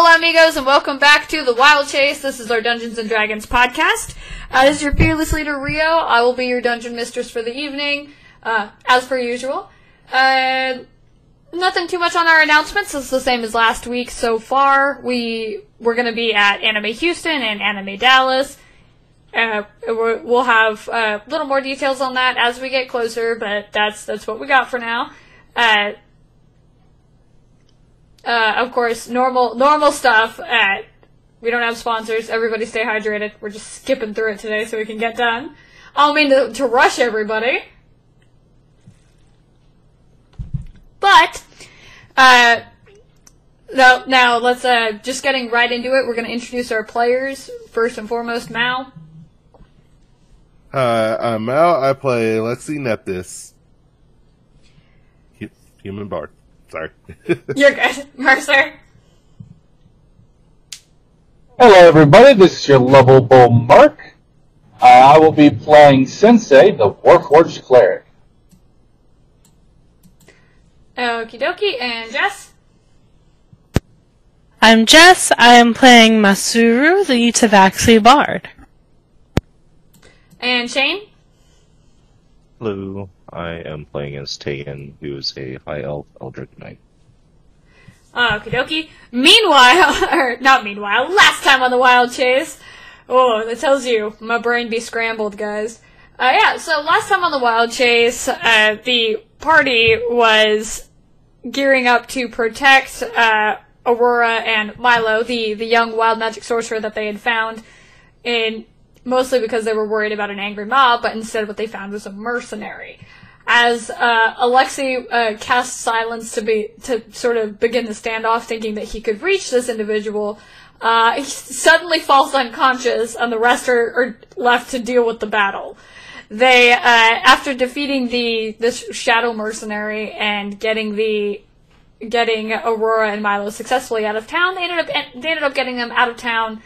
Hola, amigos, and welcome back to the Wild Chase. This is our Dungeons and Dragons podcast. Uh, this is your fearless leader, Rio. I will be your dungeon mistress for the evening, uh, as per usual. Uh, nothing too much on our announcements. It's the same as last week so far. We we're going to be at Anime Houston and Anime Dallas. Uh, we'll have uh, a little more details on that as we get closer, but that's that's what we got for now. Uh, uh, of course, normal normal stuff. Uh, we don't have sponsors. Everybody stay hydrated. We're just skipping through it today so we can get done. I don't mean to, to rush everybody. But, uh, no, now let's, uh, just getting right into it. We're going to introduce our players. First and foremost, Mal. Hi, I'm Mal. I play Lexi Neptis. Hu- Human bard. Sorry. You're good. Mercer. Hello, everybody. This is your lovable Mark. Uh, I will be playing Sensei, the Warforged Cleric. Okie dokie. And Jess. I'm Jess. I am playing Masuru, the Tabaxi Bard. And Shane. Hello, I am playing as Tegan, who is a high elf Eldritch Knight. Okie dokie. Meanwhile, or not meanwhile, last time on the Wild Chase. Oh, that tells you my brain be scrambled, guys. Uh, yeah, so last time on the Wild Chase, uh, the party was gearing up to protect uh, Aurora and Milo, the the young wild magic sorcerer that they had found, in mostly because they were worried about an angry mob, but instead what they found was a mercenary. As uh, Alexei uh, casts silence to be to sort of begin the standoff, thinking that he could reach this individual, uh, he suddenly falls unconscious, and the rest are, are left to deal with the battle. They, uh, after defeating the this shadow mercenary and getting the getting Aurora and Milo successfully out of town, they ended up they ended up getting them out of town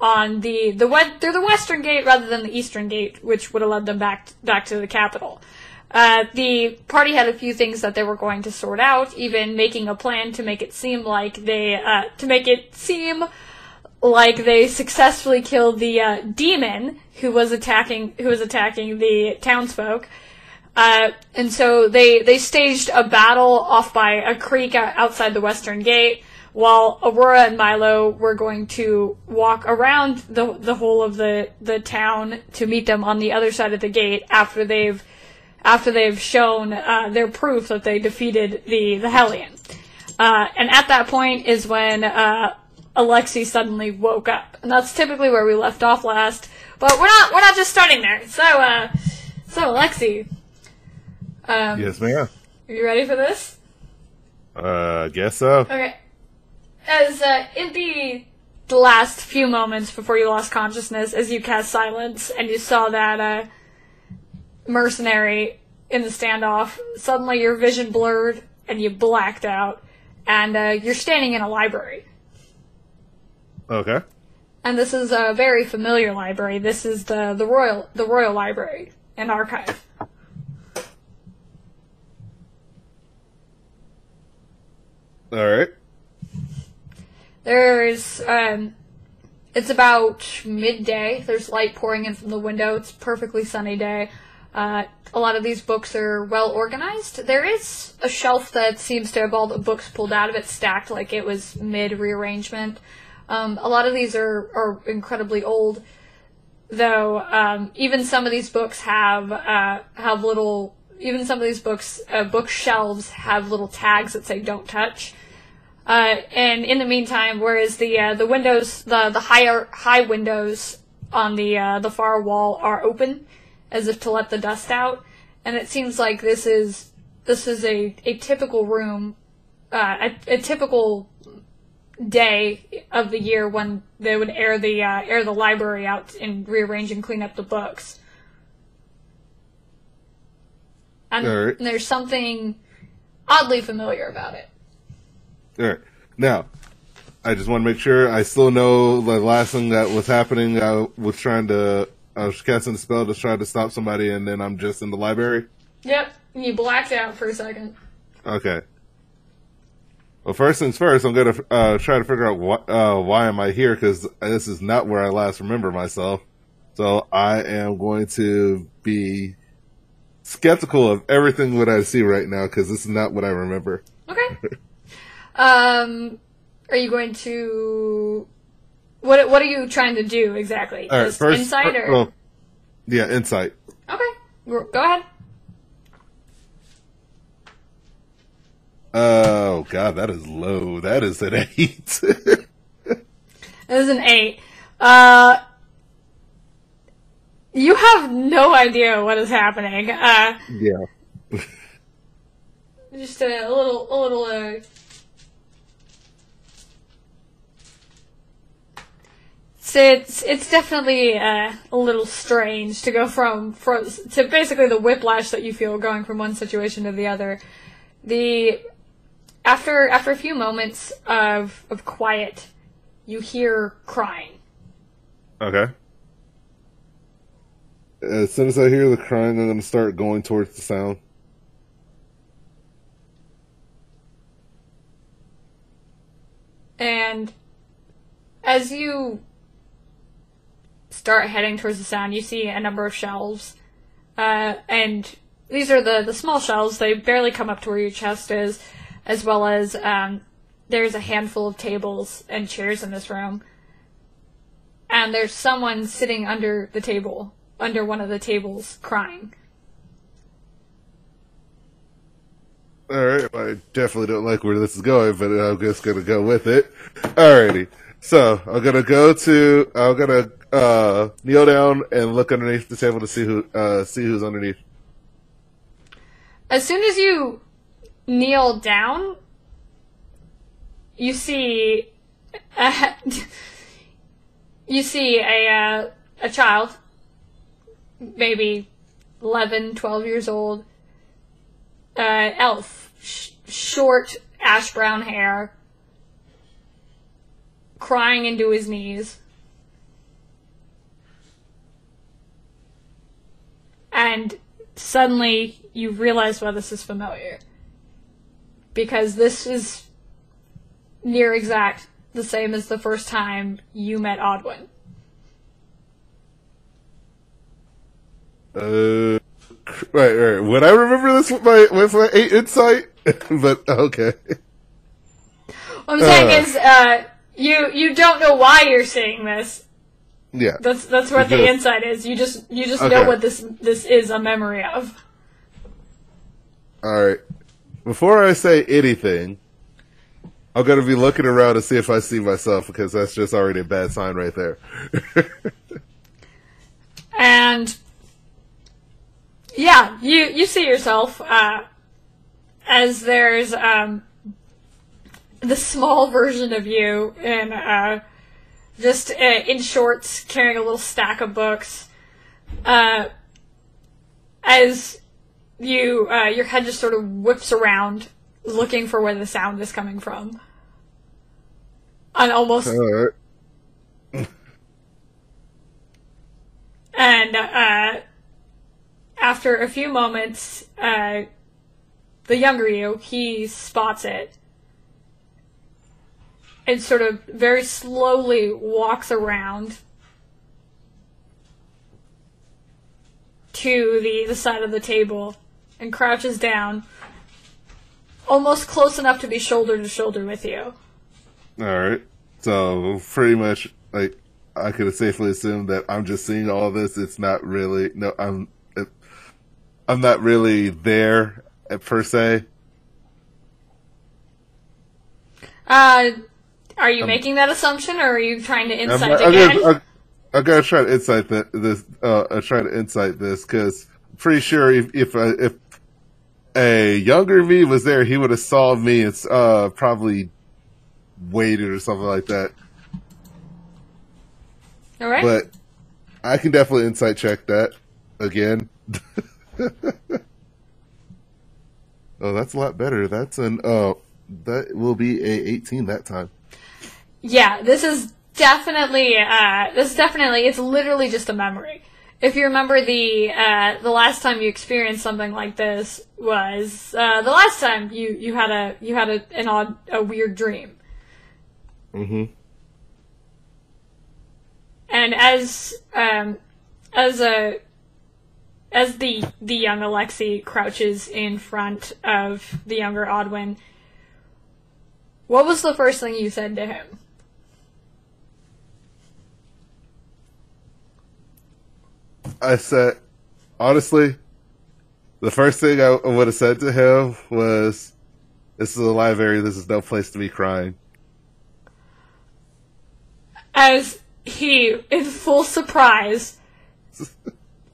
on the the through the western gate rather than the eastern gate, which would have led them back back to the capital. Uh, the party had a few things that they were going to sort out, even making a plan to make it seem like they uh, to make it seem like they successfully killed the uh, demon who was attacking who was attacking the townsfolk. Uh, and so they they staged a battle off by a creek outside the western gate, while Aurora and Milo were going to walk around the the whole of the the town to meet them on the other side of the gate after they've after they've shown uh, their proof that they defeated the the Hellion. Uh, and at that point is when uh, Alexi suddenly woke up, and that's typically where we left off last. But we're not we're not just starting there. So uh, so Alexi, um, yes, ma'am. are you ready for this? Uh, I guess so. Okay. As uh, in the the last few moments before you lost consciousness, as you cast silence and you saw that uh, mercenary in the standoff, suddenly your vision blurred and you blacked out, and uh, you're standing in a library. Okay. And this is a very familiar library. This is the the royal the royal library and archive. All right. There's um it's about midday. There's light pouring in from the window. It's a perfectly sunny day. Uh, a lot of these books are well organized. There is a shelf that seems to have all the books pulled out of it, stacked like it was mid rearrangement. Um, a lot of these are, are incredibly old, though. Um, even some of these books have uh, have little. Even some of these books, uh, bookshelves have little tags that say "Don't touch." Uh, and in the meantime, whereas the uh, the windows, the the higher high windows on the uh, the far wall are open, as if to let the dust out, and it seems like this is this is a, a typical room, uh, a, a typical day of the year when they would air the uh, air the library out and rearrange and clean up the books. And Alright. there's something oddly familiar about it. All right. Now, I just want to make sure I still know the last thing that was happening. I was trying to, I was casting a spell to try to stop somebody, and then I'm just in the library. Yep, you blacked out for a second. Okay. Well, first things first, I'm gonna uh, try to figure out wh- uh, why am I here because this is not where I last remember myself. So I am going to be skeptical of everything that I see right now because this is not what I remember. Okay. um, are you going to? What What are you trying to do exactly? All right, Just first, insight or? well, yeah, insight. Okay, go ahead. Oh god, that is low. That is an eight. This is an eight. Uh, you have no idea what is happening. Uh, yeah. just a little, a little. Uh, so it's it's definitely uh, a little strange to go from, from to basically the whiplash that you feel going from one situation to the other. The after after a few moments of of quiet, you hear crying. Okay. As soon as I hear the crying, I'm going to start going towards the sound. And as you start heading towards the sound, you see a number of shelves. Uh, and these are the, the small shelves. They barely come up to where your chest is, as well as um, there's a handful of tables and chairs in this room. And there's someone sitting under the table, under one of the tables, crying. All right, I definitely don't like where this is going, but I'm just gonna go with it. Alrighty, so I'm gonna go to, I'm gonna uh, kneel down and look underneath the table to see who, uh, see who's underneath. As soon as you kneel down, you see a, you see a uh, a child, maybe 11, 12 years old, uh, elf, sh- short ash brown hair, crying into his knees. And suddenly you realize why this is familiar. Because this is near exact the same as the first time you met Odwin. Uh, right, right. Would I remember this with my with my eight insight? but okay. What I'm saying Uh. is, uh, you you don't know why you're seeing this. Yeah. That's that's what the insight is. You just you just know what this this is a memory of. All right. Before I say anything, I'm gonna be looking around to see if I see myself because that's just already a bad sign right there. And yeah, you you see yourself uh, as there's um, the small version of you in uh, just uh, in shorts, carrying a little stack of books. Uh, as you uh, your head just sort of whips around, looking for where the sound is coming from. And almost right. And uh, after a few moments, uh, the younger you, he spots it and sort of very slowly walks around to the, the side of the table and crouches down, almost close enough to be shoulder to shoulder with you. All right. So pretty much, like, I could safely assume that I'm just seeing all this. It's not really no. I'm. It, I'm not really there uh, per se. Uh, are you making that assumption, or are you trying to I'm, insight I'm again? gonna, I'm, I'm gonna try to insight that this. Uh, uh, try to insight this because pretty sure if if uh, if a younger me was there, he would have saw me and uh, probably waited or something like that. All right. But I can definitely insight check that again. oh, that's a lot better. That's an uh that will be a 18 that time. Yeah, this is definitely uh this is definitely it's literally just a memory. if you remember the uh, the last time you experienced something like this was uh, the last time you, you had a you had a, an odd a weird dream. Mm-hmm. And as um, as a as the the young Alexi crouches in front of the younger Odwin, what was the first thing you said to him? I said, honestly, the first thing I would have said to him was, "This is a library. This is no place to be crying." As he, in full surprise,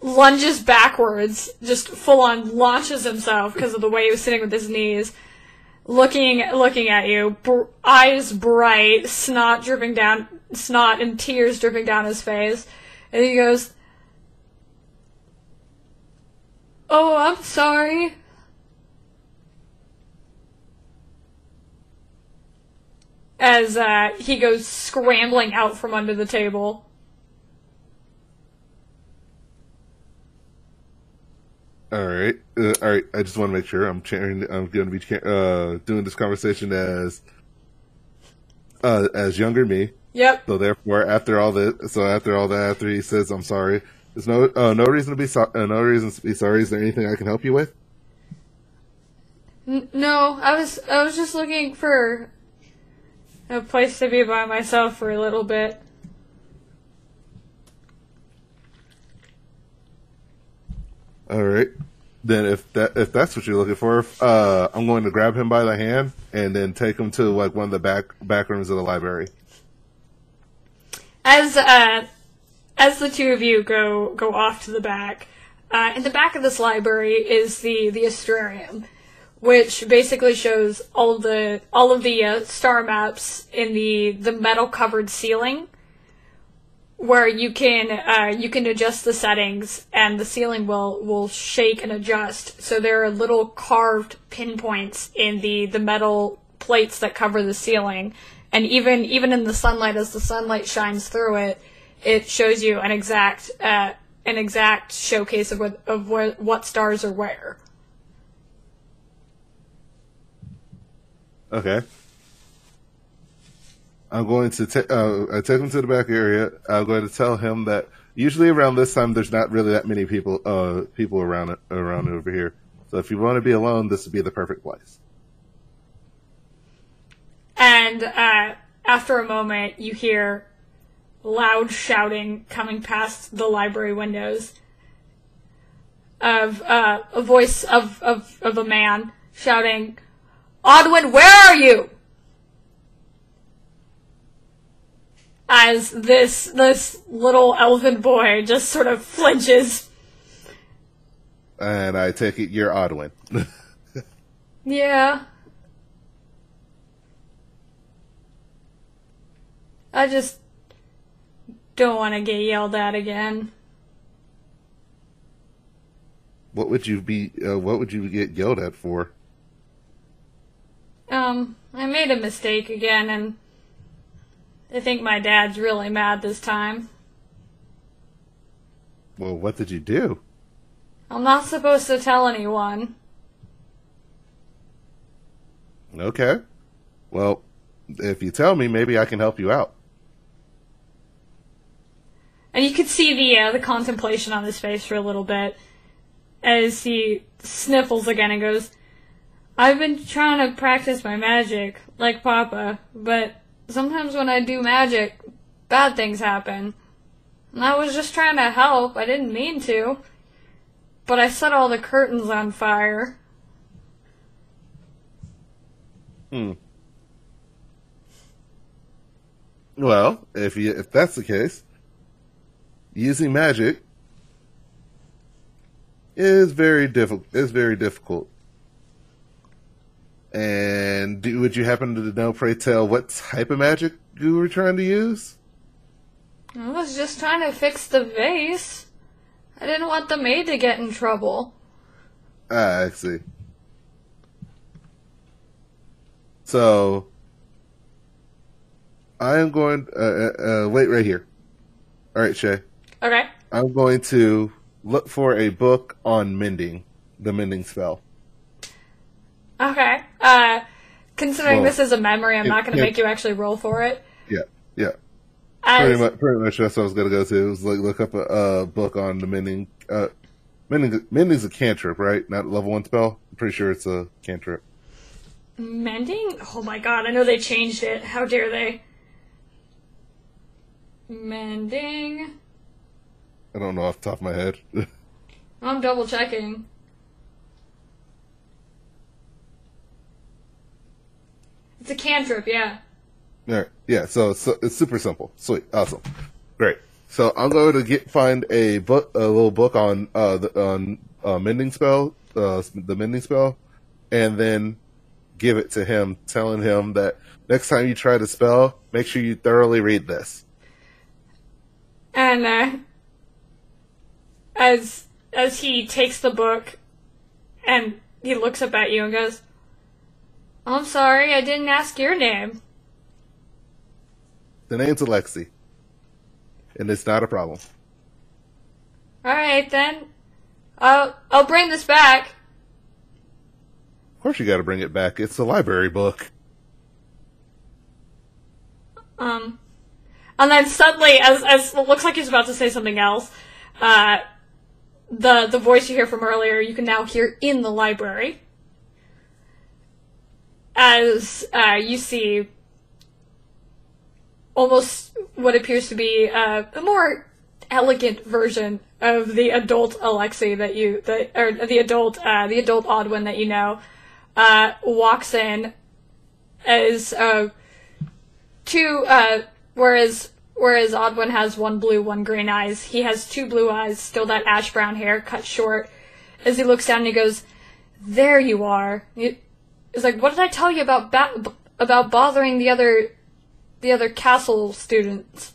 lunges backwards, just full on launches himself because of the way he was sitting with his knees, looking looking at you, br- eyes bright, snot dripping down, snot and tears dripping down his face, and he goes, "Oh, I'm sorry." As uh, he goes scrambling out from under the table. All right, uh, all right. I just want to make sure I'm chairing. I'm going to be uh, doing this conversation as uh, as younger me. Yep. So therefore, after all that, so after all that, after he says I'm sorry, there's no uh, no reason to be so- uh, no reason to be sorry. Is there anything I can help you with? N- no, I was I was just looking for a place to be by myself for a little bit. All right. Then if that if that's what you're looking for, uh, I'm going to grab him by the hand and then take him to like one of the back back rooms of the library. As uh, as the two of you go go off to the back, uh, in the back of this library is the the astrarium, which basically shows all the all of the uh, star maps in the the metal covered ceiling, where you can uh, you can adjust the settings and the ceiling will will shake and adjust. So there are little carved pinpoints in the the metal plates that cover the ceiling, and even even in the sunlight as the sunlight shines through it, it shows you an exact uh, an exact showcase of what of what, what stars are where. Okay. I'm going to ta- uh, I take him to the back area. I'm going to tell him that usually around this time there's not really that many people uh people around it around over here. So if you want to be alone, this would be the perfect place. And uh, after a moment, you hear loud shouting coming past the library windows of uh, a voice of, of, of a man shouting, Odwin, where are you? As this this little elfin boy just sort of flinches. And I take it you're Odwin. Yeah. I just don't want to get yelled at again. what would you be? Uh, what would you get yelled at for? Um, I made a mistake again, and I think my dad's really mad this time. Well, what did you do? I'm not supposed to tell anyone. Okay. Well, if you tell me, maybe I can help you out. And you could see the uh, the contemplation on his face for a little bit as he sniffles again and goes, "I've been trying to practice my magic like Papa, but sometimes when I do magic, bad things happen. And I was just trying to help. I didn't mean to, but I set all the curtains on fire." Hmm. Well, if you if that's the case, using magic is very difficult. Is very difficult. And do, would you happen to know, pray tell, what type of magic you were trying to use? I was just trying to fix the vase. I didn't want the maid to get in trouble. Ah, I see. So, I am going. Uh, uh, uh, wait right here. All right, Shay. Okay. I'm going to look for a book on mending, the mending spell. Okay. Uh, considering Well, this is a memory, I'm it- not going to make you actually roll for it. Yeah, yeah. Pretty much, pretty much that's what I was gonna go to. Was like look up a uh, book on the mending. Uh, mending, mending's a cantrip, right? Not a level one spell. I'm pretty sure it's a cantrip. Mending? Oh my god, I know they changed it. How dare they? Mending. I don't know off the top of my head. I'm double checking. It's a cantrip, yeah. Yeah, yeah. So, so it's super simple. Sweet, awesome, great. So I'm going to get find a book, a little book on uh the on uh, mending spell, uh the mending spell, and then give it to him, telling him that next time you try to spell, make sure you thoroughly read this. And uh, as as he takes the book and he looks up at you and goes, "I'm sorry, I didn't ask your name." The name's Alexi, and it's not a problem. All right then, I'll I'll bring this back. Of course, you got to bring it back. It's a library book. Um, and then suddenly, as as it looks like he's about to say something else, uh, the the voice you hear from earlier, you can now hear in the library. As uh, you see, almost what appears to be uh, a more elegant version of the adult Alexei that you that or the adult uh, the adult Odwin that you know, uh, walks in as uh, two uh whereas whereas Odwin has one blue, one green eyes, he has two blue eyes, still that ash brown hair, cut short. As he looks down and he goes, There you are. He's like, What did I tell you about ba- about bothering the other the other castle students?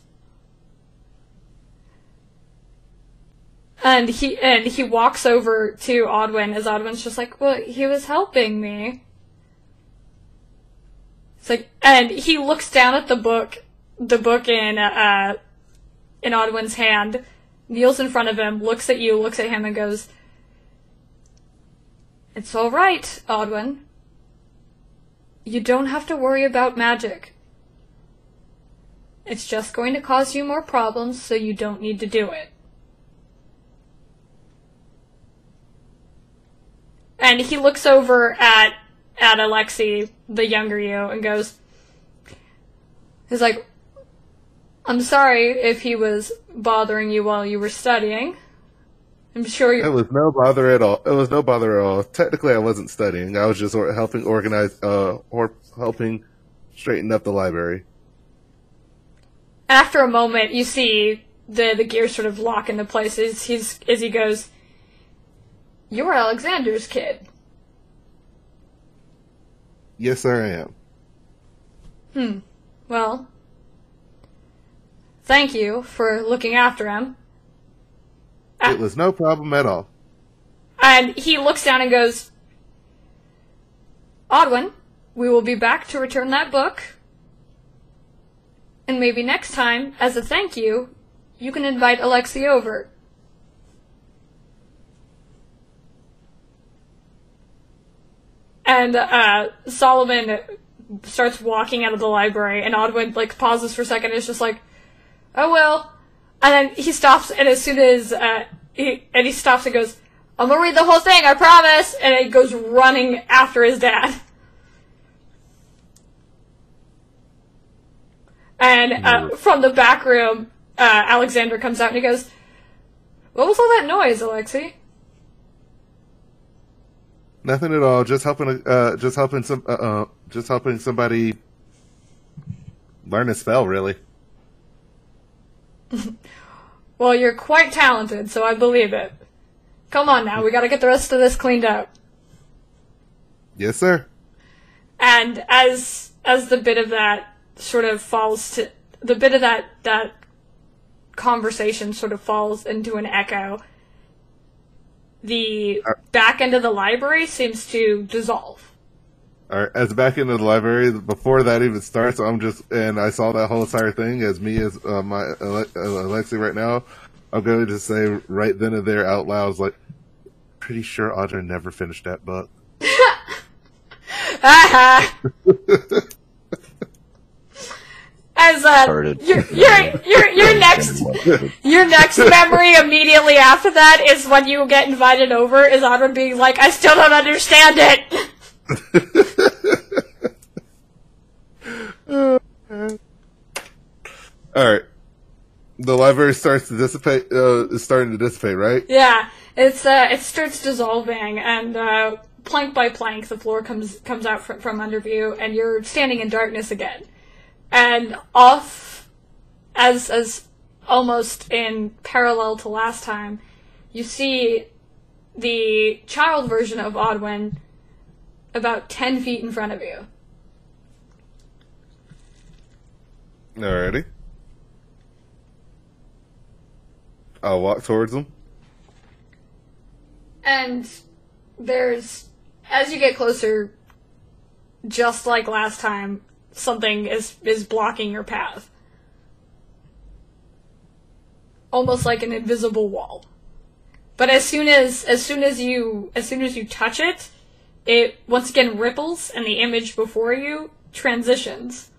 And he and he walks over to Odwin as Odwin's just like, Well, he was helping me. It's like, and he looks down at the book, the book in uh, in Odwin's hand, kneels in front of him, looks at you, looks at him, and goes, "It's all right, Odwin. You don't have to worry about magic. It's just going to cause you more problems, so you don't need to do it." And he looks over at at Alexi, the younger you, and goes, he's like, I'm sorry if he was bothering you while you were studying. I'm sure you. It was no bother at all. It was no bother at all. Technically, I wasn't studying. I was just or- helping organize, uh, or helping straighten up the library. After a moment, you see the the gears sort of lock into place as he's as he goes. You're Alexander's kid. Yes, sir, I am. Hmm. Well, thank you for looking after him. Ah. It was no problem at all. And he looks down and goes, Odwin, we will be back to return that book. And maybe next time, as a thank you, you can invite Alexi over. And uh, Solomon starts walking out of the library, and Odwin like pauses for a second. And is just like, "Oh well," and then he stops. And as soon as uh, he and he stops and goes, "I'm gonna read the whole thing, I promise." And he goes running after his dad. And uh, from the back room, uh, Alexander comes out and he goes, "What was all that noise, Alexi?" Nothing at all. Just helping, uh, just helping some, uh, uh just helping somebody learn a spell. Really. Well, you're quite talented, so I believe it. Come on now, we gotta get the rest of this cleaned up. Yes, sir. And as as the bit of that sort of falls to the bit of that that conversation sort of falls into an echo, the uh, back end of the library seems to dissolve. All right. As back into the library, before that even starts, I'm just and I saw that whole entire thing as me as uh, my Ale- uh, Alexi right now. I'm going to say right then and there out loud, I was like, pretty sure Audra never finished that book. As uh, your your your your next your next memory immediately after that is when you get invited over is Audra being like, I still don't understand it. All right. The library starts to dissipate. Uh, is starting to dissipate, right? Yeah, it's uh, it starts dissolving, and uh, plank by plank, the floor comes comes out fr- from under you, and you're standing in darkness again. And off, as as almost in parallel to last time, you see the child version of Odwin about ten feet in front of you. Alrighty. I'll walk towards them. And there's, as you get closer, just like last time, something is is blocking your path. Almost like an invisible wall. But as soon as as soon as you as soon as you touch it, it once again ripples and the image before you transitions.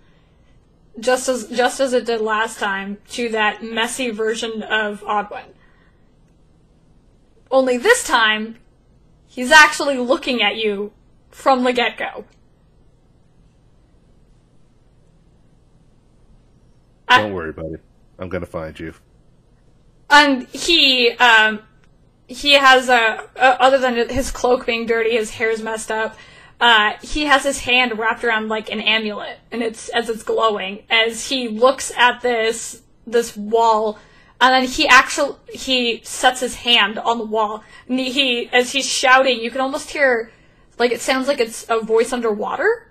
Just as just as it did last time to that messy version of Odwin. Only this time, he's actually looking at you from the get go. Don't worry, buddy. I'm gonna find you. And he, um, he has a, uh, other than his cloak being dirty, his hair's messed up. Uh, he has his hand wrapped around like an amulet, and it's as it's glowing as he looks at this this wall, and then he actually he sets his hand on the wall, and he, as he's shouting, you can almost hear like it sounds like it's a voice underwater.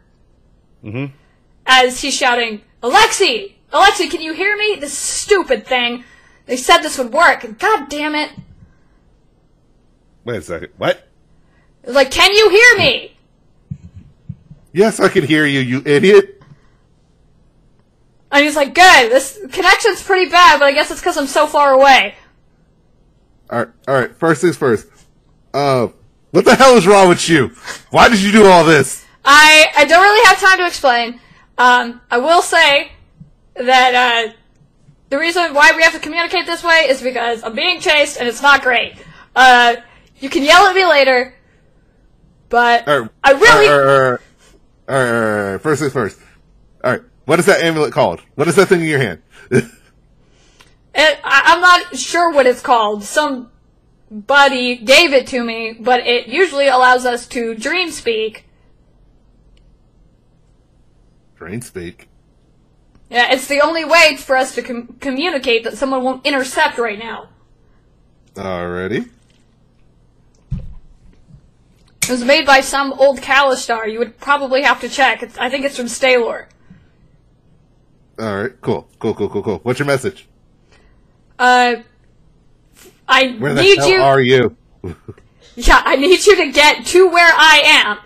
Mm-hmm. as he's shouting, Alexi! Alexi, can you hear me? This stupid thing. They said this would work, and god damn it. Wait a second. What? Like, can you hear me? Yes, I can hear you, you idiot. And he's like, good, this connection's pretty bad, but I guess it's because I'm so far away. All right, all right. First things first. Uh, what the hell is wrong with you? Why did you do all this? I, I don't really have time to explain. Um, I will say that, uh, the reason why we have to communicate this way is because I'm being chased and it's not great. Uh, you can yell at me later, but right, I really, All right, all right, all right. First things first. All right. What is that amulet called? What is that thing in your hand? It, I, I'm not sure what it's called. Somebody gave it to me, but it usually allows us to dream speak. Dream speak. Yeah, it's the only way for us to com- communicate that someone won't intercept right now. Alrighty. It was made by some old Kalistar. You would probably have to check. It's, I think it's from Stalor. All right. Cool. Cool. Cool. Cool. Cool. What's your message? Uh, I Where the need hell you. are you? Yeah, I need you to get to where I am.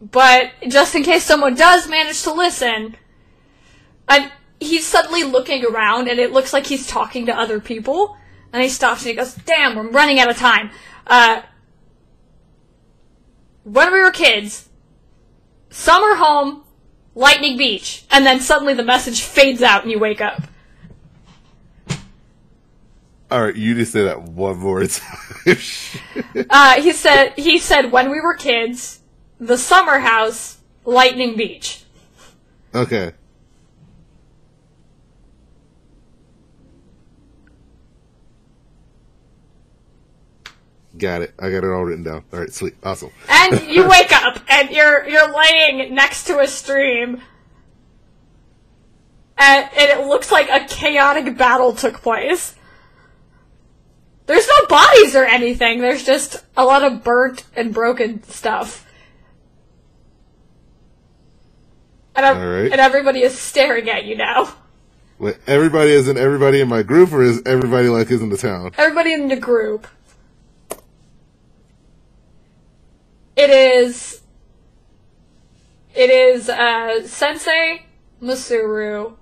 But just in case someone does manage to listen, and he's suddenly looking around and it looks like he's talking to other people. And he stops and he goes, Damn, I'm running out of time. Uh, when we were kids, summer home, Lightning Beach. And then suddenly the message fades out and you wake up. All right. You just say that one more time. Uh, he said, he said, when we were kids, the summer house, Lightning Beach. okay. Got it. I got it all written down. All right. Sweet. Awesome. and you wake up and you're you're laying next to a stream and, and it looks like a chaotic battle took place there's no bodies or anything there's just a lot of burnt and broken stuff and, and everybody is staring at you now Wait, everybody isn't everybody in my group, or is everybody like is in the town? everybody in the group It is. It is uh, Sensei, Masuru,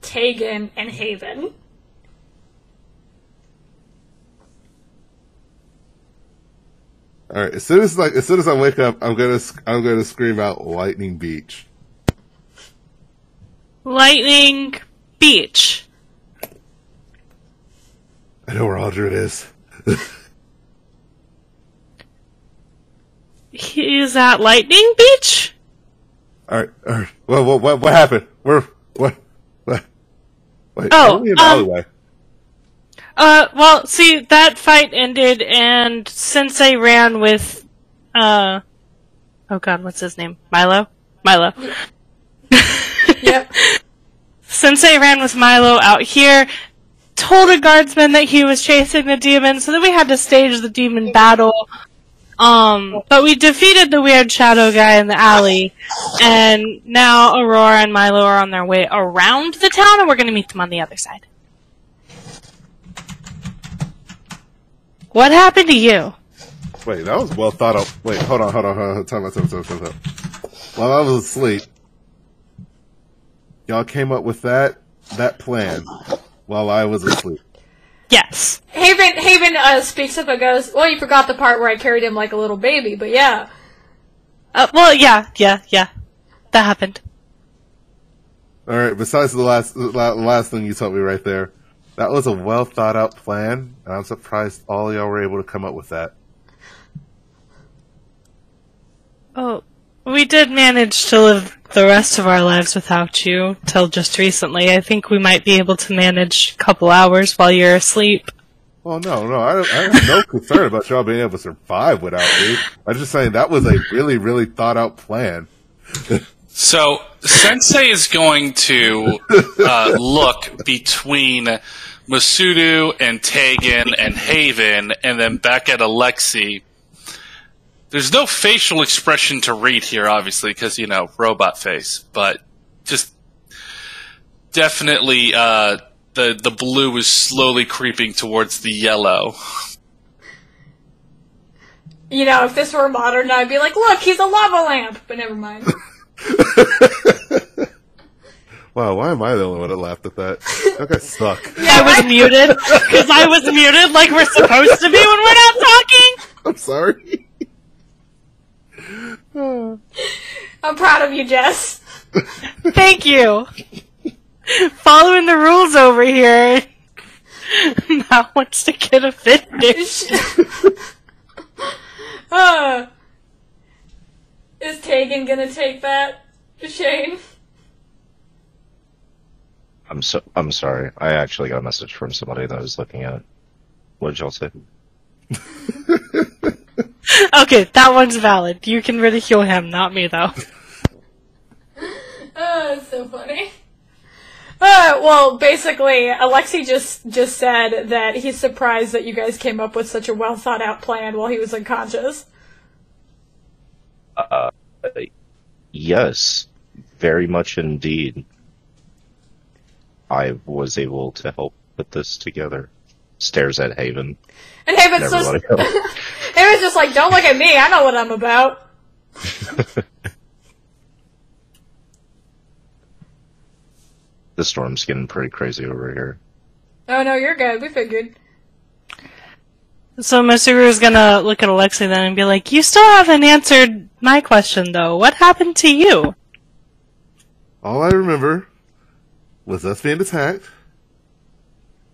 Tegan, and Haven. All right. As soon as like as soon as I wake up, I'm gonna I'm gonna scream out Lightning Beach. Lightning Beach. I know where Audrey is. He's at Lightning Beach? All right. All right. What what what, what happened? Where what what? Wait. Oh, we in the um, alleyway? Uh, well, see, that fight ended and Sensei ran with, uh, oh god, what's his name? Milo? Milo. Yep. Sensei ran with Milo out here, told a guardsman that he was chasing the demon, so then we had to stage the demon battle. Um, but we defeated the weird shadow guy in the alley, and now Aurora and Milo are on their way around the town, and we're gonna meet them on the other side. What happened to you? Wait, that was well thought out. Wait, hold on, hold on, hold on. Time time time out, time. While I was asleep, y'all came up with that that plan while I was asleep. Yes. Haven Haven uh, speaks up and goes, "Well, you forgot the part where I carried him like a little baby, but yeah." Uh, well, yeah, yeah, yeah. That happened. All right. Besides the last the last thing you told me right there, that was a well thought out plan, and I'm surprised all y'all were able to come up with that. Oh, we did manage to live the rest of our lives without you till just recently. I think we might be able to manage a couple hours while you're asleep. Well, no, no, I, I have no concern about y'all being able to survive without me. I'm just saying that was a really, really thought out plan. So Sensei is going to uh, look between Masuru and Tegan and Haven, and then back at Alexi. There's no facial expression to read here, obviously, because you know robot face, but just definitely uh, the the blue is slowly creeping towards the yellow. You know, if this were modern, I'd be like, "Look, he's a lava lamp." But never mind. Wow, why am I the only one that laughed at that? That guy suck. I was muted because I was muted like we're supposed to be when we're not talking. I'm sorry. I'm proud of you, Jess. Thank you. Following the rules over here. Now wants to get offended. uh, is Tegan gonna take that, Shane? I'm so I'm sorry. I actually got a message from somebody that I was looking at. What did y'all say? Okay, that one's valid. You can ridicule him, not me though. Oh, it's so funny. Uh, well, basically, Alexi just just said that he's surprised that you guys came up with such a well thought out plan while he was unconscious. Yes, very much indeed. I was able to help put this together. Stares at Haven. And Haven's and just everybody else. Haven's just like, don't look at me. I know what I'm about. the storm's getting pretty crazy over here. Oh no, you're good. We figured. So Masuru is gonna look at Alexi then and be like, "You still haven't answered my question though. What happened to you?" All I remember was us being attacked.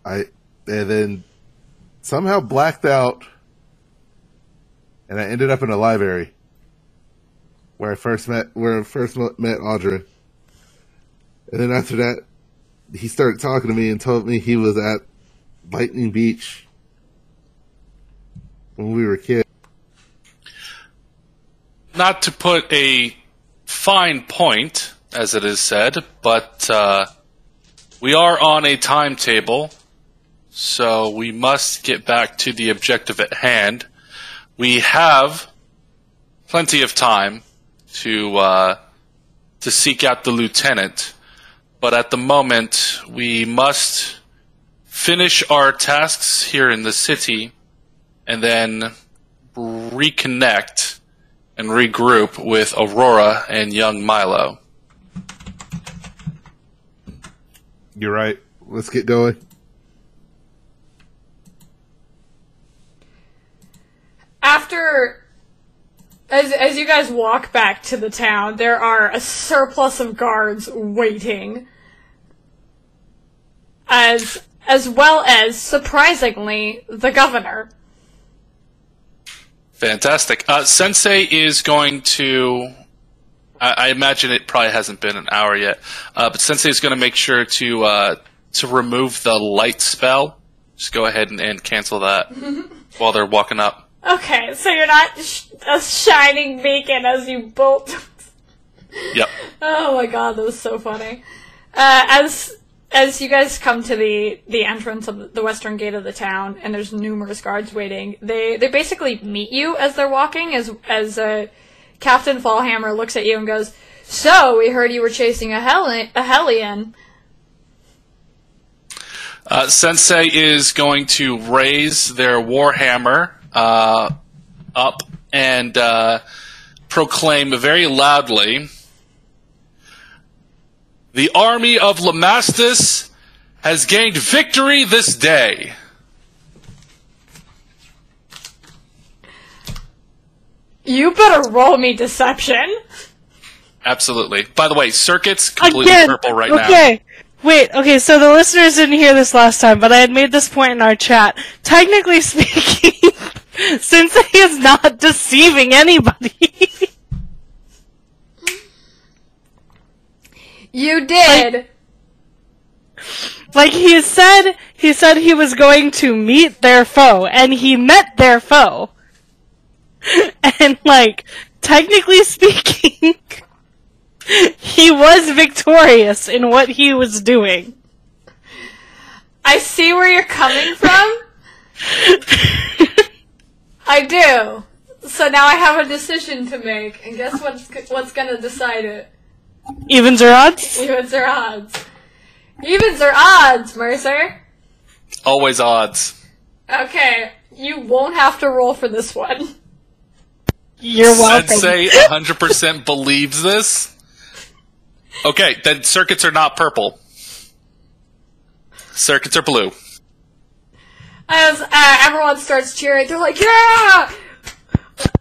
I and then somehow blacked out, and I ended up in a library where I first met where I first met Audrey. And then after that, he started talking to me and told me he was at Lightning Beach when we were kids. not to put a fine point, as it is said, but uh, we are on a timetable, so we must get back to the objective at hand. We have plenty of time to uh, to seek out the lieutenant, but at the moment we must finish our tasks here in the city, and then reconnect and regroup with Aurora and young Milo. You're right. Let's get going. After As as you guys walk back to the town, there are a surplus of guards waiting. As as well as surprisingly the governor. Fantastic. Uh, Sensei is going to. I, I imagine it probably hasn't been an hour yet, uh, but Sensei is going to make sure to uh, to remove the light spell. Just go ahead and, and cancel that while they're walking up. Okay, so you're not sh- a shining beacon as you bolt. Yep. oh my god, that was so funny. Uh, as as you guys come to the the entrance of the western gate of the town, and there's numerous guards waiting. They they basically meet you as they're walking. As as uh, Captain Fallhammer looks at you and goes, "So we heard you were chasing a Heli- a Hellion." Uh, Sensei is going to raise their warhammer uh, up and uh, proclaim very loudly The army of Lamastus has gained victory this day. You better roll me deception. Absolutely. By the way, circuits completely Again. purple right now. okay. Wait, okay, so the listeners didn't hear this last time, but I had made this point in our chat. Technically speaking, is not deceiving anybody. You did. like he said, he said he was going to meet their foe, and he met their foe. And like, technically speaking, he was victorious in what he was doing. I see where you're coming from. I do. So now I have a decision to make, and guess what's what's gonna decide it? Evens or odds? Evens or odds? Evens or odds, Mercer? Always odds. Okay, you won't have to roll for this one. You're welcome. Sensei 100% believes this. Okay, then circuits are not purple. Circuits are blue. As uh, everyone starts cheering, they're like, "Yeah!"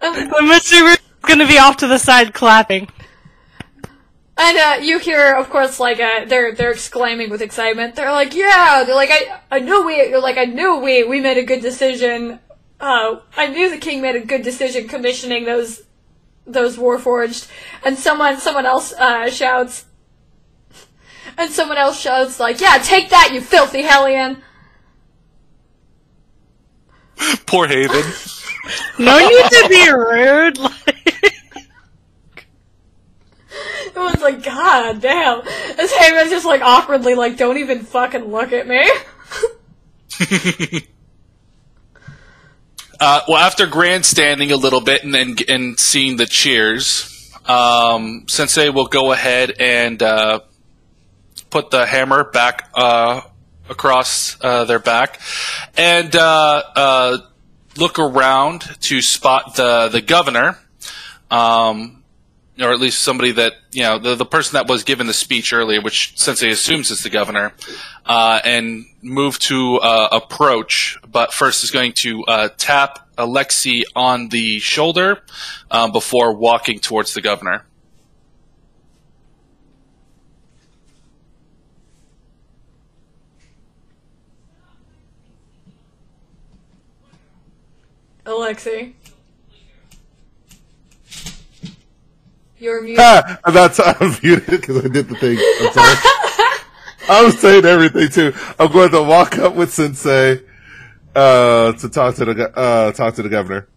Um, Mr. Root's gonna be off to the side clapping. And uh, you hear, of course, like uh, they're they're exclaiming with excitement. They're like, "Yeah!" They're like, "I I knew we you're like I knew we we made a good decision. Uh, I knew the king made a good decision commissioning those those warforged." And someone someone else uh, shouts, and someone else shouts like, "Yeah, take that, you filthy hellion!" Poor Haven. No need to be rude. Like, It was like, God damn. This Haven's just like awkwardly like, "Don't even fucking look at me." Uh, well, after grandstanding a little bit and then and seeing the cheers, um, Sensei will go ahead and uh, put the hammer back uh, across uh, their back and uh, uh, look around to spot the the governor, um, or at least somebody that you know the the person that was given the speech earlier, which Sensei assumes is the governor, uh, and move to uh, approach. But first is going to uh, tap Alexi on the shoulder um, before walking towards the governor. Alexei. You're muted. Ah, that's I'm muted because I did the thing. I'm sorry. I'm saying everything too. I'm going to walk up with Sensei uh, to talk to the uh, talk to the governor.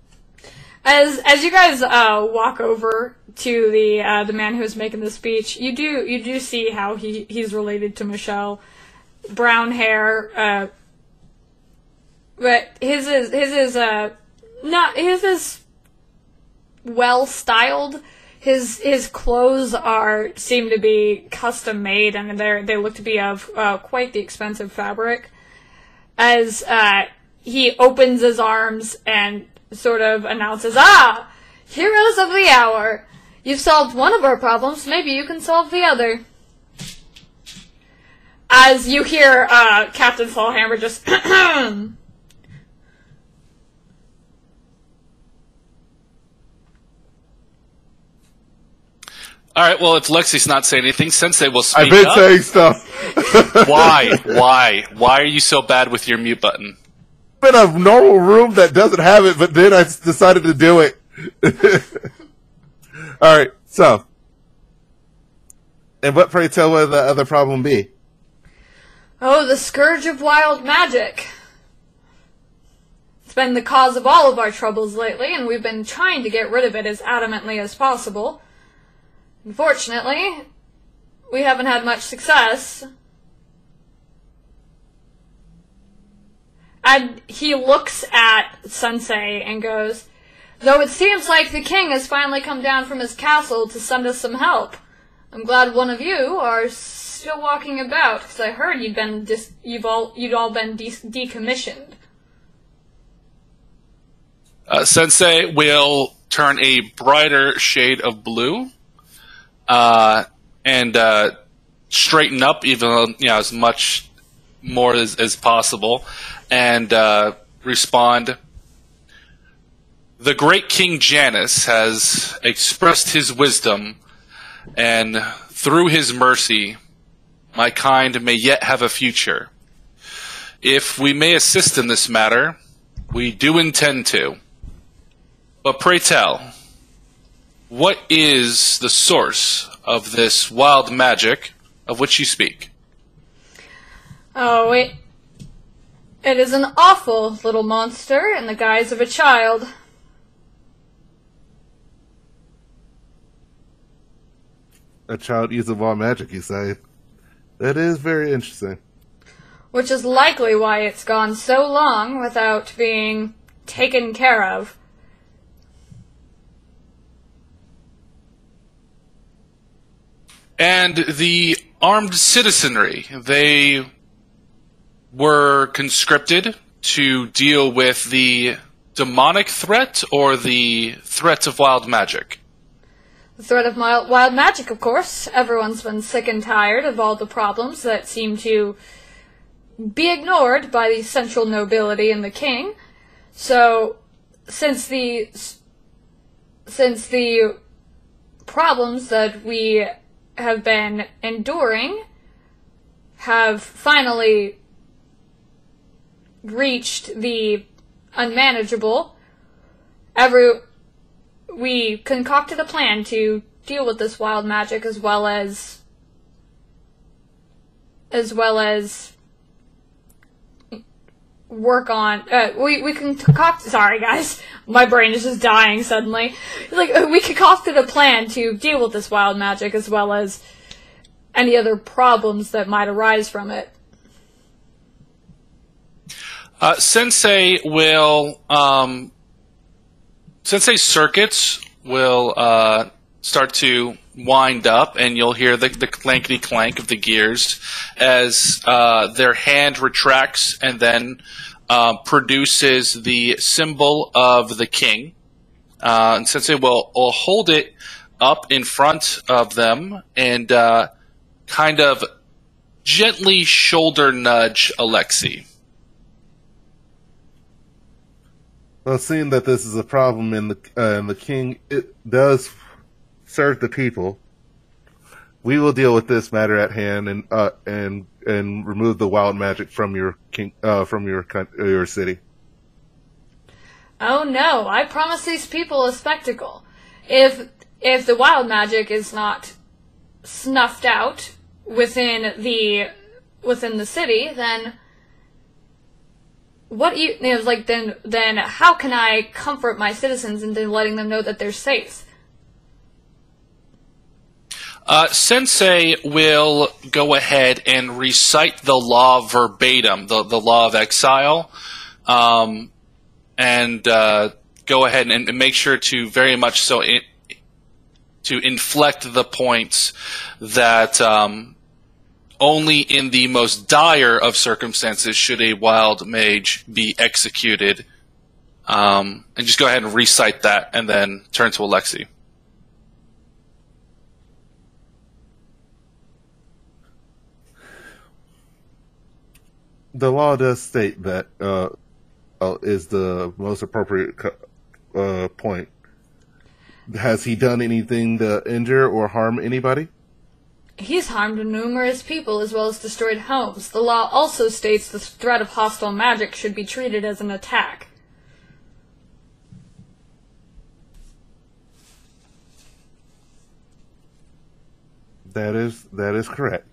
As as you guys uh, walk over to the uh, the man who's making the speech, you do you do see how he he's related to Michelle, brown hair, uh, but his is his is uh not his is well styled. His his clothes are seem to be custom made, and they they look to be of uh, quite the expensive fabric. As uh, he opens his arms and sort of announces, "Ah, heroes of the hour! You've solved one of our problems. Maybe you can solve the other." As you hear uh, Captain Fallhammer just All right. Well, if Lexi's not saying anything, Sensei will speak I've been up. saying stuff. Why? Why? Why are you so bad with your mute button? I'm in a normal room that doesn't have it, but then I decided to do it. All right, so, and what pray tell would the other problem be? Oh, the scourge of wild magic. It's been the cause of all of our troubles lately, and we've been trying to get rid of it as adamantly as possible. Unfortunately, we haven't had much success. And he looks at Sensei and goes, Though it seems like the king has finally come down from his castle to send us some help. I'm glad one of you are still walking about, because I heard you'd been dis- you've all you'd all been de- decommissioned. Uh, Sensei will turn a brighter shade of blue, uh, and uh, straighten up even you know as much more as, as possible, and uh, respond. The great King Janus has expressed his wisdom, and through his mercy, my kind may yet have a future. If we may assist in this matter, we do intend to. But pray tell, what is the source of this wild magic of which you speak? Oh, it it is an awful little monster in the guise of a child. A child using wild magic, you say? That is very interesting. which is likely why it's gone so long without being taken care of. And the armed citizenry, they were conscripted to deal with the demonic threat or the threat of wild magic. The threat of mild, wild magic, of course. Everyone's been sick and tired of all the problems that seem to be ignored by the central nobility and the king. So, since the since the problems that we have been enduring have finally reached the unmanageable, every we concocted a plan to deal with this wild magic as well as as well as work on uh, we we concoct sorry guys. My brain is just dying suddenly. Like uh, we concocted a plan to deal with this wild magic as well as any other problems that might arise from it. Uh, Sensei will um, Sensei circuits will uh, start to wind up, and you'll hear the, the clankety clank of the gears as uh, their hand retracts and then uh, produces the symbol of the king. Uh, and Sensei will, will hold it up in front of them and uh, kind of gently shoulder nudge Alexi. Well, seeing that this is a problem and the uh, and the king it does serve the people, we will deal with this matter at hand and uh, and and remove the wild magic from your king uh, from your your city. Oh no, I promise these people a spectacle. If if the wild magic is not snuffed out within the within the city, then what you, you know, like then then how can I comfort my citizens into letting them know that they're safe? Uh, Sensei will go ahead and recite the law verbatim, the, the law of exile, um, and uh, go ahead and, and make sure to very much so in, to inflect the points that um, only in the most dire of circumstances should a wild mage be executed. Um, and just go ahead and recite that, and then turn to Alexi. The law does state that uh, uh, is the most appropriate uh, point. has he done anything to injure or harm anybody? He's harmed numerous people as well as destroyed homes. The law also states the threat of hostile magic should be treated as an attack. That is that is correct.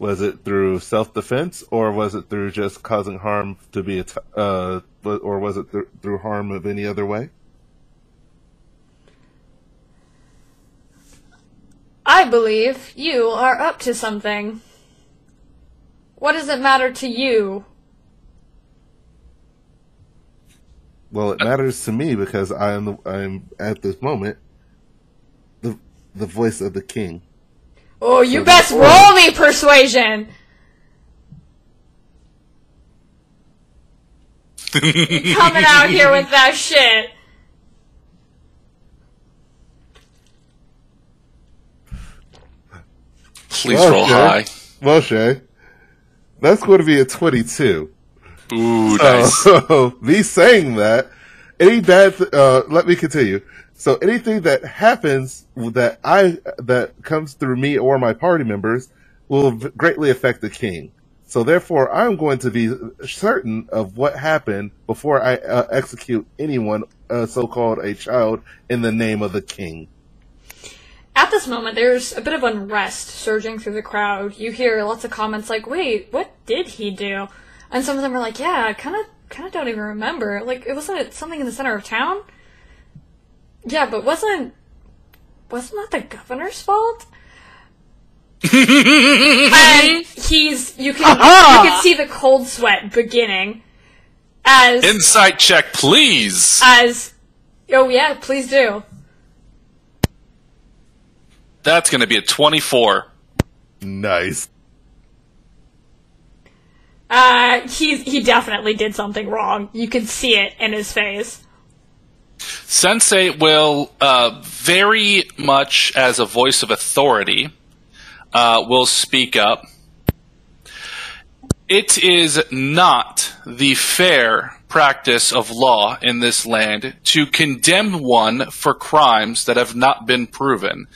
Was it through self defense, or was it through just causing harm to be, att- uh, or was it th- through harm of any other way? I believe you are up to something. What does it matter to you? Well, it matters to me because I am the, I am at this moment the the voice of the king. Oh, you best roll me persuasion! Coming out here with that shit. Please Well, roll okay. high. Well, Shay, that's going to be a twenty-two. Ooh, nice. So, me saying that, any bad, th- uh, let me continue. So anything that happens that I, that comes through me or my party members will greatly affect the king. So therefore, I'm going to be certain of what happened before I uh, execute anyone, uh, so-called a child, in the name of the king. At this moment, there's a bit of unrest surging through the crowd. You hear lots of comments like, "Wait, what did he do?" And some of them are like, "Yeah, I kind of, kind of don't even remember. Like, it wasn't something in the center of town." Yeah, but wasn't wasn't that the governor's fault? and he's you can you can see the cold sweat beginning as Insight check, please. as oh yeah, please do. That's going to be a 24. Nice. Uh, he he definitely did something wrong. You can see it in his face. Sensei will uh, very much as a voice of authority uh, will speak up. It is not the fair practice of law in this land to condemn one for crimes that have not been proven.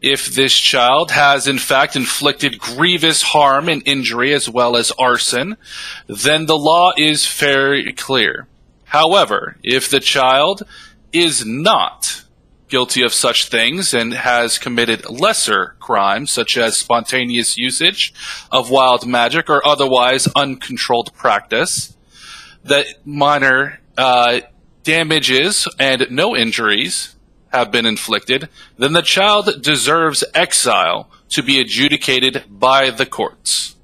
If this child has in fact inflicted grievous harm and injury as well as arson, then the law is very clear. However, if the child is not guilty of such things and has committed lesser crimes, such as spontaneous usage of wild magic or otherwise uncontrolled practice, that minor uh, damages and no injuries have been inflicted, then the child deserves exile to be adjudicated by the courts.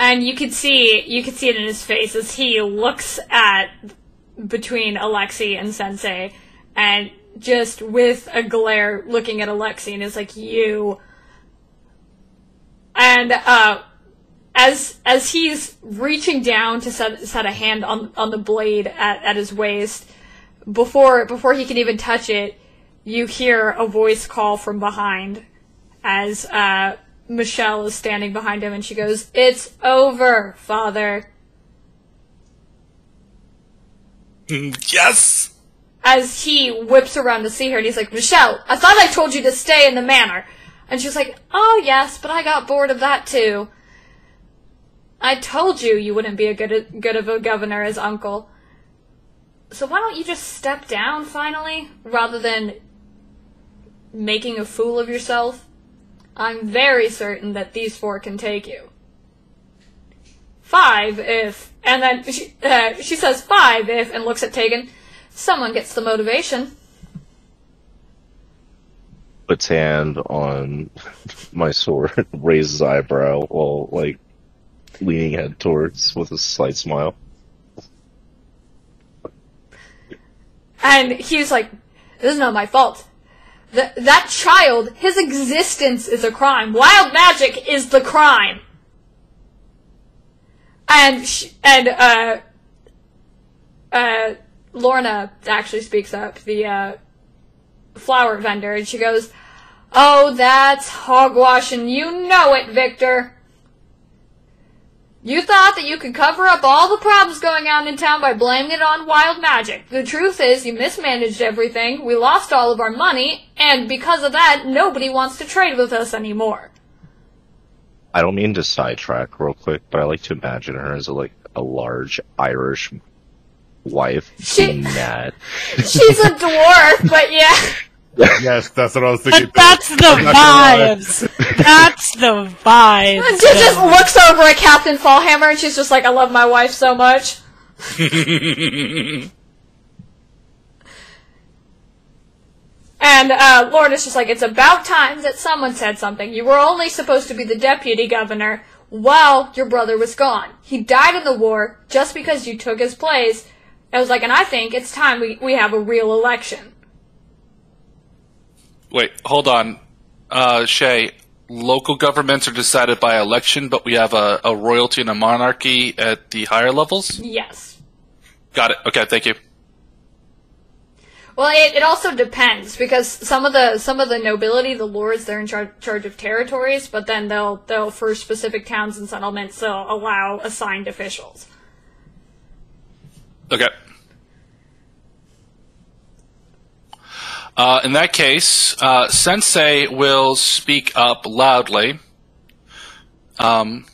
And you could see you could see it in his face as he looks at between Alexi and Sensei and just with a glare looking at Alexi and is like you. And uh as as he's reaching down to set set a hand on on the blade at, at his waist before before he can even touch it you hear a voice call from behind as uh Michelle is standing behind him and she goes, It's over, father. Yes! As he whips around to see her and he's like, Michelle, I thought I told you to stay in the manor. And she's like, Oh, yes, but I got bored of that too. I told you you wouldn't be a good, good of a governor as uncle. So why don't you just step down finally, rather than making a fool of yourself? I'm very certain that these four can take you. Five if, and then she, uh, she says five if, and looks at Tegan. Someone gets the motivation. Puts hand on my sword, raises eyebrow while like leaning head towards with a slight smile. And he's like, this is not my fault. Th- that child, his existence is a crime. Wild magic is the crime. And sh- and uh uh Lorna actually speaks up, the uh flower vendor, and she goes, "Oh, that's hogwash, and you know it, Victor." You thought that you could cover up all the problems going on in town by blaming it on wild magic. The truth is, you mismanaged everything, we lost all of our money, and because of that, nobody wants to trade with us anymore. I don't mean to sidetrack real quick, but I like to imagine her as a, like a large Irish wife She- being mad. She's a dwarf, but yeah. yes, that's what I was thinking. But that's the I'm not gonna lie. vibes. That's the vibes. She just looks over at Captain Fallhammer and she's just like, I love my wife so much. And uh, Lord is just like, it's about time that someone said something. You were only supposed to be the deputy governor while your brother was gone. He died in the war just because you took his place. I was like, and I think it's time we, we have a real election. Wait, hold on. Uh, Shay, local governments are decided by election, but we have a, a royalty and a monarchy at the higher levels? Yes. Got it. Okay, thank you. Well, it, it also depends because some of the some of the nobility, the lords, they're in char- charge of territories, but then they'll they'll for specific towns and settlements they'll allow assigned officials. Okay. Uh, in that case, uh, Sensei will speak up loudly. Um,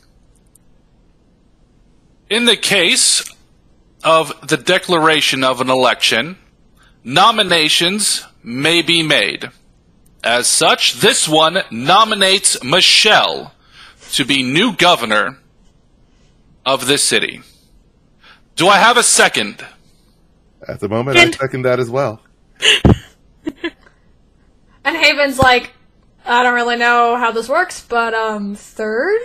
in the case of the declaration of an election, nominations may be made. As such, this one nominates Michelle to be new governor of this city. Do I have a second? At the moment, I second that as well. And Haven's like, I don't really know how this works, but um, third.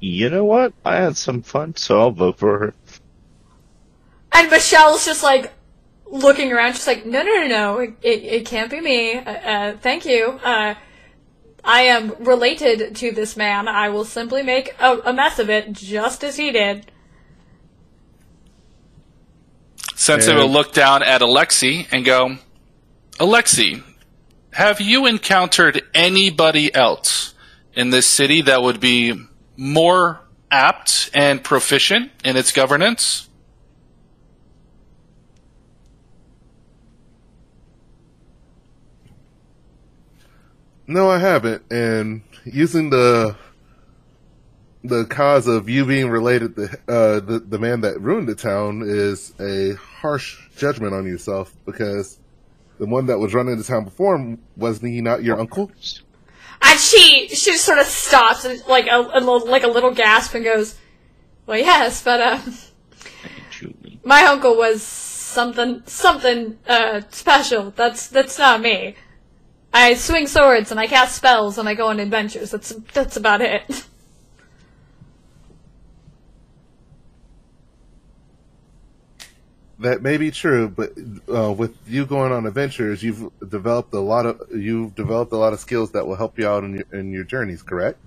You know what? I had some fun, so I'll vote for her. And Michelle's just like looking around. She's like, no, no, no, no, it, it, it can't be me. Uh, uh, thank you. Uh, I am related to this man. I will simply make a, a mess of it, just as he did. Sensei And- will look down at Alexi and go, Alexi, have you encountered anybody else in this city that would be more apt and proficient in its governance? No, I haven't. And using the the cause of you being related to uh, the the man that ruined the town is a harsh judgment on yourself because the one that was running the town before him wasn't he not your uncle? And she she just sort of stops and like a, a little, like a little gasp and goes, "Well, yes, but uh, my uncle was something something uh special. That's that's not me. I swing swords and I cast spells and I go on adventures. That's that's about it." That may be true, but uh, with you going on adventures, you've developed a lot of you've developed a lot of skills that will help you out in your in your journeys. Correct?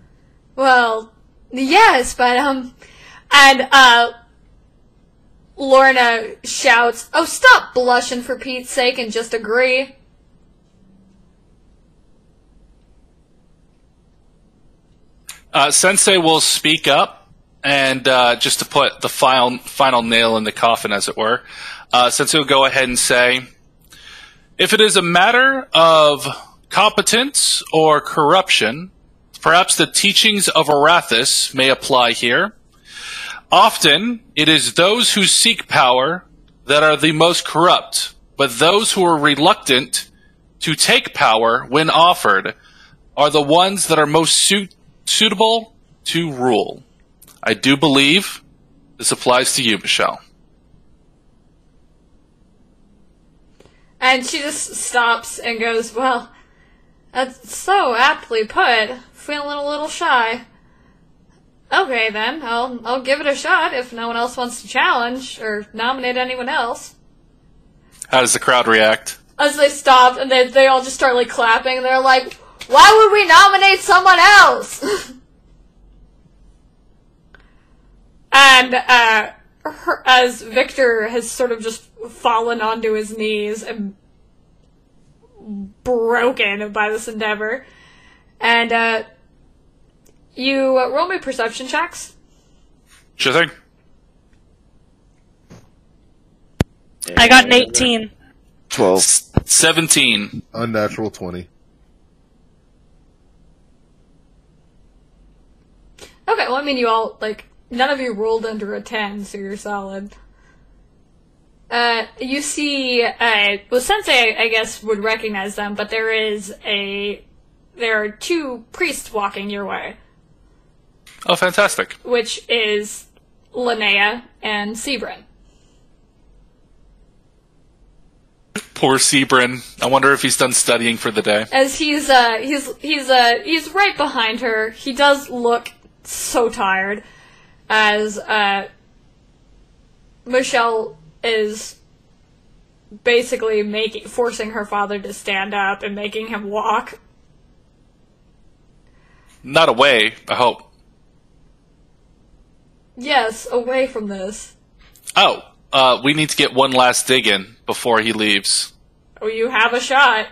Well, yes, but um, and uh, Lorna shouts, "Oh, stop blushing for Pete's sake and just agree." Uh, Sensei will speak up, and uh, just to put the final final nail in the coffin, as it were, uh, Sensei will go ahead and say, "If it is a matter of competence or corruption, perhaps the teachings of Arathis may apply here. Often, it is those who seek power that are the most corrupt, but those who are reluctant to take power when offered." are the ones that are most suit- suitable to rule. I do believe this applies to you, Michelle. And she just stops and goes, Well, that's so aptly put. Feeling a little shy. Okay then, I'll I'll give it a shot if no one else wants to challenge or nominate anyone else. How does the crowd react? As they stop and they they all just start like clapping and they're like, Why would we nominate someone else? and uh her, as Victor has sort of just fallen onto his knees and broken by this endeavor. And uh, you uh, roll me perception checks. Sure thing. I got an 18. Twelve. 17. Unnatural 20. Okay, well, I mean, you all, like, none of you rolled under a 10, so you're solid. Uh, you see, uh, well, Sensei, I guess, would recognize them, but there is a, there are two priests walking your way, Oh, fantastic. which is Linnea and Sebrin. Poor Sebrin. I wonder if he's done studying for the day. As he's, uh, he's, he's, uh, he's right behind her. He does look so tired as, uh, Michelle is basically making, forcing her father to stand up and making him walk. Not away, I hope. Yes, away from this. Oh, uh, we need to get one last dig in before he leaves. Oh, you have a shot.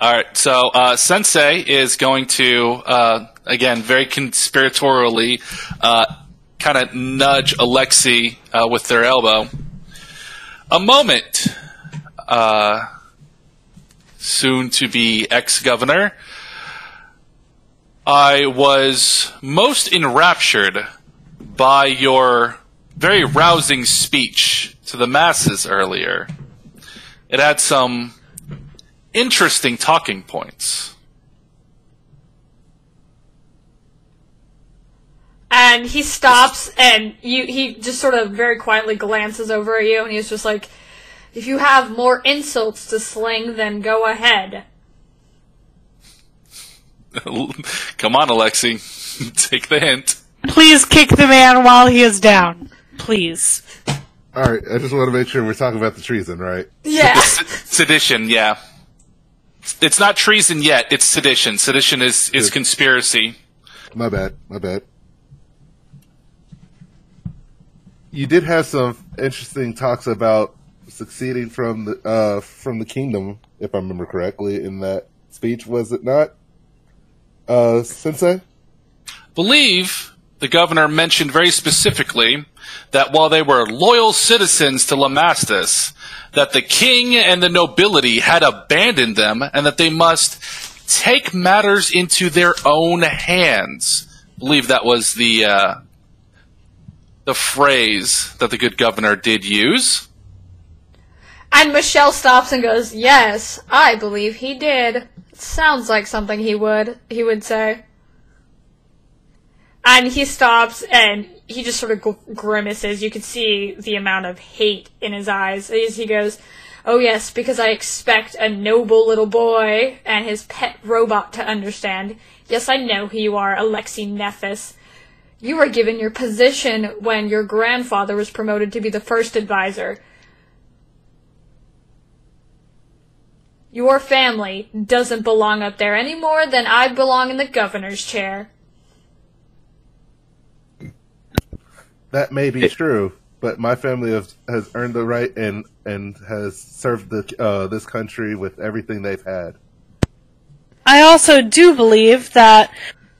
All right, so uh, Sensei is going to, uh, again, very conspiratorially, uh, kind of nudge Alexei uh, with their elbow. A moment, uh, soon to be ex governor. I was most enraptured by your very rousing speech to the masses earlier. It had some interesting talking points. And he stops and you, he just sort of very quietly glances over at you and he's just like, if you have more insults to sling, then go ahead. Come on, Alexei. Take the hint. Please kick the man while he is down. Please. All right, I just want to make sure we're talking about the treason, right? Yeah. Sedition, yeah. It's not treason yet, it's sedition. Sedition is, is conspiracy. My bad. My bad. You did have some interesting talks about succeeding from the uh, from the kingdom, if I remember correctly, in that speech. Was it not, uh, Sensei? Believe the governor mentioned very specifically that while they were loyal citizens to Lamastus, that the king and the nobility had abandoned them and that they must take matters into their own hands. believe that was the uh, the phrase that the good governor did use. And Michelle stops and goes, "Yes, I believe he did. Sounds like something he would he would say." And he stops and he just sort of gr- grimaces. You can see the amount of hate in his eyes as he goes, "Oh yes, because I expect a noble little boy and his pet robot to understand. Yes, I know who you are, Alexei Nephis. You were given your position when your grandfather was promoted to be the first advisor." Your family doesn't belong up there any more than I belong in the governor's chair. That may be true, but my family has, has earned the right and and has served the uh, this country with everything they've had. I also do believe that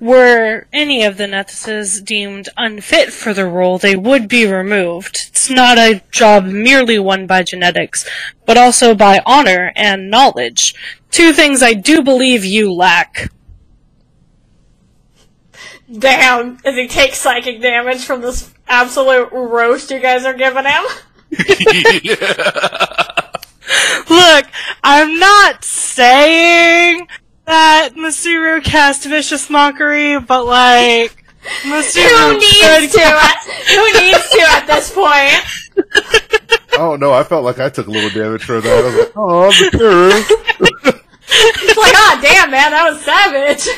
were any of the Nethuses deemed unfit for the role, they would be removed. It's not a job merely won by genetics, but also by honor and knowledge. Two things I do believe you lack. Damn, as he takes psychic damage from this absolute roast you guys are giving him. Look, I'm not saying that Masuru cast vicious mockery, but like, Masuru Who needs could to? At, who needs to at this point? Oh no, I felt like I took a little damage for that. I was like, oh, the terror. It's like, ah, damn, man, that was savage.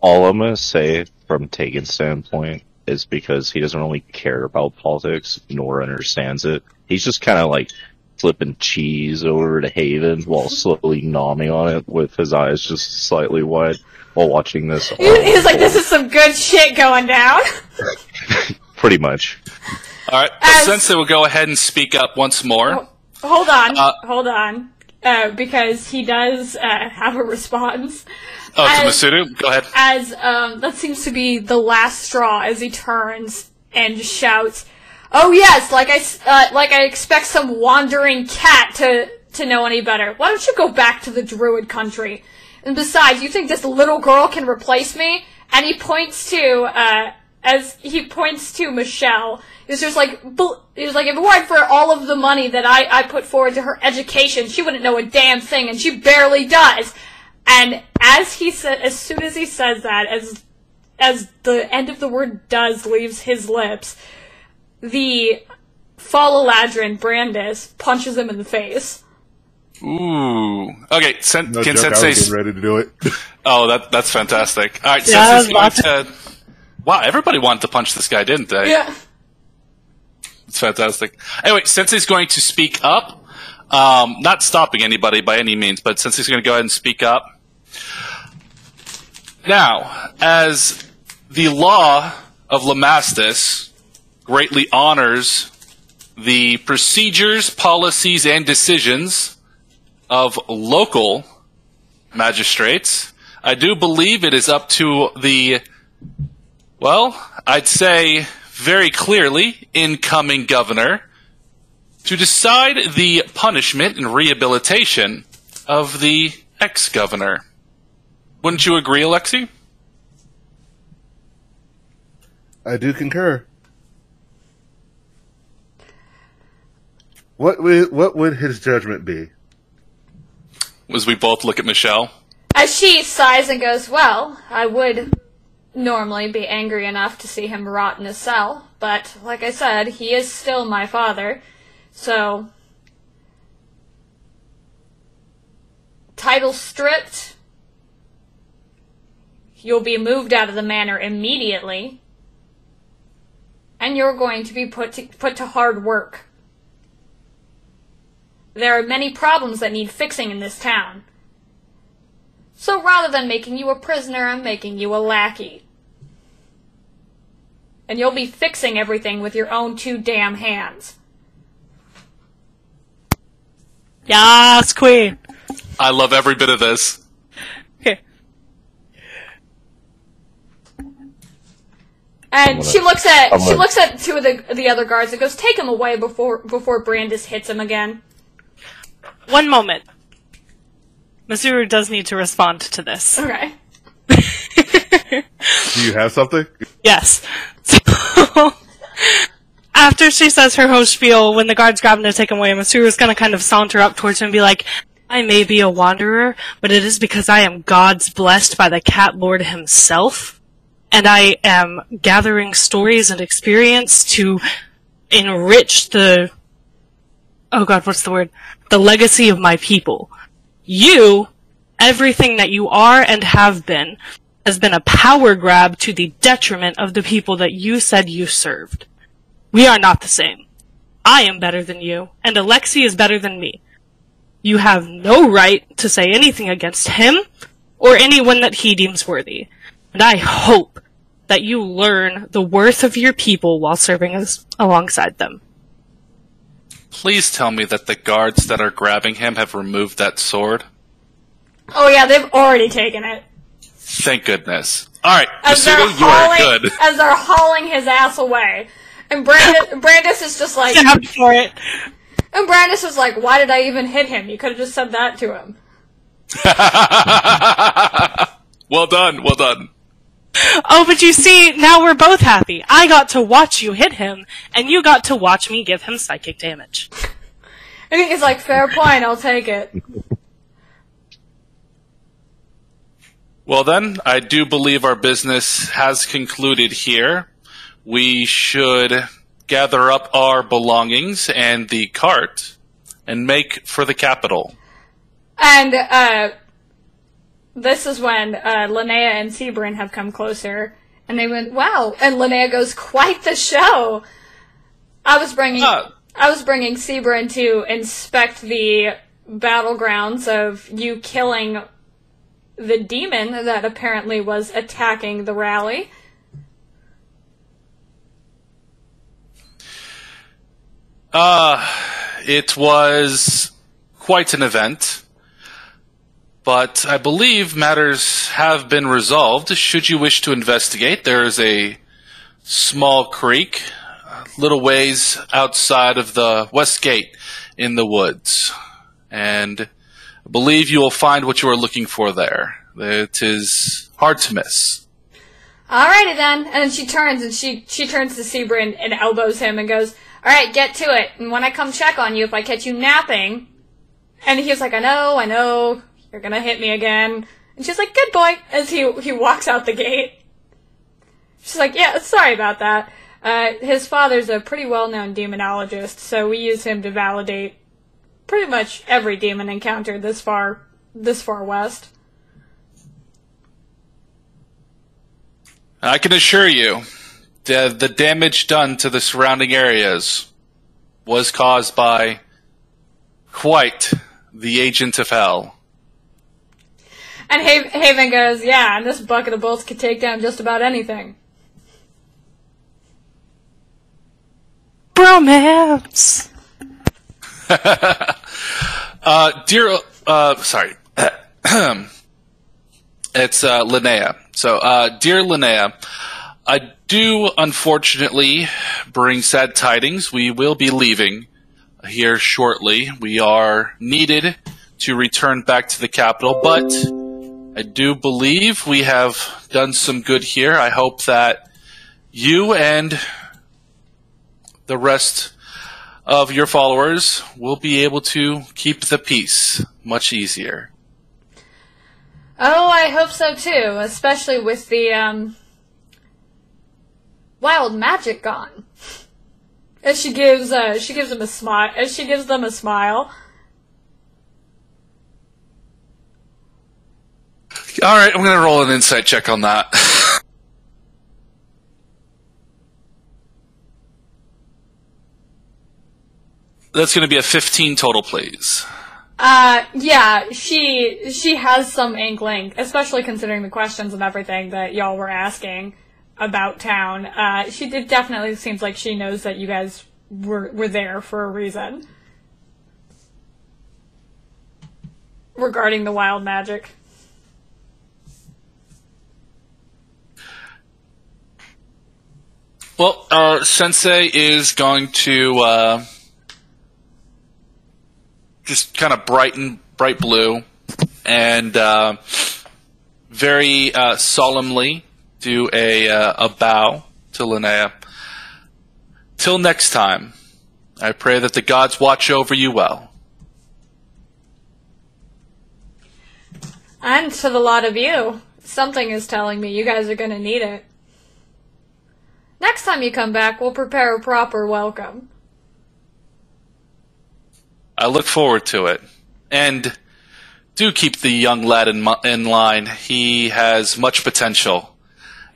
All I'm gonna say from Tegan's standpoint is because he doesn't really care about politics nor understands it. He's just kind of like flipping cheese over to Haven while slowly nomming on it with his eyes just slightly wide while watching this. He- He's like, this is some good shit going down. pretty much. All right, As- Sensei will go ahead and speak up once more. Hold on, Uh, hold on. uh, because he does uh, have a response. Oh, to As- Masuru? Go ahead. as um, that seems to be the last straw as he turns and shouts, "Oh yes, like I uh, like I expect some wandering cat to to know any better. Why don't you go back to the druid country? And besides, you think this little girl can replace me?" And he points to uh, as he points to Michelle. It's just like it was like if it weren't for all of the money that I I put forward to her education, she wouldn't know a damn thing, and she barely does. And as he said, as soon as he says that, as as the end of the word "does" leaves his lips, the Falaladrin Brandis punches him in the face. Ooh. Okay, sen- No can joke, I Sensei. was getting ready to do it. Oh, that that's fantastic. All right, Yeah, Sensei's going to. Wow, everybody wanted to punch this guy, didn't they? Yeah. It's fantastic. Anyway, Sensei's going to speak up. Um, not stopping anybody by any means, but Sensei's going to go ahead and speak up. Now, as the law of Lamastus greatly honors the procedures, policies, and decisions of local magistrates, I do believe it is up to the well, I'd say very clearly, incoming governor, to decide the punishment and rehabilitation of the ex governor. Wouldn't you agree, Alexi? I do concur. What would, what would his judgment be? As we both look at Michelle. As she sighs and goes, "Well, I would normally be angry enough to see him rot in a cell, but like I said, he is still my father, so." Title stripped. You'll be moved out of the manor immediately. And you're going to be put to, put to hard work. There are many problems that need fixing in this town. So rather than making you a prisoner, I'm making you a lackey. And you'll be fixing everything with your own two damn hands. Yes, queen. I love every bit of this. Okay. And gonna- she looks at I'm she looks at two of the the other guards and goes, "Take him away before before Brandis hits him again." One moment. Masuru does need to respond to this. Okay. Do you have something? Yes. So, after she says her whole spiel, when the guards grab him to take him away, Masuru's gonna kind of saunter up towards him and be like, I may be a wanderer, but it is because I am God's blessed by the Cat Lord himself, and I am gathering stories and experience to enrich the, oh god, what's the word? The legacy of my people. You, everything that you are and have been, has been a power grab to the detriment of the people that you said you served. We are not the same. I am better than you, and Alexei is better than me. You have no right to say anything against him or anyone that he deems worthy. And I hope that you learn the worth of your people while serving as alongside them. Please tell me that the guards that are grabbing him have removed that sword. Oh yeah, they've already taken it. Thank goodness. All right, As they're Masuru, you are hauling good. as they're hauling his ass away. And Brandis, Brandis is just like, Stabbed for it. and Brandis is like, why did I even hit him? You could have just said that to him. well done, well done. Oh, but you see, now we're both happy. I got to watch you hit him, and you got to watch me give him psychic damage. And he's like, fair point, I'll take it. Well, then, I do believe our business has concluded here. We should gather up our belongings and the cart and make for the capital. And uh, this is when uh, Linnea and Sebring have come closer, and they went, "Wow!" And Linnea goes, "Quite the show." I was bringing, Ah. I was bringing Sebring to inspect the battlegrounds of you killing the demon that apparently was attacking the rally. Uh, it was quite an event. But I believe matters have been resolved. Should you wish to investigate, there is a small creek, a little ways outside of the west gate in the woods. And I believe you will find what you are looking for there. It is hard to miss. Alrighty then. And then she turns and she she turns to Sebring and elbows him and goes, Alright, get to it. And when I come check on you, if I catch you napping and he was like, I know, I know, you're gonna hit me again. And she's like, Good boy as he he walks out the gate. She's like, Yeah, sorry about that. Uh, his father's a pretty well known demonologist, so we use him to validate pretty much every demon encounter this far this far west. I can assure you, the, the damage done to the surrounding areas was caused by quite the agent of hell. And Ha- Haven goes, Yeah, and this bucket of bolts could take down just about anything. Bromance. Uh, dear, uh, sorry. it's uh, Linnea. So, uh, dear Linnea, I do unfortunately bring sad tidings. We will be leaving here shortly. We are needed to return back to the capital, but I do believe we have done some good here. I hope that you and the rest of your followers will be able to keep the peace much easier. Oh, I hope so too, especially with the um wild magic gone. As she gives uh she gives him a smile as she gives them a smile. All right, I'm going to roll an insight check on that. That's going to be a 15 total, please. Uh yeah, she she has some inkling, especially considering the questions and everything that y'all were asking about town. Uh she it definitely seems like she knows that you guys were were there for a reason. Regarding the wild magic. Well, uh, Sensei is going to uh, just kind of brighten, bright blue, and uh, very uh, solemnly do a uh, a bow to Linnea. Till next time, I pray that the gods watch over you well. And to the lot of you, something is telling me you guys are gonna need it. Next time you come back, we'll prepare a proper welcome. I look forward to it, and do keep the young lad in, in line. He has much potential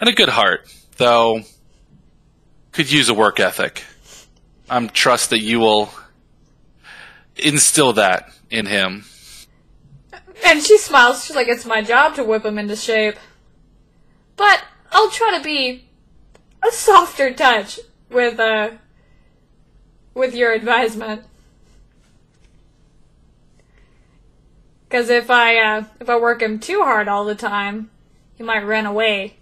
and a good heart, though could use a work ethic. I'm trust that you will instill that in him. And she smiles, she's like, it's my job to whip him into shape. But I'll try to be a softer touch with, uh, with your advisement. Cause if I, uh, if I work him too hard all the time, he might run away.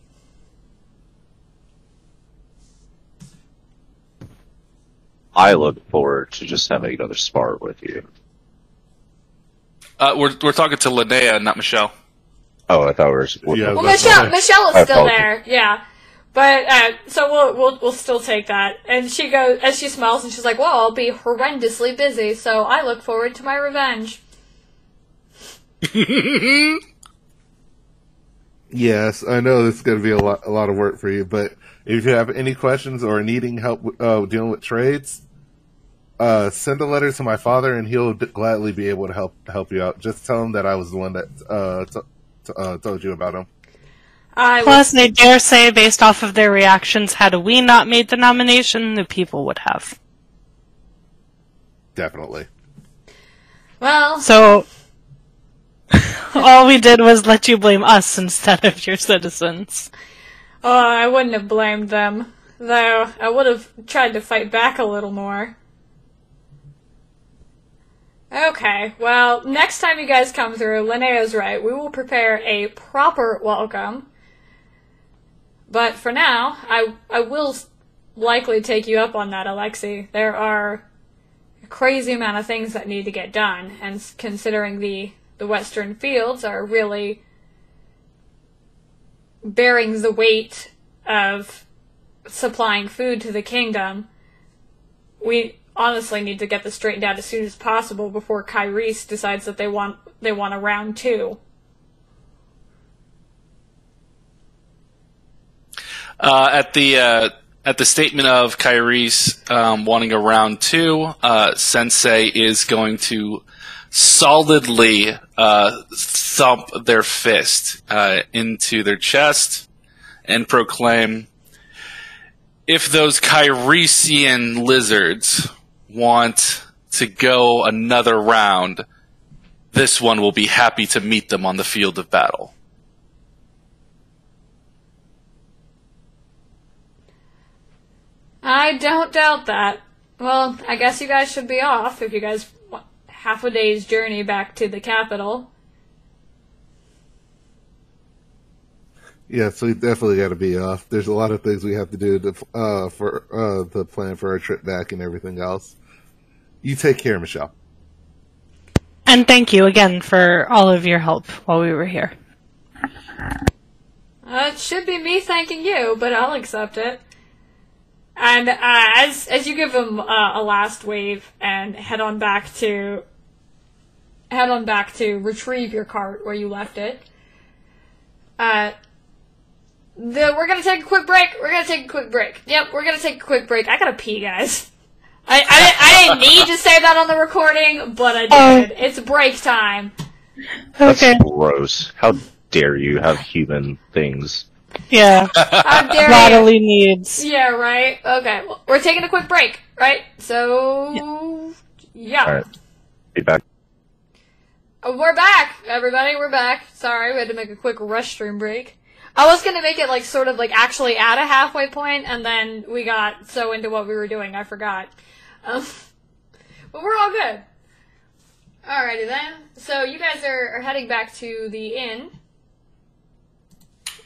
I look forward to just having another spar with you. Uh, we're we're talking to Linnea, not Michelle. Oh, I thought we were. Yeah, Well, Michelle. Michelle is I still apologize. there, yeah. But uh, so we'll we'll we'll still take that. And she goes as she smiles and she's like, "Well, I'll be horrendously busy, so I look forward to my revenge." Yes, I know this is going to be a lot, a lot of work for you, but if you have any questions or needing help uh, dealing with trades, uh, send a letter to my father, and he'll d- gladly be able to help help you out. Just tell him that I was the one that uh, t- t- uh, told you about him. I will, Plus, I dare say, based off of their reactions, had we not made the nomination, the people would have. Definitely. well, So, all we did was let you blame us instead of your citizens. oh, I wouldn't have blamed them, though. I would have tried to fight back a little more. Okay, well, next time you guys come through, Linnea's right. We will prepare a proper welcome. But for now, I I will likely take you up on that, Alexi. There are a crazy amount of things that need to get done, and considering the the western fields are really bearing the weight of supplying food to the kingdom, we honestly need to get this straightened out as soon as possible before Kyrese decides that they want they want a round two. Uh, at the uh, at the statement of Kyrie's um, wanting a round two, uh, Sensei is going to solidly uh, thump their fist into their chest and proclaim, "If those Kyresian lizards want to go another round, this one will be happy to meet them on the field of battle." I don't doubt that. Well, I guess you guys should be off if you guys want half a day's journey back to the capital. Yeah, so we definitely got to be off. There's a lot of things we have to do to, uh, for uh, the plan for our trip back and everything else. You take care, Michelle. And thank you again for all of your help while we were here. Uh, it should be me thanking you, but I'll accept it. And uh, as as you give him uh, a last wave and head on back to head on back to retrieve your cart where you left it. Uh, the we're gonna take a quick break. We're gonna take a quick break. Yep, we're gonna take a quick break. I gotta pee, guys. I I, didn't- I didn't need to say that on the recording, but I did. it's break time. That's Okay. gross. How dare you have human things? Yeah. How dare you? Bodily needs. Yeah, right. Okay, well, we're taking a quick break, right? So, yeah. All right. Be back. Uh, We're back, everybody. We're back. Sorry, we had to make a quick restroom break. I was gonna make it like sort of like actually at a halfway point, and then we got so into what we were doing, I forgot. Um, but we're all good. Alrighty then. So you guys are, are heading back to the inn.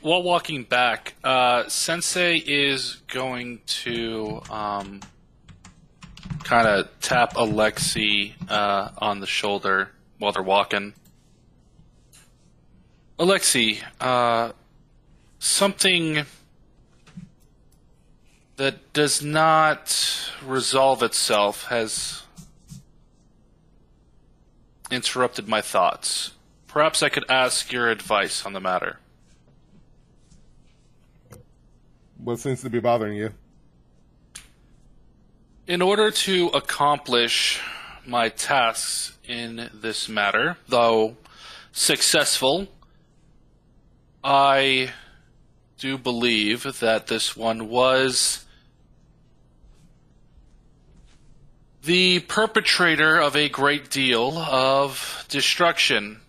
While walking back, uh, Sensei is going to um, kind of tap Alexi uh, on the shoulder while they're walking. Alexi, uh, something that does not resolve itself has interrupted my thoughts. Perhaps I could ask your advice on the matter. What seems to be bothering you? In order to accomplish my tasks in this matter, though successful, I do believe that this one was the perpetrator of a great deal of destruction,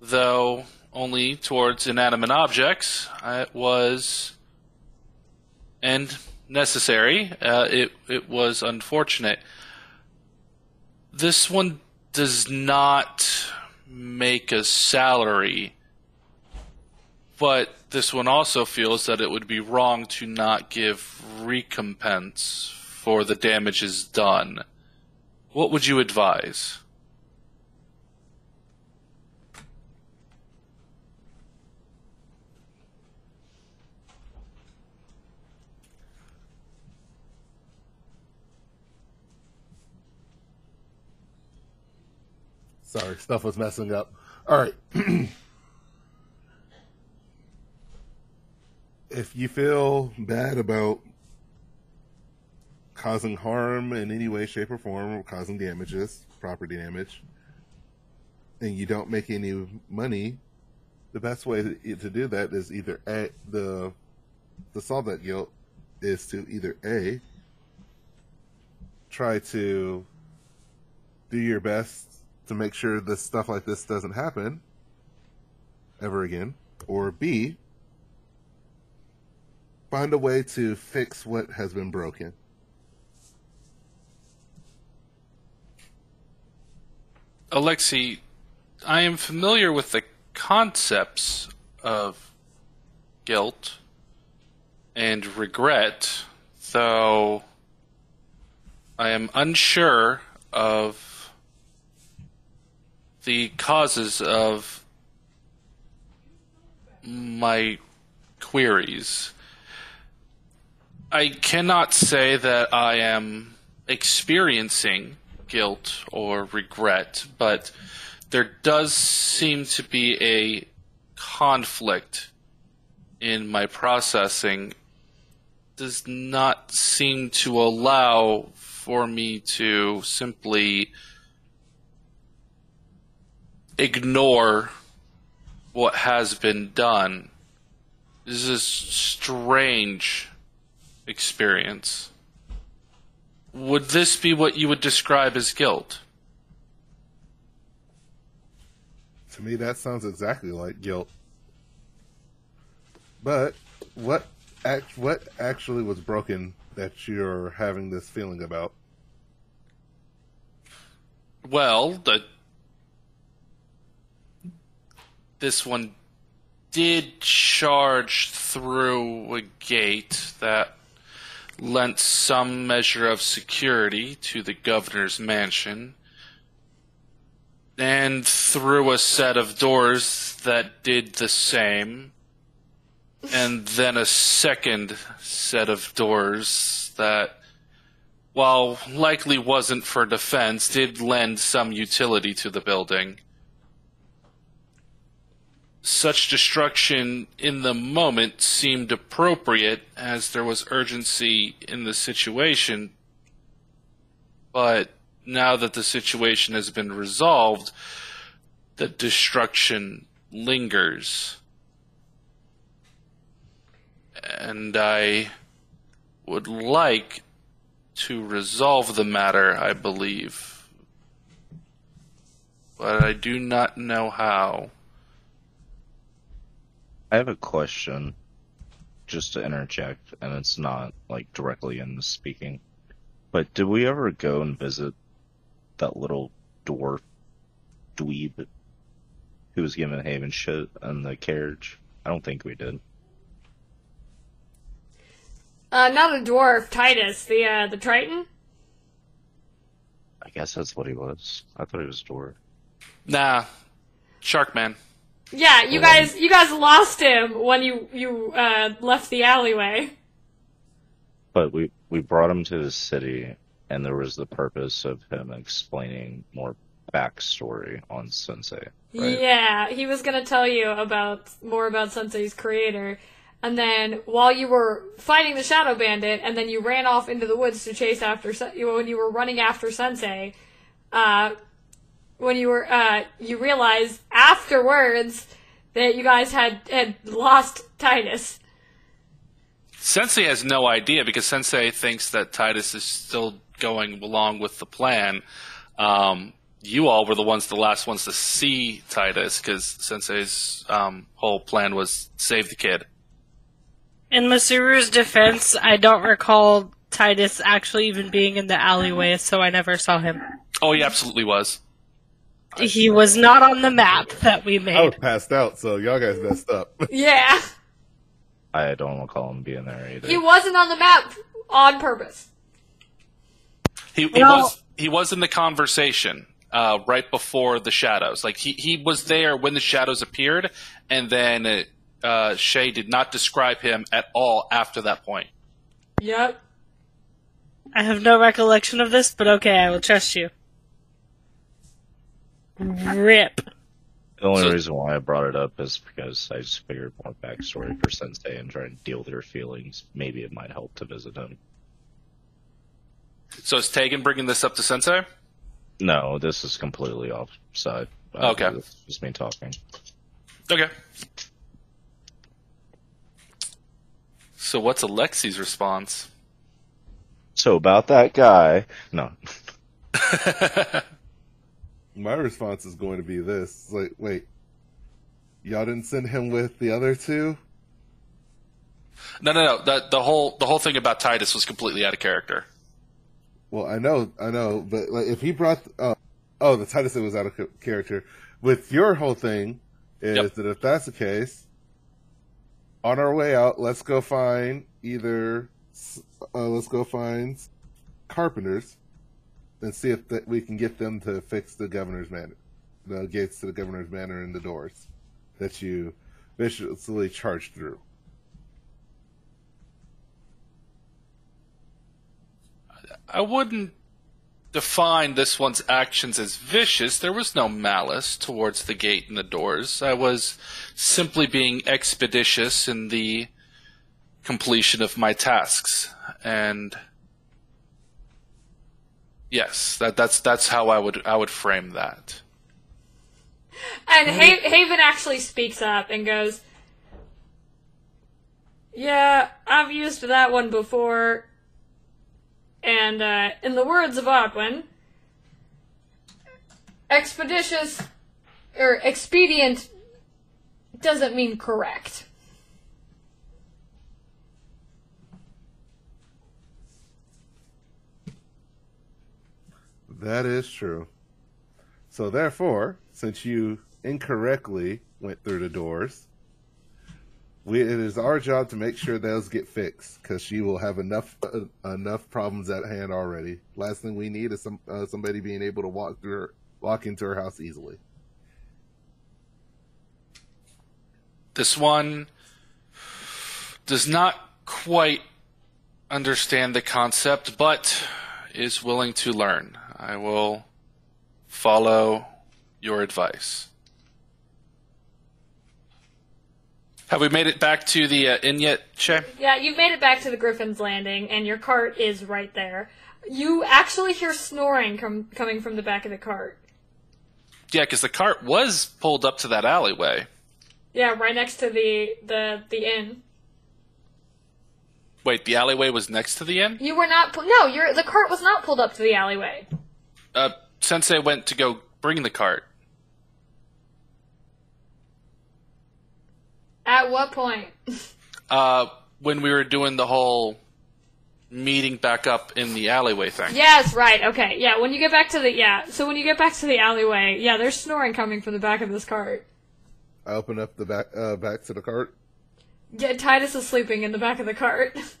though only towards inanimate objects. It was and necessary. Uh, it it was unfortunate. This one does not make a salary, but this one also feels that it would be wrong to not give recompense for the damages done. What would you advise? Sorry, stuff was messing up. All right. if you feel bad about causing harm in any way, shape, or form, or causing damages, property damage, and you don't make any money, the best way to, do that is either a the to solve that guilt is to either a try to do your best to make sure that stuff like this doesn't happen ever again, or B, find a way to fix what has been broken. Alexi, I am familiar with the concepts of guilt and regret, though I am unsure of the causes of my queries. I cannot say that I am experiencing guilt or regret, but there does seem to be a conflict in my processing does not seem to allow for me to simply ignore what has been done. This is a strange experience. Would this be what you would describe as guilt? To me, that sounds exactly like guilt. But what act, what actually was broken that you're having this feeling about? Well, the this one did charge through a gate that lent some measure of security to the governor's mansion and through a set of doors that did the same and then a second set of doors that while likely wasn't for defense did lend some utility to the building such destruction in the moment seemed appropriate as there was urgency in the situation. But now that the situation has been resolved, the destruction lingers. And I would like to resolve the matter, I believe. But I do not know how. I have a question, just to interject, and it's not like directly in the speaking. But did we ever go and visit that little dwarf dweeb who was giving Haven shit in the carriage? I don't think we did. Uh, not a dwarf, Titus, the uh, the Triton. I guess that's what he was. I thought he was a dwarf. Nah, Sharkman. Yeah, you guys, you guys lost him when you you uh, left the alleyway. But we we brought him to the city, and there was the purpose of him explaining more backstory on Sensei. Right? Yeah, he was gonna tell you about more about Sensei's creator, and then while you were fighting the Shadow Bandit, and then you ran off into the woods to chase after when you were running after Sensei, uh, when you were uh, you realized afterwards that you guys had had lost Titus. Sensei has no idea because Sensei thinks that Titus is still going along with the plan. Um, you all were the ones, the last ones to see Titus because Sensei's um, whole plan was save the kid. In Masuru's defense, I don't recall Titus actually even being in the alleyway, so I never saw him. Oh, he absolutely was. He was not on the map that we made. I was passed out, so y'all guys messed up. Yeah, I don't recall him being there either. he wasn't on the map on purpose. He, he Well- was he was in the conversation uh, right before the shadows. Like he, he was there when the shadows appeared, and then uh, Shay did not describe him at all after that point. Yep. I have no recollection of this, but okay, I will trust you. Rip. The only So- reason why I brought it up is because I just figured more backstory for Sensei and trying to deal with their feelings. Maybe it might help to visit him. So is Tegan bringing this up to Sensei? No, this is completely offside. Okay. This is just me talking. Okay. So what's Alexi's response? So about that guy, no. My response is going to be this: like, wait, y'all didn't send him with the other two? No, no, no. The, the whole the whole thing about Titus was completely out of character. Well, I know, I know, but like, if he brought, uh, oh, the Titus it was out of character. With your whole thing is Yep. that if that's the case, on our way out, let's go find either uh, let's go find carpenters and see if we can get them to fix the governor's manor, the gates to the governor's manor and the doors that you viciously charged through. I wouldn't define this one's actions as vicious. There was no malice towards the gate and the doors. I was simply being expeditious in the completion of my tasks. And yes, that, that's that's how I would I would frame that. And ha- Haven actually speaks up and goes, Yeah, I've used that one before. And uh, in the words of Odwin, expeditious or expedient doesn't mean correct. That is true. So therefore, since you incorrectly went through the doors, we, it is our job to make sure those get fixed because she will have enough uh, enough problems at hand already. Last thing we need is some uh, somebody being able to walk through her, walk into her house easily. This one does not quite understand the concept, but is willing to learn. I will follow your advice. Have we made it back to the uh, inn yet, Shay? Yeah, you've made it back to the Griffin's Landing, and your cart is right there. You actually hear snoring com- coming from the back of the cart. Yeah, because the cart was pulled up to that alleyway. Yeah, right next to the the the inn. Wait, the alleyway was next to the inn? You were not. Pu- no, your the cart was not pulled up to the alleyway. Uh, Sensei went to go bring the cart. At what point? Uh, when we were doing the whole meeting back up in the alleyway thing. yes, right. Okay, yeah. When you get back to the yeah, so when you get back to the alleyway, yeah, there's snoring coming from the back of this cart. I open up the back uh, back to the cart. Yeah, Titus is sleeping in the back of the cart.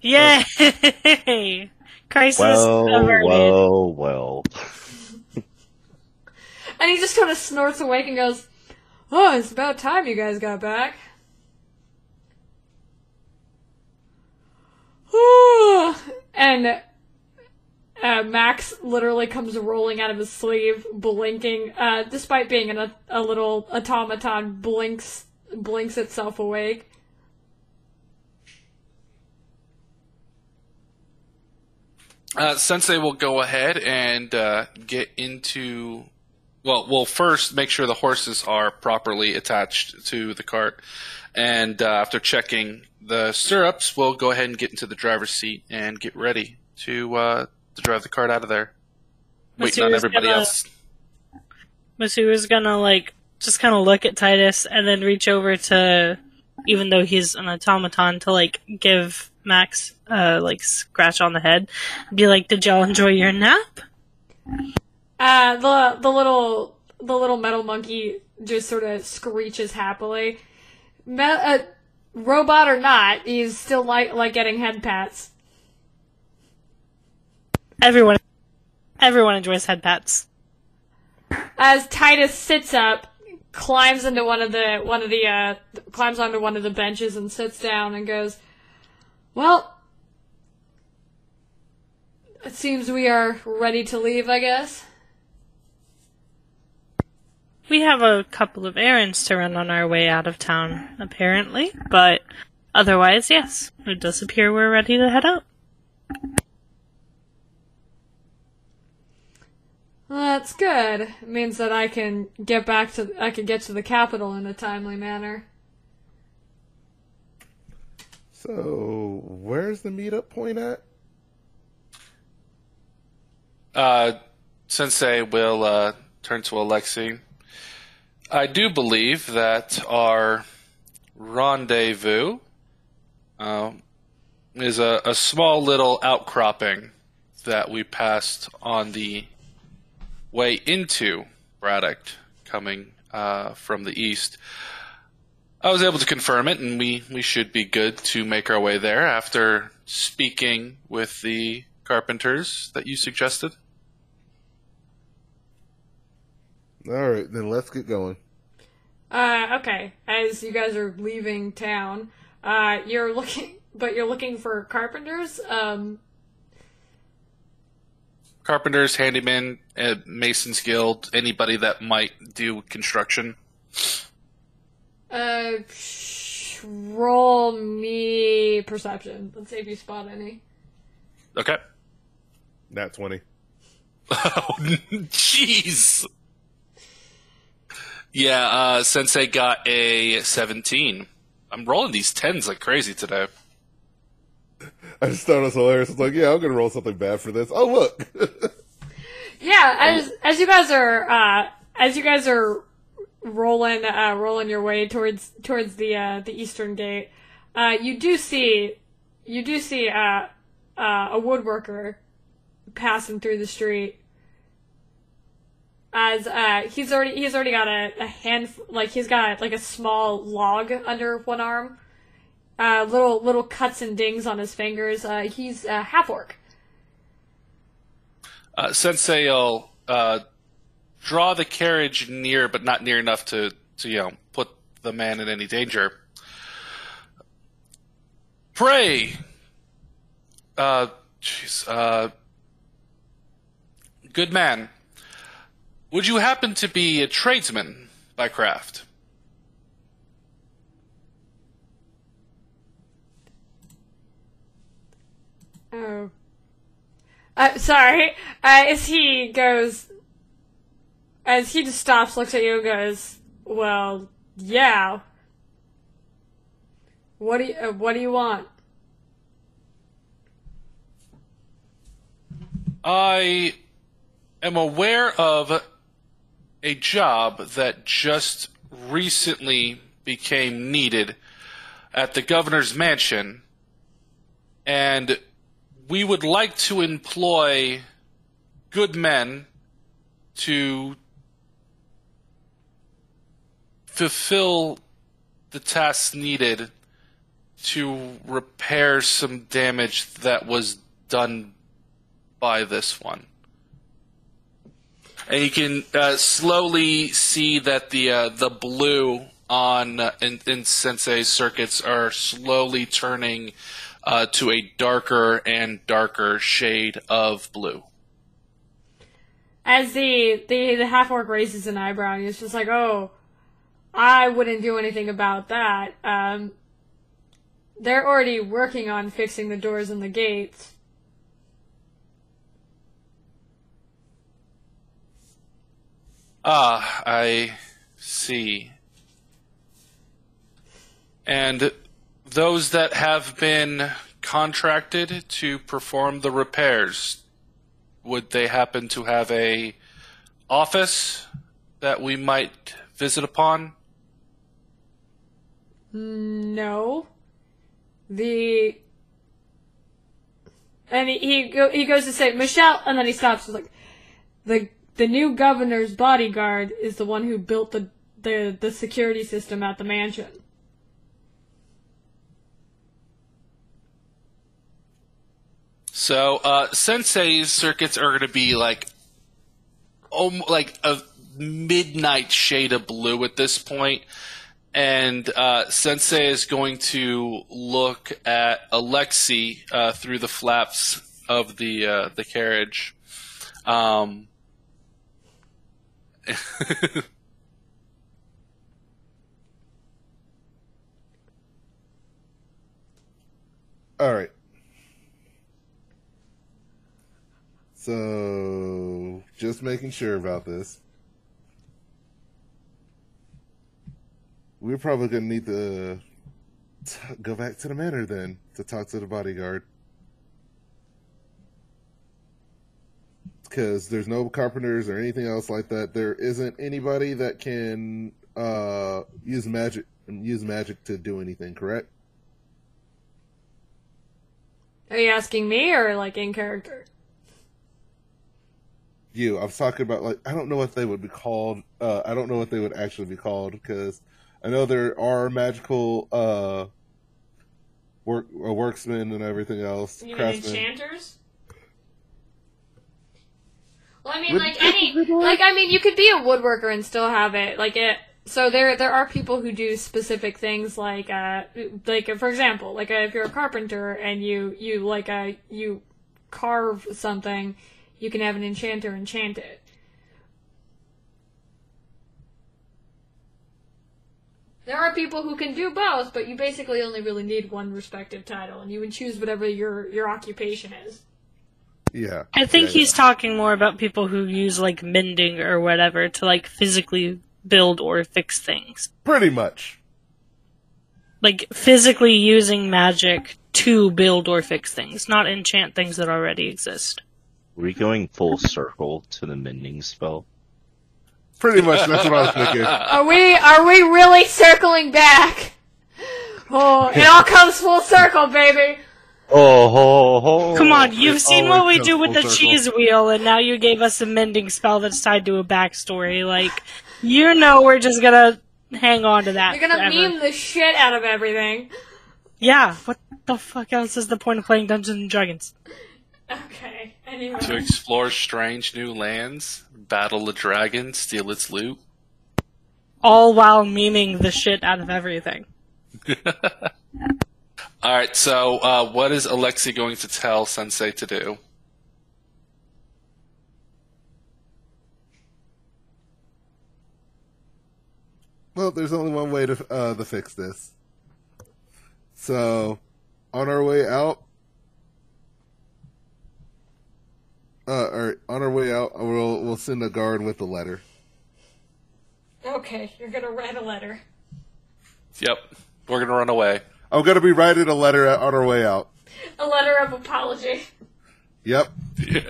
Yay! Crisis Well, averted. well, well. And he just kind of snorts awake and goes, "Oh, it's about time you guys got back." and uh, Max literally comes rolling out of his sleeve, blinking. Uh, despite being in a, a little automaton, blinks blinks itself awake. Uh, Sensei will go ahead and uh, get into. Well, we'll first make sure the horses are properly attached to the cart, and uh, after checking the stirrups, we'll go ahead and get into the driver's seat and get ready to uh, to drive the cart out of there. Waiting on everybody gonna- else. Masuru's gonna like just kind of look at Titus and then reach over to, even though he's an automaton, to like give Max uh like scratch on the head, be like, "Did y'all enjoy your nap?" Uh, the the little the little metal monkey just sort of screeches happily. Me- uh, robot or not, he's still like like getting head pats. Everyone, everyone enjoys head pats. As Titus sits up, climbs into one of the one of the uh climbs onto one of the benches and sits down and goes, "Well, it seems we are ready to leave, I guess." We have a couple of errands to run on our way out of town, apparently, but otherwise, yes, it does appear we're ready to head out. Well, that's good. It means that I can get back to I can get to the capital in a timely manner. So where's the meetup point at? Uh, Sensei will uh, turn to Alexi. I do believe that our rendezvous uh, is a, a small little outcropping that we passed on the way into Braddock, coming uh, from the east. I was able to confirm it, and we, we should be good to make our way there after speaking with the carpenters that you suggested. All right, then let's get going. Uh, okay. As you guys are leaving town, uh, you're looking, but you're looking for carpenters. Um, Carpenters, handyman, uh, Masons Guild, anybody that might do construction. Uh, sh- roll me perception. Let's see if you spot any. Okay. Nat 20. Oh, jeez. Yeah, uh, Sensei got a 17. I'm rolling these 10s like crazy today. I just thought it was hilarious. It's like, yeah, I'm gonna roll something bad for this. Oh, look. Yeah, as as you guys are uh, as you guys are rolling uh, rolling your way towards towards the uh, the eastern gate, uh, you do see you do see uh, uh, a woodworker passing through the street. As uh, he's already he's already got a, a hand like he's got like a small log under one arm, little little cuts and dings on his fingers. He's half orc. Uh, Sensei will draw the carriage near, but not near enough to, to you know put the man in any danger. Pray, uh, jeez, uh, good man. Would you happen to be a tradesman by craft? Oh. Uh, sorry. Uh, as he goes, as he just stops, looks at you, and goes, "Well, yeah. What do you, uh, What do you want?" I am aware of a job that just recently became needed at the governor's mansion, and we would like to employ good men to fulfill the tasks needed to repair some damage that was done by this one. And you can uh, slowly see that the uh, the blue on uh, in, in Sensei's circuits are slowly turning uh, to a darker and darker shade of blue. As the the, the half orc raises an eyebrow, he's just like, "Oh, I wouldn't do anything about that. Um, they're already working on fixing the doors and the gates." Ah, I see. And those that have been contracted to perform the repairs, would they happen to have a office that we might visit upon? No. The and he he, go, he goes to say Michelle, and then he stops. He's like, the the new governor's bodyguard is the one who built the the the security system at the mansion. So, uh, Sensei's circuits are going to be like, um, like a midnight shade of blue at this point, and uh, Sensei is going to look at Alexi uh, through the flaps of the uh, the carriage. Um, All right. So, just making sure about this. We're probably going to need to t- go back to the manor then to talk to the bodyguard. Because there's no carpenters or anything else like that. There isn't anybody that can uh, use magic use magic to do anything. Correct? Are you asking me or like in character? you. I was talking about like I don't know what they would be called. Uh, I don't know what they would actually be called because I know there are magical uh, work uh, worksmen and everything else. You mean enchanters? Well, I mean, like any, like I mean, you could be a woodworker and still have it. Like it. So there, there are people who do specific things, like, uh, like for example, like uh, if you're a carpenter and you, you like, uh, you carve something, you can have an enchanter enchant it. There are people who can do both, but you basically only really need one respective title, and you would choose whatever your your occupation is. Yeah, I think Yeah, he's talking more about people who use like mending or whatever to like physically build or fix things. pretty much. Like physically using magic to build or fix things, not enchant things that already exist. Were we going full circle to the mending spell? Pretty much. That's what I was thinking. Are we are we really circling back? Oh, it all comes full circle, baby. Oh, ho, ho. Come on, you've it seen what we do with the circle. cheese wheel, and now you gave us a mending spell that's tied to a backstory. Like, you know, we're just gonna hang on to that. You're gonna forever. meme the shit out of everything. Yeah, what the fuck else is the point of playing Dungeons and Dragons? Okay. Anyway. To explore strange new lands, battle a dragon, steal its loot. All while memeing the shit out of everything. All right, so uh, what is Alexi going to tell Sensei to do? Well, there's only one way to uh, to fix this. So, on our way out, uh, or on our way out, we'll we'll send a guard with a letter. Okay, you're gonna write a letter. Yep, we're gonna run away. I'm gonna be writing a letter on our way out. A letter of apology. Yep. Ooh,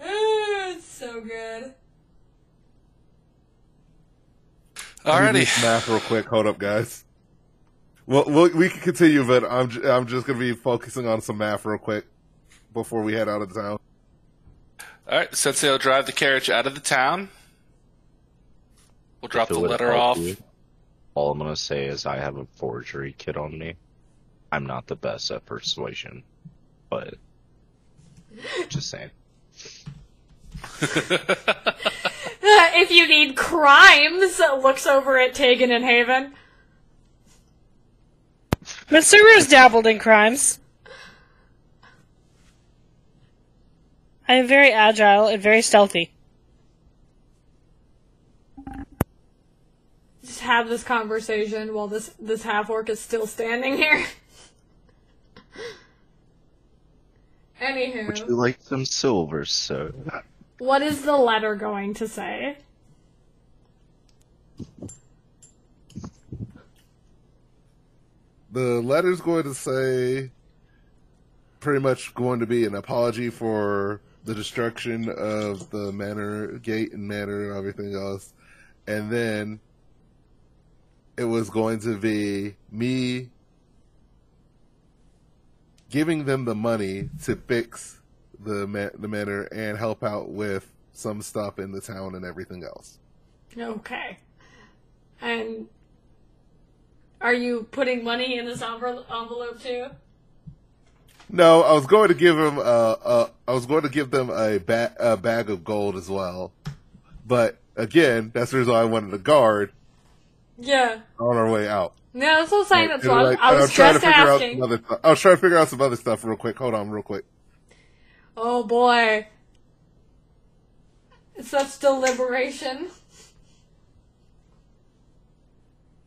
it's so good. Let me do Alrighty. math real quick. Hold up, guys. Well, we'll we can continue, but I'm j- I'm just gonna be focusing on some math real quick before we head out of town. All right, Sensei will drive the carriage out of the town. We'll drop If the letter off. you, All I'm gonna say is I have a forgery kit on me. I'm not the best at persuasion, but just saying. if you need crimes, looks over at Tegan and Haven. Mr. Rose dabbled in crimes. I am very agile and very stealthy. Just have this conversation while this this half orc is still standing here. Anywho, Would you like some silver, sir? what is the letter going to say? The letter's going to say pretty much going to be an apology for the destruction of the manor gate and manor and everything else. And then it was going to be me giving them the money to fix the ma- the manor and help out with some stuff in the town and everything else. Okay. And are you putting money in this envelope too? No, I was going to give him. Uh, uh, I was going to give them a, ba- a bag of gold as well, but again, that's the reason why I wanted a guard Yeah. on our way out. No, that's what I'm saying. That's why like, I was I'm trying to just figure out asking. some other. Th- I was trying to figure out some other stuff real quick. Hold on, real quick. Oh boy. It's such deliberation.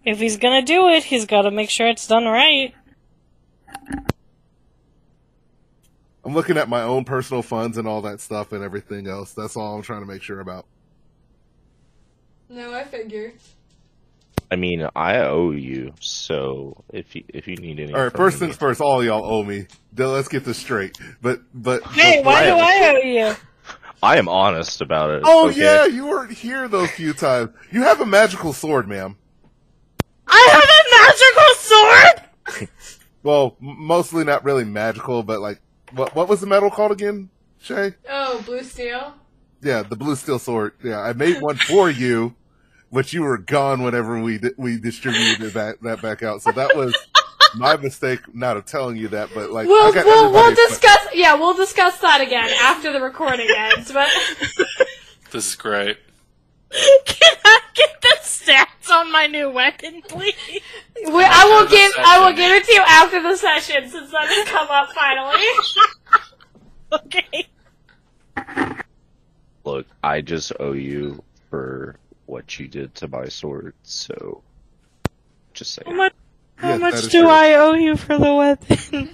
If he's gonna do it, he's gotta make sure it's done right. I'm looking at my own personal funds and all that stuff and everything else. That's all I'm trying to make sure about. No, I figure. I mean, I owe you, so if you if you need any, All right, first things first. All y'all owe me. Then Let's get this straight. But but Hey, why do I owe you? I am honest about it. Oh okay? yeah, you weren't here those few times. You have a magical sword, ma'am. I have a magical sword! Well, mostly not really magical, but like, what what was the metal called again, Shay? Oh, blue steel. Yeah, the blue steel sword. Yeah, I made one for you, but you were gone whenever we di- we distributed that that back out. So that was my mistake, not of telling you that, but like We'll I got we'll, we'll discuss. Yeah, we'll discuss that again after the recording ends. But This is great. Can I get the stats on my new weapon, please? we, I will give I will give it to you after the session since that has come up finally. Okay. Look, I just owe you for what you did to my sword, so just say How much, how Yes, much do true. I owe you for the weapon?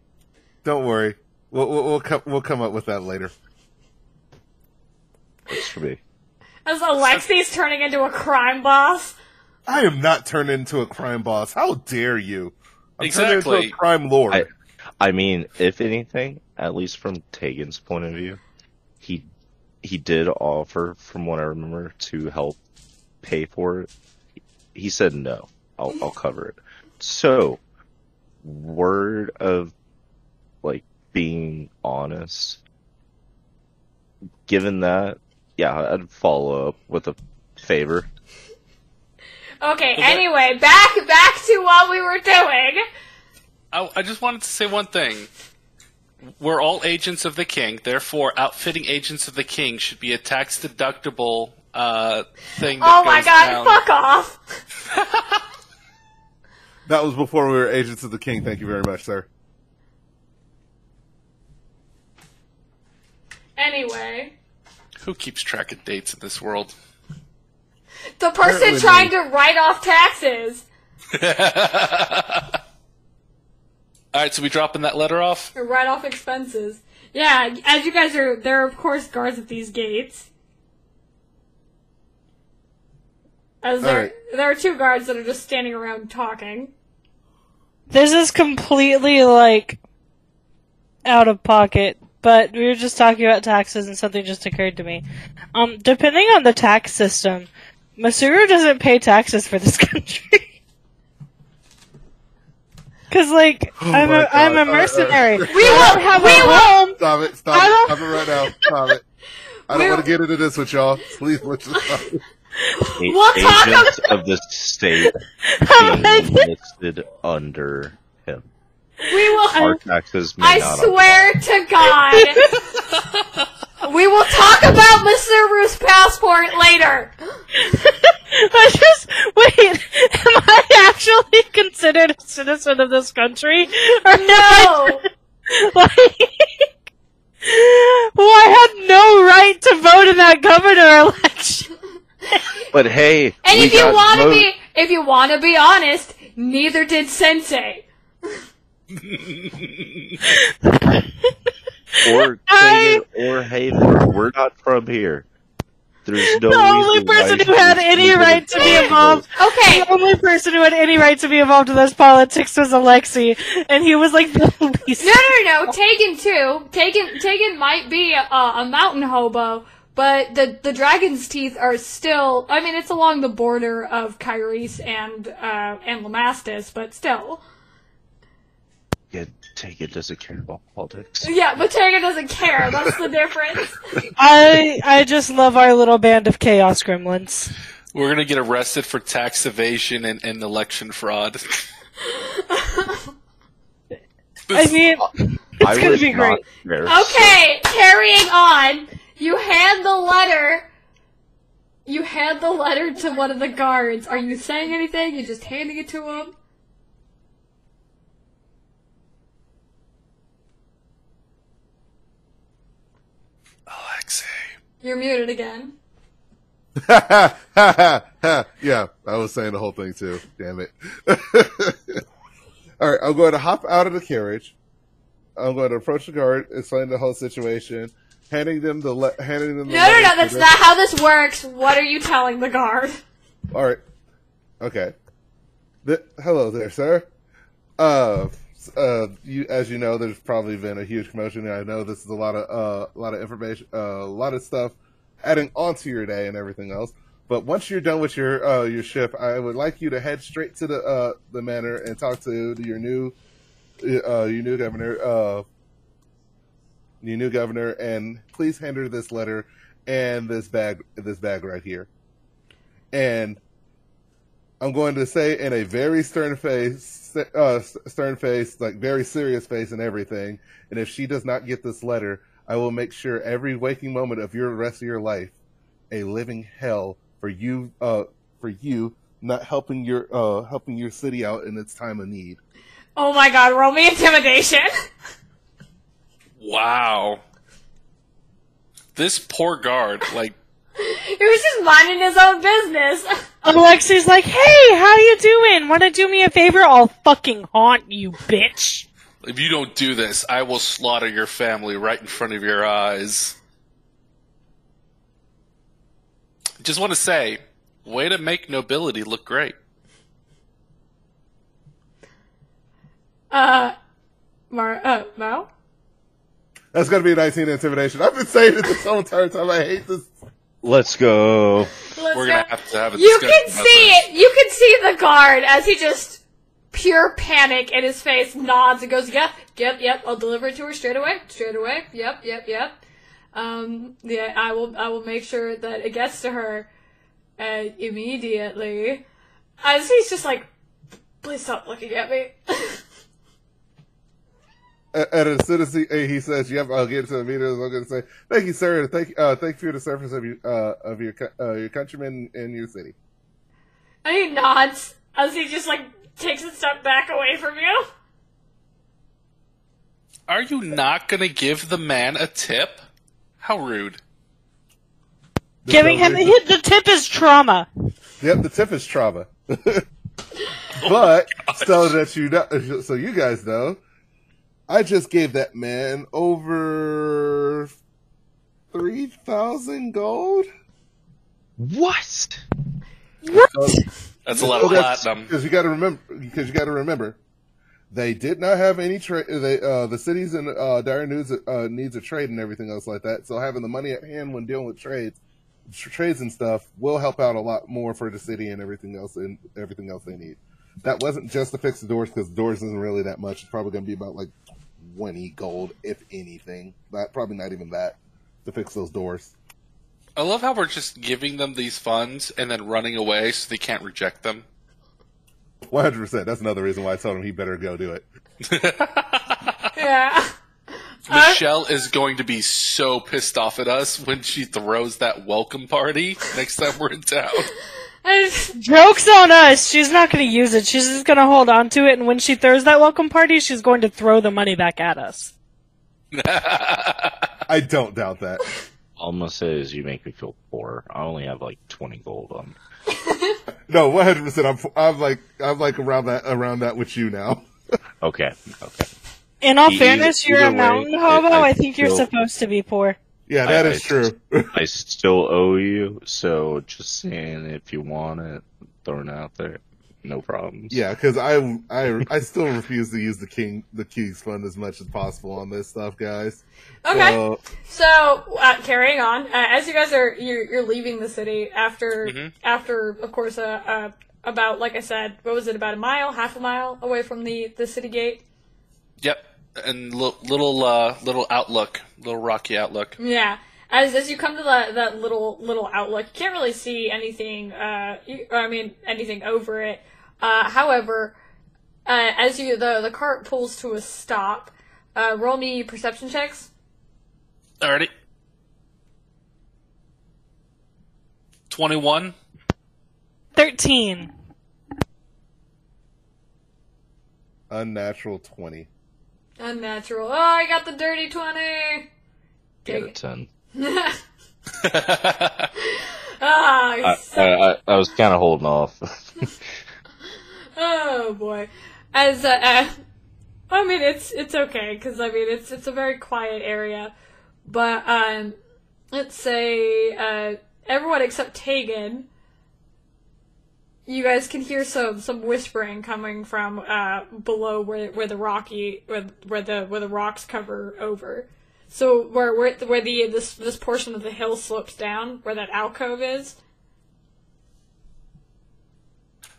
Don't worry, we'll we'll we'll come, we'll come up with that later. works for me. As Alexi's turning into a crime boss. I am not turning into a crime boss. How dare you? I'm turned Exactly. into a crime lord. I- I mean, if anything, at least from Tegan's point of view, he he did offer, from what I remember, to help pay for it. He said no, I'll I'll cover it. So, word of like being honest. Given that, yeah, I'd follow up with a favor. Okay. Well, that- Anyway, back back to what we were doing. I, I just wanted to say one thing. We're all agents of the king, therefore, outfitting agents of the king should be a tax deductible uh, thing. That Oh my goes god! down. Fuck off. that was before we were agents of the king. Thank you very much, sir. Anyway, Who keeps track of dates in this world? the person trying me. to write off taxes. All right, so we dropping that letter off. Write off expenses. Yeah, as you guys are, there are of course guards at these gates. As there, Alright. there are two guards that are just standing around talking. This is completely like out of pocket, but we were just talking about taxes and something just occurred to me. Um, depending on the tax system, Masuru doesn't pay taxes for this country. Cause like Oh I'm my a I'm a uh, uh, mercenary. Uh, we won't have we a will, home. Stop it! Stop I it! don't- Stop it right now! Stop it! I don't want to get into this with y'all. Please, let's stop it. A- We'll talk agents of the state I'm being listed under him. We will. Our taxes may I not swear to God, we will talk about Mister. Masuru's passport later. I just wait. Am I actually considered a citizen of this country? Or am I No. like, well, I had no right to vote in that governor election. But hey, And we if you want to be, if you want to be honest, neither did Sensei. or I- or Haven, we're not from here. There's no The only reason person who had any right to be involved, Okay, the only person who had any right to be involved in this politics was Alexi, and he was like the least. No, no, no. Tegan too. Tegan, Tegan might be a, a mountain hobo, but the the dragon's teeth are still. I mean, it's along the border of Kyrie's and uh, and Lamastus, but still. Yeah, Tegan doesn't care about politics. Yeah, but Tegan doesn't care. That's the difference. I I just love our little band of chaos gremlins. We're gonna get arrested for tax evasion and, and election fraud. I mean, I gonna be great. there. Okay, carrying on. You hand the letter. You hand the letter to one of the guards. Are you saying anything? You just handing it to him? Alexi. You're muted again. yeah, I was saying the whole thing too. Damn it. All right, I'm going to hop out of the carriage. I'm going to approach the guard, explain the whole situation, handing them the le- handing them. The No, no, no, that's not how this works. What are you telling the guard? All right, okay. Th- hello there, sir. Uh, uh, you as you know, there's probably been a huge commotion. I know this is a lot of uh, a lot of information, uh, a lot of stuff adding onto your day and everything else. But once you're done with your uh, your shift, I would like you to head straight to the uh, the manor and talk to your new uh, your new governor, uh, your new governor, and please hand her this letter and this bag, this bag right here. And I'm going to say in a very stern face, uh, stern face, like very serious face and everything. And if she does not get this letter, I will make sure every waking moment of your rest of your life a living hell for you, uh, for you not helping your, uh, helping your city out in its time of need. Oh my god, roll me intimidation. Wow. This poor guard, like, he was just minding his own business. Alexi's like, hey, how you doing? Wanna do me a favor? I'll fucking haunt you, bitch. if you don't do this, I will slaughter your family right in front of your eyes. Just want to say, way to make nobility look great. Uh, Mar, uh, Mo? That's going to be a 19 intimidation. I've been saying it this whole entire time. I hate this. Let's go. Let's We're go. gonna have to have a You can see it. You can see the guard as he just pure panic in his face nods and goes, "Yep, yep, yep. I'll deliver it to her straight away, straight away. Yep, yep, yep. Um, yeah, I will. I will make sure that it gets to her uh, immediately." As he's just like, "Please stop looking at me." And as soon as he, he says, "Yep, I'll get to the meeting," I'm going to say, "Thank you, sir. Thank, uh, thank you for the service of your, uh, of your, uh, your countrymen in your city." and he nods as he just like takes a step back away from you. Are you not gonna give the man a tip? How rude. Giving him the, the tip is trauma. Yep, the tip is trauma. but so that you know, so you guys know, I just gave that man over three thousand gold. What? What? That's a lot of platinum. Because you got to remember, because you got to remember, they did not have any trade. They uh, the cities in uh, dire needs uh, needs a trade and everything else like that. So having the money at hand when dealing with trades, tr- trades and stuff will help out a lot more for the city and everything else and everything else they need. That wasn't just to fix the doors because doors isn't really that much. It's probably going to be about like twenty gold, if anything. But probably not even that to fix those doors. I love how we're just giving them these funds and then running away so they can't reject them. One hundred percent. That's another reason why I told him he better go do it. Yeah. Michelle is going to be so pissed off at us when she throws that welcome party next time we're in town. I just- Joke's on us. She's not going to use it. She's just going to hold on to it, and when she throws that welcome party, she's going to throw the money back at us. I don't doubt that. All I'm gonna say is you make me feel poor. I only have like 20 gold on. No, one hundred percent. I'm I'm like I'm like around that around that with you now. Okay, okay. In all Either- fairness, you're a mountain I- hobo. I, I think you're feel- supposed to be poor. Yeah, that I- is I- true. I still owe you, so just saying if you want it, throwing it out there, no problems. yeah, because I I I still refuse to use the king the king's fund as much as possible on this stuff, guys. okay. So, So, uh, carrying on, uh, as you guys are you're, you're leaving the city after Mhm. after of course uh, uh, about like I said, what was it about a mile, half a mile away from the the city gate? Yep, and li- little uh, little outlook, little rocky outlook. Yeah. As as you come to that that little little outlook, you can't really see anything. Uh, you, I mean anything over it. Uh, however, uh, as you the the cart pulls to a stop, uh, roll me perception checks. Alrighty. Twenty-one. 13. unnatural twenty. Unnatural. Oh, I got the dirty twenty. Get a Take 10. it. ah, you I, suck. I, I, I was kind of holding off. Oh boy. As uh, uh I mean it's it's okay because I mean it's it's a very quiet area, but um let's say uh everyone except Tegan you guys can hear some some whispering coming from uh, below where where the rocky where, where the where the rocks cover over. So where where where the this this portion of the hill slopes down, where that alcove is.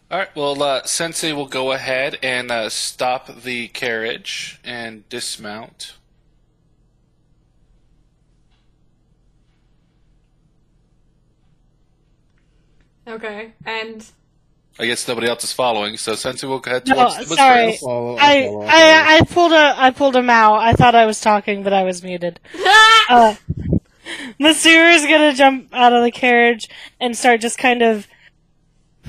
All right. Well, uh, Sensei will go ahead and uh, stop the carriage and dismount. Okay, and I guess nobody else is following, so Sensei will head No, towards the sorry. whispers. Follow- I'll I, follow after. I I pulled a I pulled him out. I thought I was talking, but I was muted. Uh, Masur is gonna jump out of the carriage and start just kind of.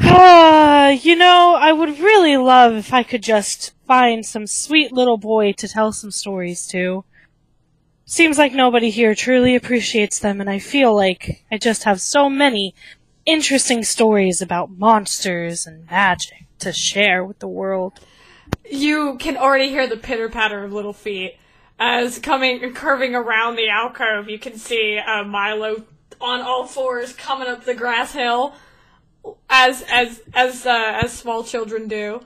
Ah, you know, I would really love if I could just find some sweet little boy to tell some stories to. Seems like nobody here truly appreciates them, and I feel like I just have so many interesting stories about monsters and magic to share with the world. you can already hear the pitter patter of little feet as coming curving around the alcove. You can see uh, Milo on all fours coming up the grass hill, as as as uh, as small children do.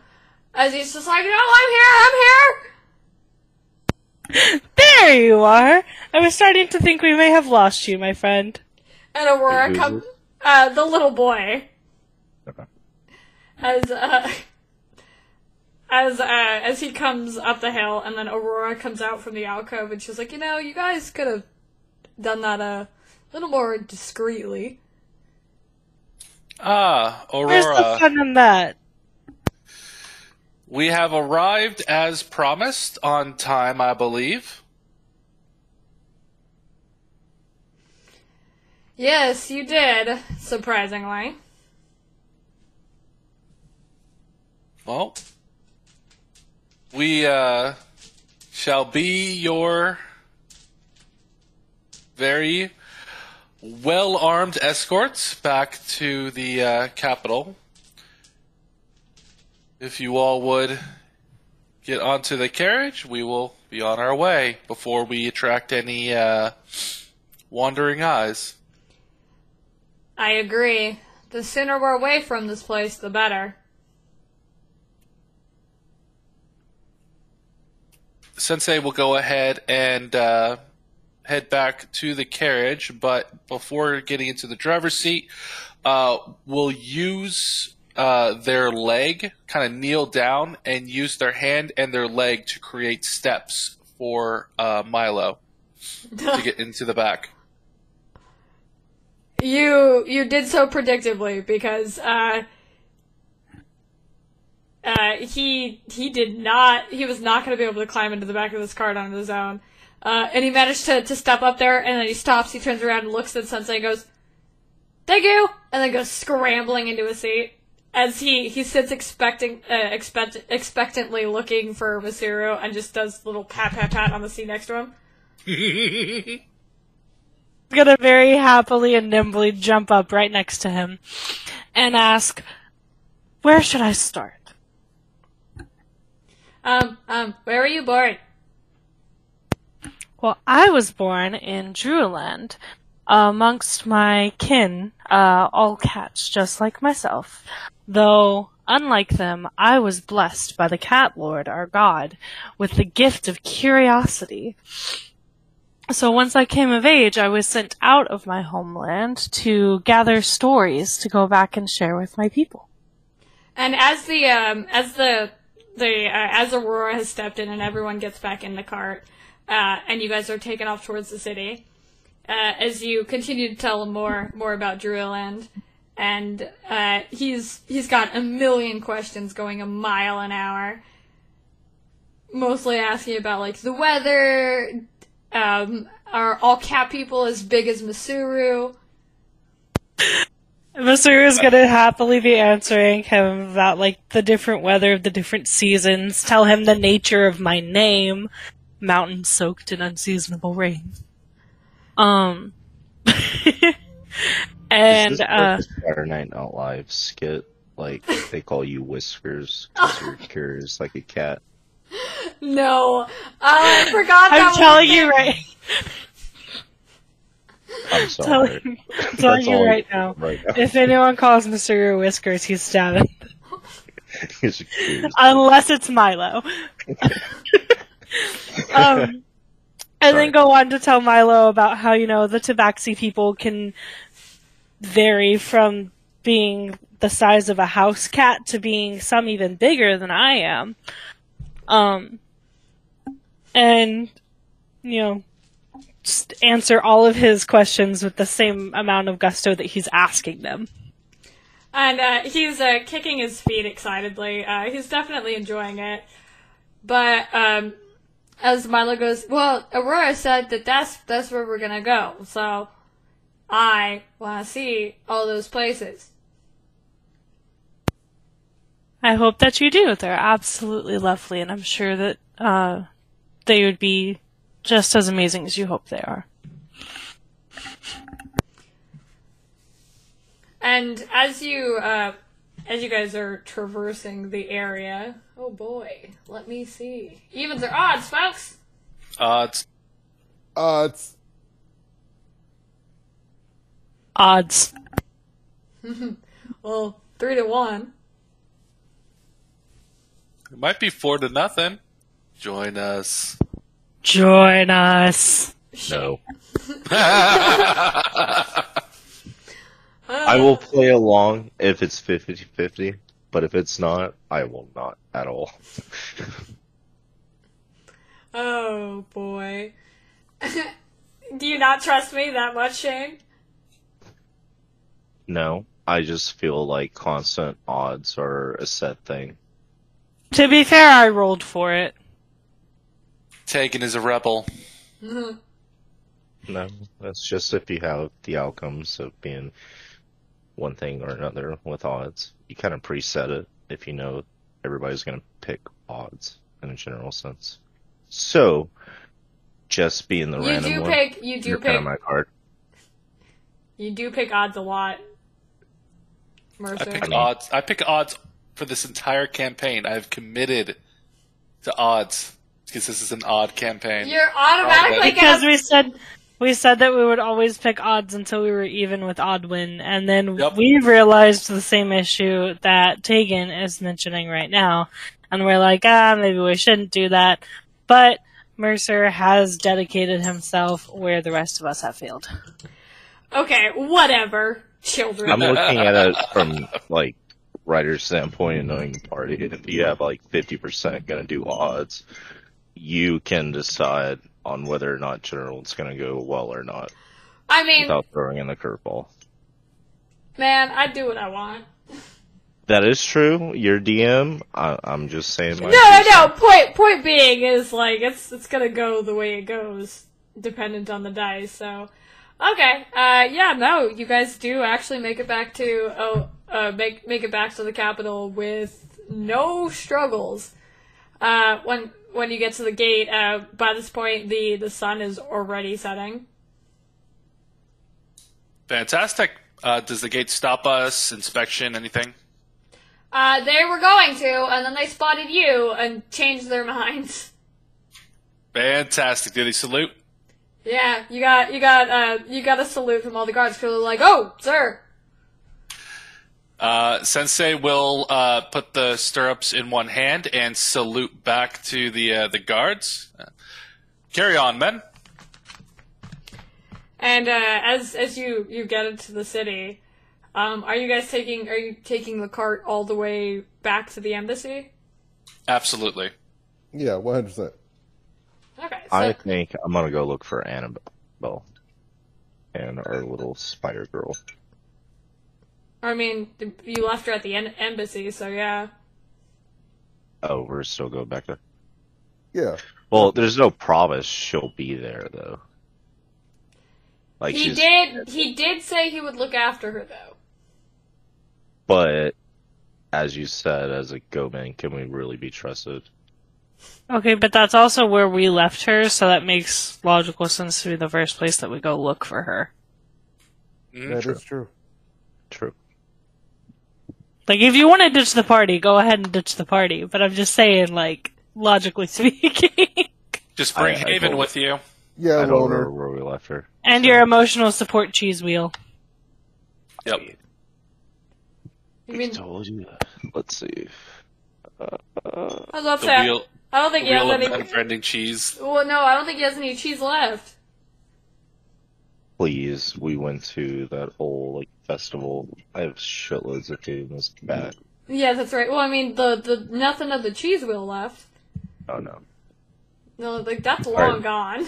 As he's just like, no, I'm here, I'm here. There you are! I was starting to think we may have lost you, my friend. And Aurora comes, this? Uh, the little boy, Okay. as uh, as uh, as he comes up the hill, and then Aurora comes out from the alcove, and she's like, you know, you guys could have done that a little more discreetly. Ah, Aurora. Where's the fun in that? We have arrived as promised on time, I believe. Yes, you did, surprisingly. Well, we uh, shall be your very well armed escorts back to the uh, capital. If you all would get onto the carriage, we will be on our way before we attract any uh, wandering eyes. I agree. The sooner we're away from this place, the better. Sensei will go ahead and uh, head back to the carriage, but before getting into the driver's seat, uh, we'll use uh, their leg, kind of kneel down, and use their hand and their leg to create steps for uh, Milo to get into the back. You you did so predictably because uh, uh, he he did not he was not going to be able to climb into the back of this cart on his own, uh, and he managed to to step up there and then he stops. He turns around and looks at Sensei and goes, "Thank you," and then goes scrambling into a seat as he he sits expecting uh, expect expectantly looking for Masuru and just does little pat pat pat on the seat next to him. gonna very happily and nimbly jump up right next to him and ask, Where should I start? Um um, where were you born? Well, I was born in Druland, amongst my kin, uh, all cats just like myself. Though, unlike them, I was blessed by the Cat Lord, our god, with the gift of curiosity. So once I came of age, I was sent out of my homeland to gather stories to go back and share with my people. And as the um, as the the uh, as Aurora has stepped in and everyone gets back in the cart, uh, and you guys are taken off towards the city, uh, as you continue to tell more more about Druiland, and uh, he's he's got a million questions going a mile an hour, mostly asking about like the weather. Um, are all cat people as big as Masuru? Masuru is gonna happily be answering him about like the different weather of the different seasons, tell him the nature of my name, mountain soaked in unseasonable rain. Um and uh a Saturday Night Not Live skit? Like they call you Whiskers because you're curious like a cat. No, uh, I forgot. that I'm was telling a you right I'm sorry. telling, telling That's you all right now. Right now. If anyone calls Masuru Whiskers, he's stabbing. He's a curious- unless it's Milo. um, and Sorry. then go on to tell Milo about how you know the Tabaxi people can vary from being the size of a house cat to being some even bigger than I am. Um, and you know, just answer all of his questions with the same amount of gusto that he's asking them. and uh, he's uh, kicking his feet excitedly. Uh, he's definitely enjoying it. But um, as Milo goes, well, Aurora said that that's that's where we're gonna go. So I want to see all those places. I hope that you do. They're absolutely lovely, and I'm sure that uh, they would be just as amazing as you hope they are. And as you uh, as you guys are traversing the area, oh boy, let me see. Evens or odds, folks? Odds. it's Uh, Odds. Well, three to one. It might be four to nothing. Join us. Join us. No. I will play along if it's 50-50, but if it's not, I will not at all. Oh boy. Do you not trust me that much, Shane? No, I just feel like constant odds are a set thing. To be fair, I rolled for it. Tegan is a rebel. No, that's just if you have the outcomes of being one thing or another with odds. You kind of preset it if you know everybody's going to pick odds in a general sense. So, just being the You random do one, pick. You do you're kind pick. of my card. You do pick odds a lot, I Mercer. pick odds. I pick odds for this entire campaign. I've committed to odds because this is an odd campaign. You're automatically Because we said we said that we would always pick odds until we were even with Oddwin, and then Yep. we realized the same issue that Tegan is mentioning right now, and we're like, ah, maybe we shouldn't do that. But Mercer has dedicated himself where the rest of us have failed. Okay, whatever, children. I'm looking at it from like writer's standpoint and knowing the party. If you have like 50% going to do odds, you can decide on whether or not general general's going to go well or not I mean, without throwing in the curveball. man, I do what I want. That is true. Your DM. I, I'm just saying. My No, no, no. Point, point being is like it's it's gonna go the way it goes, dependent on the dice. So, okay, uh, yeah, no, you guys do actually make it back to oh, uh, make make it back to the capital with no struggles. Uh, when when you get to the gate, uh, by this point the the sun is already setting. Fantastic. Uh, does the gate stop us? Inspection? Anything? Uh, they were going to, and then they spotted you and changed their minds. Fantastic. Did he salute? Yeah, you got you got uh you got a salute from all the guards because they're like, "Oh, sir." Uh, Sensei will uh, put the stirrups in one hand and salute back to the uh, the guards. Uh, carry on, men. And uh, as as you you get into the city, um, are you guys taking are you taking the cart all the way back to the embassy? Absolutely. yeah, one hundred percent. Okay, so I think I'm gonna go look for Annabelle and our little spider girl. I mean you left her at the en- embassy, so yeah. Oh, we're still going back there. Yeah, Well, there's no promise she'll be there though. Like he she's, did he did say he would look after her though. but as you said, as a go man, can we really be trusted? Okay, but that's also where we left her, so that makes logical sense to be the first place that we go look for her. Mm, that true. is true. True. Like, if you want to ditch the party, go ahead and ditch the party. But I'm just saying, like, logically speaking. Just bring I- I Haven don't- with you. Yeah, I don't loner. remember where we left her. and your emotional support cheese wheel. Yep. I mean, Told you. Let's see. I love The that. wheel, I don't think the he has wheel of any. unfriending cheese. Well, no, I don't think he has any cheese left. Please, we went to that whole like festival. I have shitloads of food back. Yeah, that's right. Well, I mean, the the nothing of the cheese wheel left. Oh no. No, like that's long Alright. gone.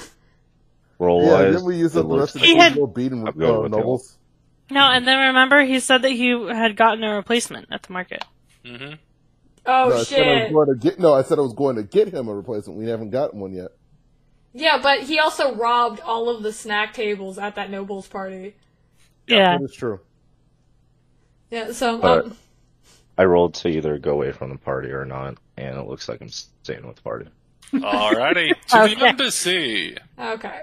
Roll Yeah, wise, didn't we use it up the rest of He the had- gold beating I'm uh, with y'all. nobles? No, and then remember he said that he had gotten a replacement at the market. Mm-hmm. Oh no, I I was shit! going to get. No, I said I was going to get him a replacement. We haven't gotten one yet. Yeah, but he also robbed all of the snack tables at that nobles party. Yeah. That is true. Yeah, so But- um, I rolled to either go away from the party or not, and it looks like I'm staying with the party. Alrighty, to Okay. the embassy. okay.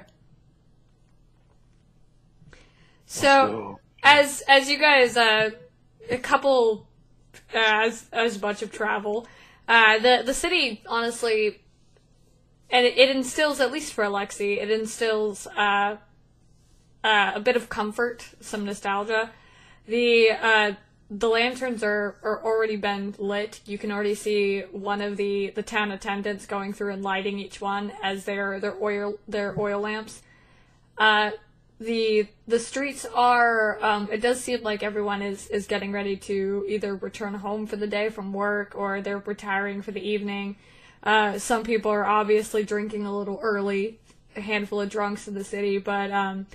So as as you guys uh a couple uh, as as much of travel, uh the the city honestly and it, it instills at least for Alexi, it instills uh uh, a bit of comfort, some nostalgia. The uh, the lanterns are, are already been lit. You can already see one of the, the town attendants going through and lighting each one as their their oil their oil lamps. Uh, the the streets are um, it does seem like everyone is is getting ready to either return home for the day from work or they're retiring for the evening. Uh, some people are obviously drinking a little early, a handful of drunks in the city, but um,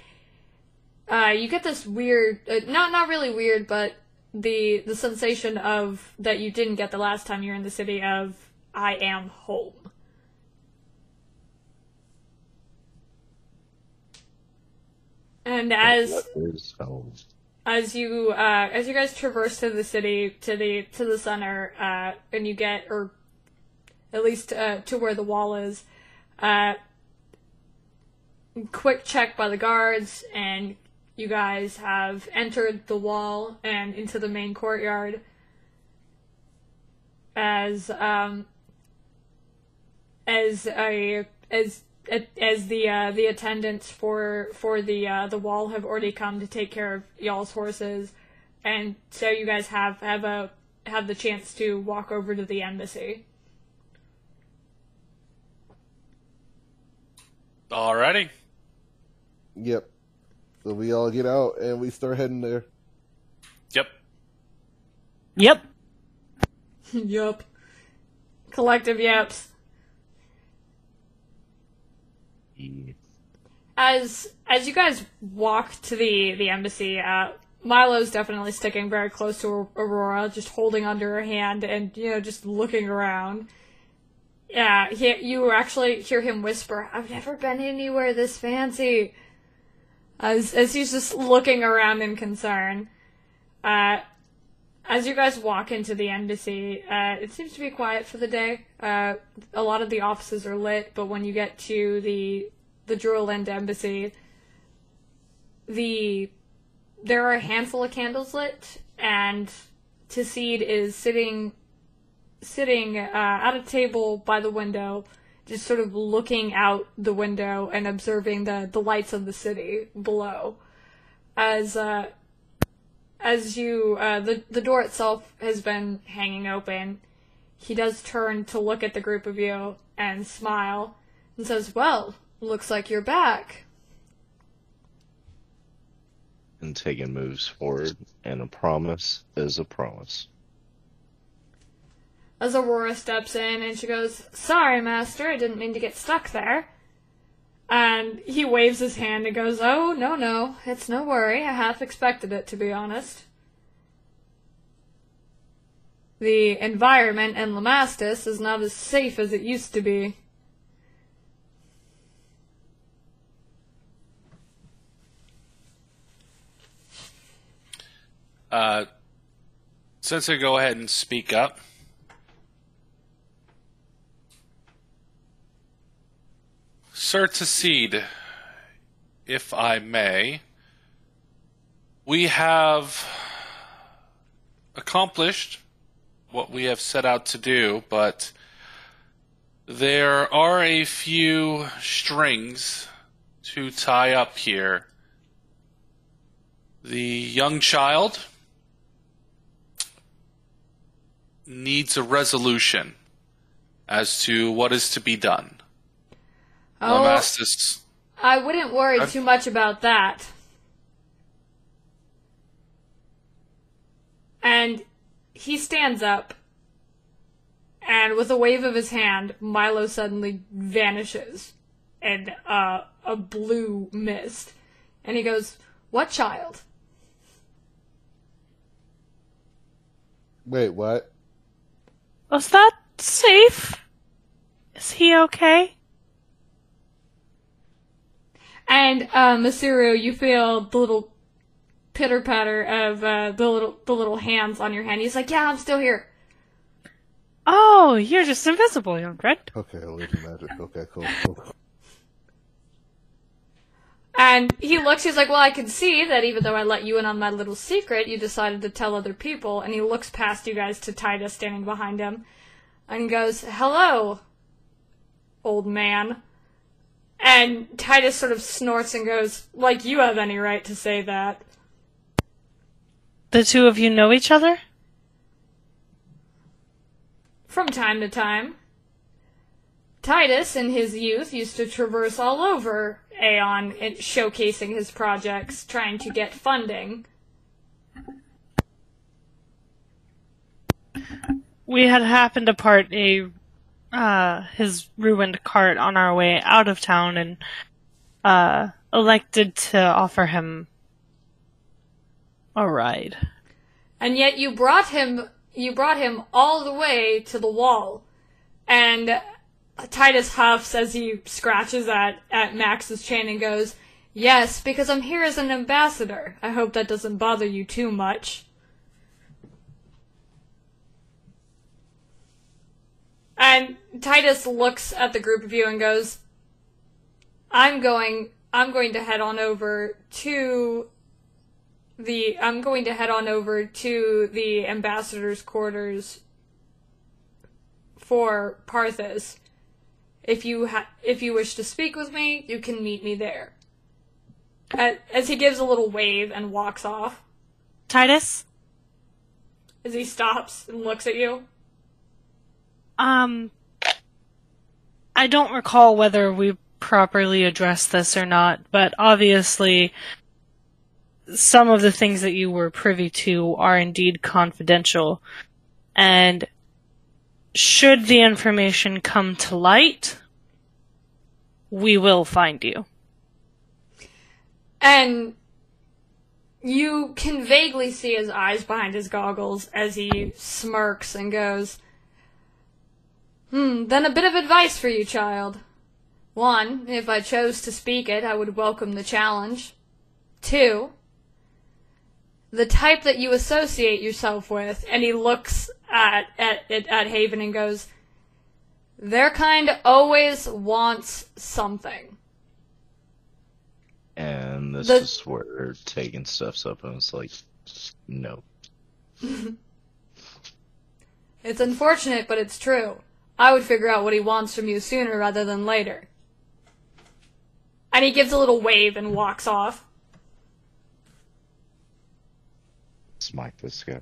uh, you get this weird, uh, not not really weird, but the the sensation of that you didn't get the last time you're in the city of I am home. And as What is home? as you uh, as you guys traverse to the city to the to the center uh, and you get or at least uh, to where the wall is. Uh, quick check by the guards and you guys have entered the wall and into the main courtyard. As um as a as as the uh, the attendants for for the uh, the wall have already come to take care of y'all's horses, and so you guys have have a have the chance to walk over to the embassy. Alrighty. Yep. So we all get out and we start heading there. Yep. Yep. yep. Collective yaps. As as you guys walk to the the embassy, uh, Milo's definitely sticking very close to Aurora, just holding under her hand and you know just looking around. Yeah, he, you actually hear him whisper, "I've never been anywhere this fancy." As as he's just looking around in concern. Uh, as you guys walk into the embassy, uh, it seems to be quiet for the day. Uh, a lot of the offices are lit, but when you get to the the Druiland embassy, the there are a handful of candles lit, and Tassid is sitting sitting uh, at a table by the window, just sort of looking out the window and observing the the lights of the city below. As uh, as you uh, the the door itself has been hanging open, he does turn to look at the group of you and smile and says, "Well, looks like you're back." and Tegan moves forward, and a promise is a promise. As Aurora steps in and she goes, "Sorry, master, I didn't mean to get stuck there." And he waves his hand and goes, "Oh, no, no, it's no worry. I half expected it, to be honest." The environment in Lamastus is not as safe as it used to be. Uh, Sensei go ahead and speak up. Sir Tassid, if I may, we have accomplished what we have set out to do, but there are a few strings to tie up here. The young child needs a resolution as to what is to be done. Oh, I wouldn't worry I've... too much about that. And he stands up, and with a wave of his hand, Milo suddenly vanishes in uh, a blue mist. And he goes, What child? Wait, what? Was that safe? Is he okay? And uh, Masuru, you feel the little pitter patter of uh, the little the little hands on your hand. He's like, "Yeah, I'm still here." Oh, you're just invisible, young friend. Okay, illusion magic. Okay, cool. cool. And he looks. He's like, "Well, I can see that even though I let you in on my little secret, you decided to tell other people." And he looks past you guys to Titus standing behind him, and he goes, "Hello, old man." And Titus sort of snorts and goes, "Like you have any right to say that." The two of you know each other? From time to time. Titus, in his youth, used to traverse all over Aeon, showcasing his projects, trying to get funding. We had happened to part a uh, his ruined cart on our way out of town and uh, elected to offer him a ride. And yet you brought him you brought him all the way to the wall. And Titus huffs as he scratches at, at Max's chain and goes, Yes, because I'm here as an ambassador. I hope that doesn't bother you too much. And Titus looks at the group of you and goes, I'm going I'm going to head on over to the I'm going to head on over to the ambassador's quarters for Parthas. If you ha- if you wish to speak with me, you can meet me there. As, as he gives a little wave and walks off, Titus? as he stops and looks at you. Um, I don't recall whether we properly addressed this or not, but obviously some of the things that you were privy to are indeed confidential. And should the information come to light, we will find you. And you can vaguely see his eyes behind his goggles as he smirks and goes, Hmm, then a bit of advice for you, child. One, if I chose to speak it, I would welcome the challenge. Two, the type that you associate yourself with, and he looks at, at, at, Haven and goes, their kind always wants something. And this The- is where Tegan stuff's up, and it's like, no. It's unfortunate, but it's true. I would figure out what he wants from you sooner rather than later. And he gives a little wave and walks off. Smack this guy.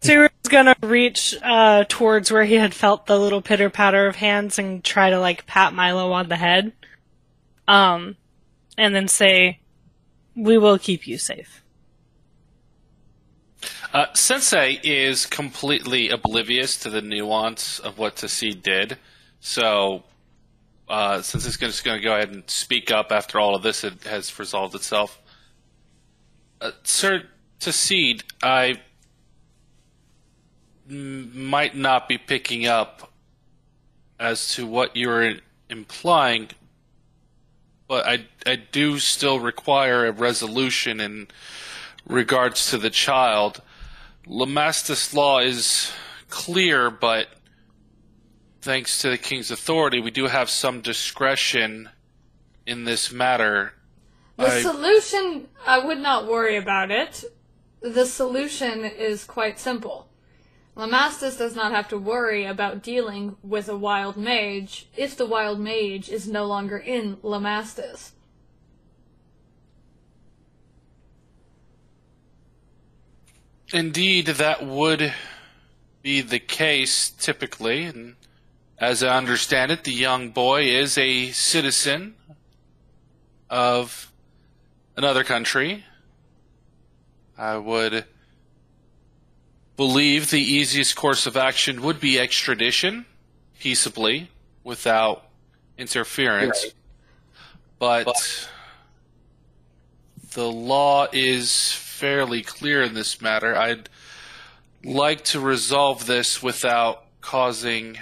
Sura's gonna reach uh, towards where he had felt the little pitter patter of hands and try to like pat Milo on the head, um, and then say, "We will keep you safe." Uh, Sensei is completely oblivious to the nuance of what Tassid did. So, uh, Sensei's just going to go ahead and speak up after all of this it has resolved itself. Uh, Sir Tassid, I might not be picking up as to what you're implying, but I, I do still require a resolution in regards to the child. Lamastus law is clear, but thanks to the king's authority, we do have some discretion in this matter. The I- solution, I would not worry about it. The solution is quite simple. Lamastus does not have to worry about dealing with a wild mage if the wild mage is no longer in Lamastus. Indeed, that would be the case typically, and as I understand it, the young boy is a citizen of another country. I would believe the easiest course of action would be extradition, peaceably, without interference. But the law is fairly clear in this matter. I'd like to resolve this without causing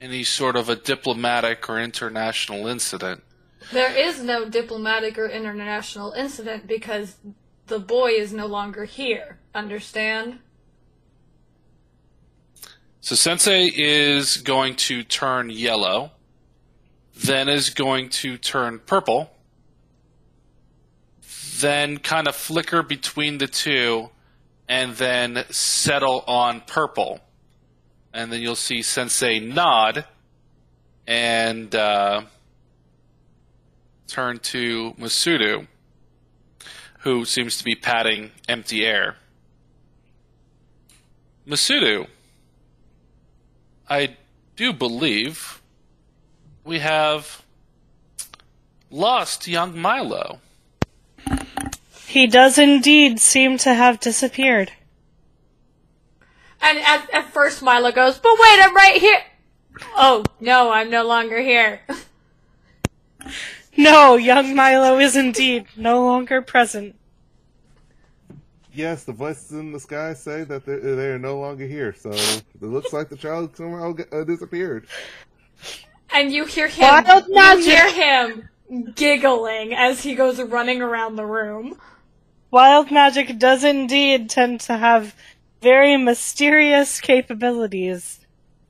any sort of a diplomatic or international incident. There is no diplomatic or international incident because the boy is no longer here. Understand? So Sensei is going to turn yellow, then is going to turn purple, then kind of flicker between the two, and then settle on purple. And then you'll see Sensei nod and uh, turn to Masuru, who seems to be patting empty air. Masuru. I do believe we have lost young Milo. He does indeed seem to have disappeared. And at, at first Milo goes, but wait, I'm right here. Oh, no, I'm no longer here. No, young Milo is indeed no longer present. Yes, the voices in the sky say that they're, they are no longer here. So it looks like the child somehow uh, disappeared. And you hear him, Wild you hear him giggling as he goes running around the room. Wild magic does indeed tend to have very mysterious capabilities.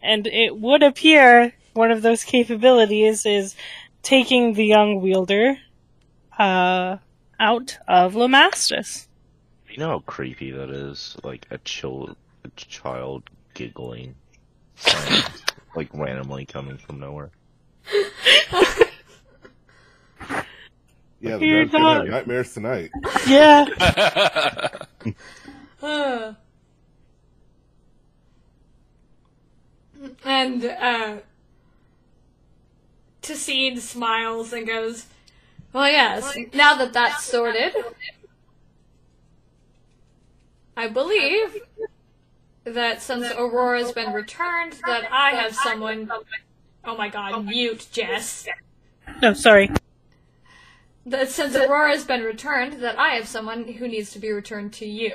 And it would appear one of those capabilities is taking the young wielder uh, out of Lamastus. You know how creepy that is? Like a chill, a child giggling, like randomly coming from nowhere. Yeah, the You're guy's gonna not- nightmares tonight. Yeah. Uh. And, uh, Tassine smiles and goes, Well, yes, now that that's sorted, I believe that since Aurora's been returned, that I have someone. Oh my god, mute, Jess. No, sorry. That since Aurora's been returned, that I have someone who needs to be returned to you.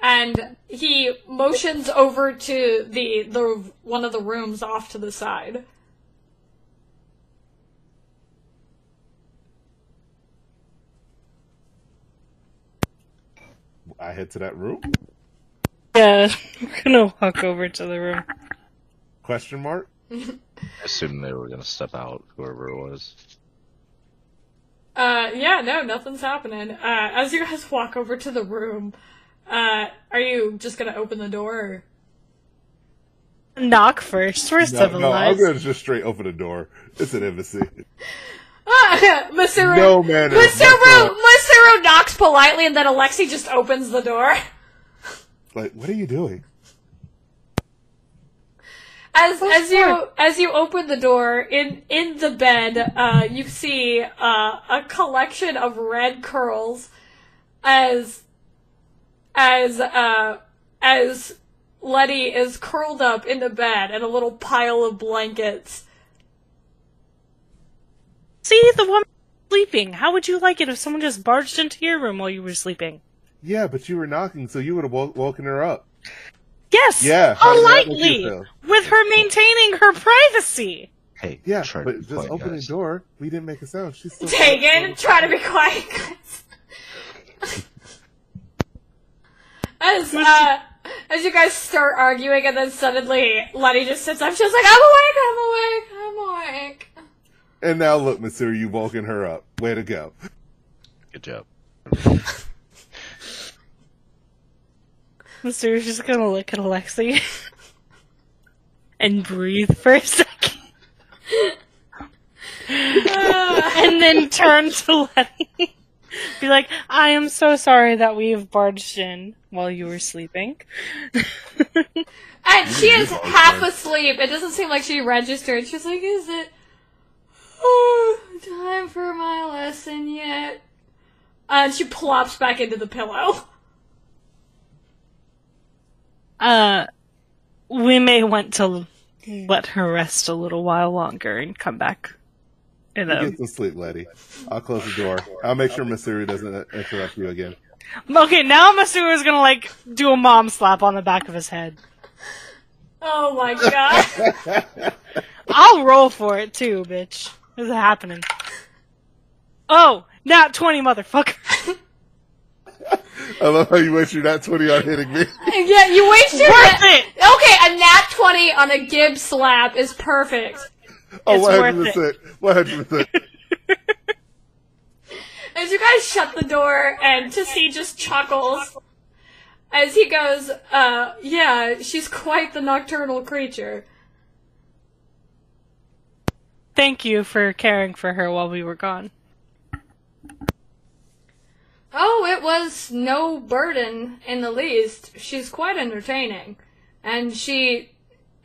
And he motions over to the the one of the rooms off to the side. I head to that room. Yeah, we're gonna walk over to the room. Question mark. I assumed they were gonna step out, whoever it was. Uh, yeah, no, nothing's happening. Uh, as you guys walk over to the room, uh, are you just gonna open the door? Or... Knock first. We're No, no, I'm gonna just straight open the door. It's an embassy. Ah, Masaru, No manners. Masaru, Masaru knocks politely, and then Alexi just opens the door. Like, what are you doing? As as you as you open the door in in the bed, uh, you see uh, a collection of red curls, as as uh, as Letty is curled up in the bed in a little pile of blankets. See, the woman sleeping. How would you like it if someone just barged into your room while you were sleeping? Yeah, but you were knocking, so you would have woken her up. Yes. Yeah, how did that make you Politely, feel? with her maintaining her privacy. Hey, Yeah, try but to be just quiet, opening guys. the door, we didn't make a sound. She's still Tegan, try to be quiet. guys. as uh, as you guys start arguing, and then suddenly Letty just sits up. She's like, "I'm awake. I'm awake. I'm awake." And now look, Masuru, you've woken her up. Way to go. Good job. Mister is just gonna look at Alexi and breathe for a second, and then turn to Letty. Be like, I am so sorry that we've barged in while you were sleeping. And she is half asleep. It doesn't seem like she registered. She's like, "Is it oh, time for my lesson yet?" And she plops back into the pillow. Uh, we may want to let her rest a little while longer and come back You know. Get some sleep, lady. I'll close the door. I'll make sure Masuru doesn't interrupt you again. Okay, now Masuru's gonna like do a mom slap on the back of his head. Oh my god. I'll roll for it too, bitch. This is happening. Oh, not twenty, motherfucker. I love how you waste your nat 20 on hitting me. yeah, you wasted your Worth nat- it. Okay, a nat 20 on a Gibbs slap is perfect. Oh, It's worth 100%. 100%. As you guys shut the door and Tassi just chuckles as he goes, uh, yeah, she's quite the nocturnal creature. Thank you for caring for her while we were gone. Oh, it was no burden in the least. She's quite entertaining. And she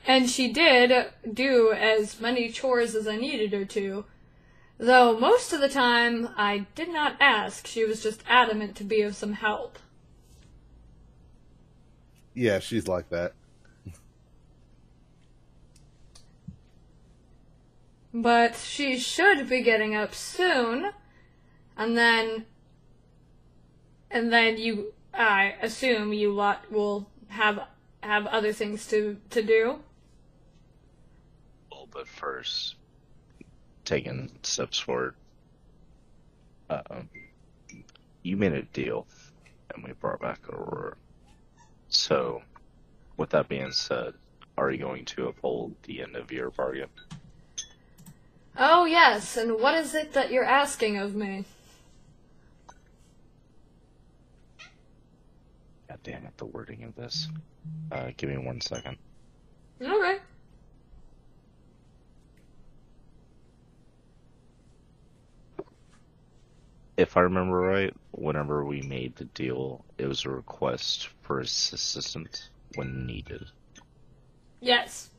and she did do as many chores as I needed her to. Though most of the time I did not ask. She was just adamant to be of some help. Yeah, she's like that. But she should be getting up soon. And then and then you I assume you lot will have have other things to to do. Well, but first, taking steps forward. Um, you made a deal, and we brought back Aurora. So, with that being said, are you going to uphold the end of your bargain? Oh, yes, and what is it that you're asking of me? God damn it, the wording of this. Uh, give me one second. Okay. If I remember right, whenever we made the deal, it was a request for assistance when needed. Yes.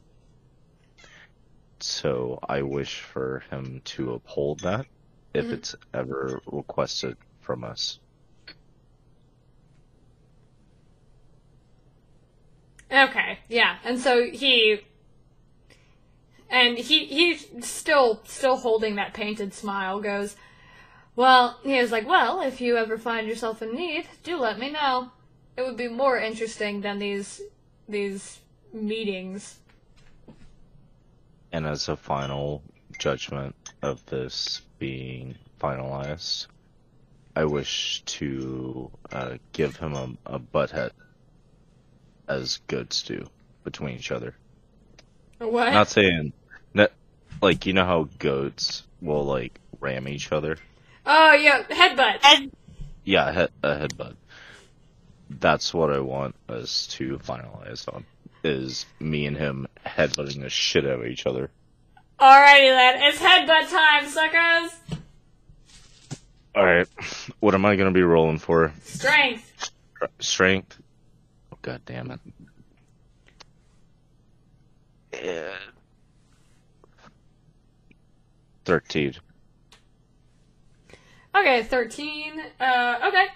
So I wish for him to uphold that if Mhm. it's ever requested from us. Okay, yeah. And so he and he he's still still holding that painted smile goes, "Well, he was like, "Well, if you ever find yourself in need, do let me know. It would be more interesting than these these meetings." And as a final judgment of this being finalized, I wish to uh, give him a, a butt head as goats do between each other. What? Not saying that, like you know how goats will like ram each other. oh, yeah, headbutt. And Yeah, a, head, a headbutt. That's what I want us to finalize on. Is me and him headbutting the shit out of each other. Alrighty then, it's headbutt time, suckers. Alright, what am I gonna be rolling for? Strength. Strength? God damn it. Yeah. 13. Okay, 13. Uh, okay.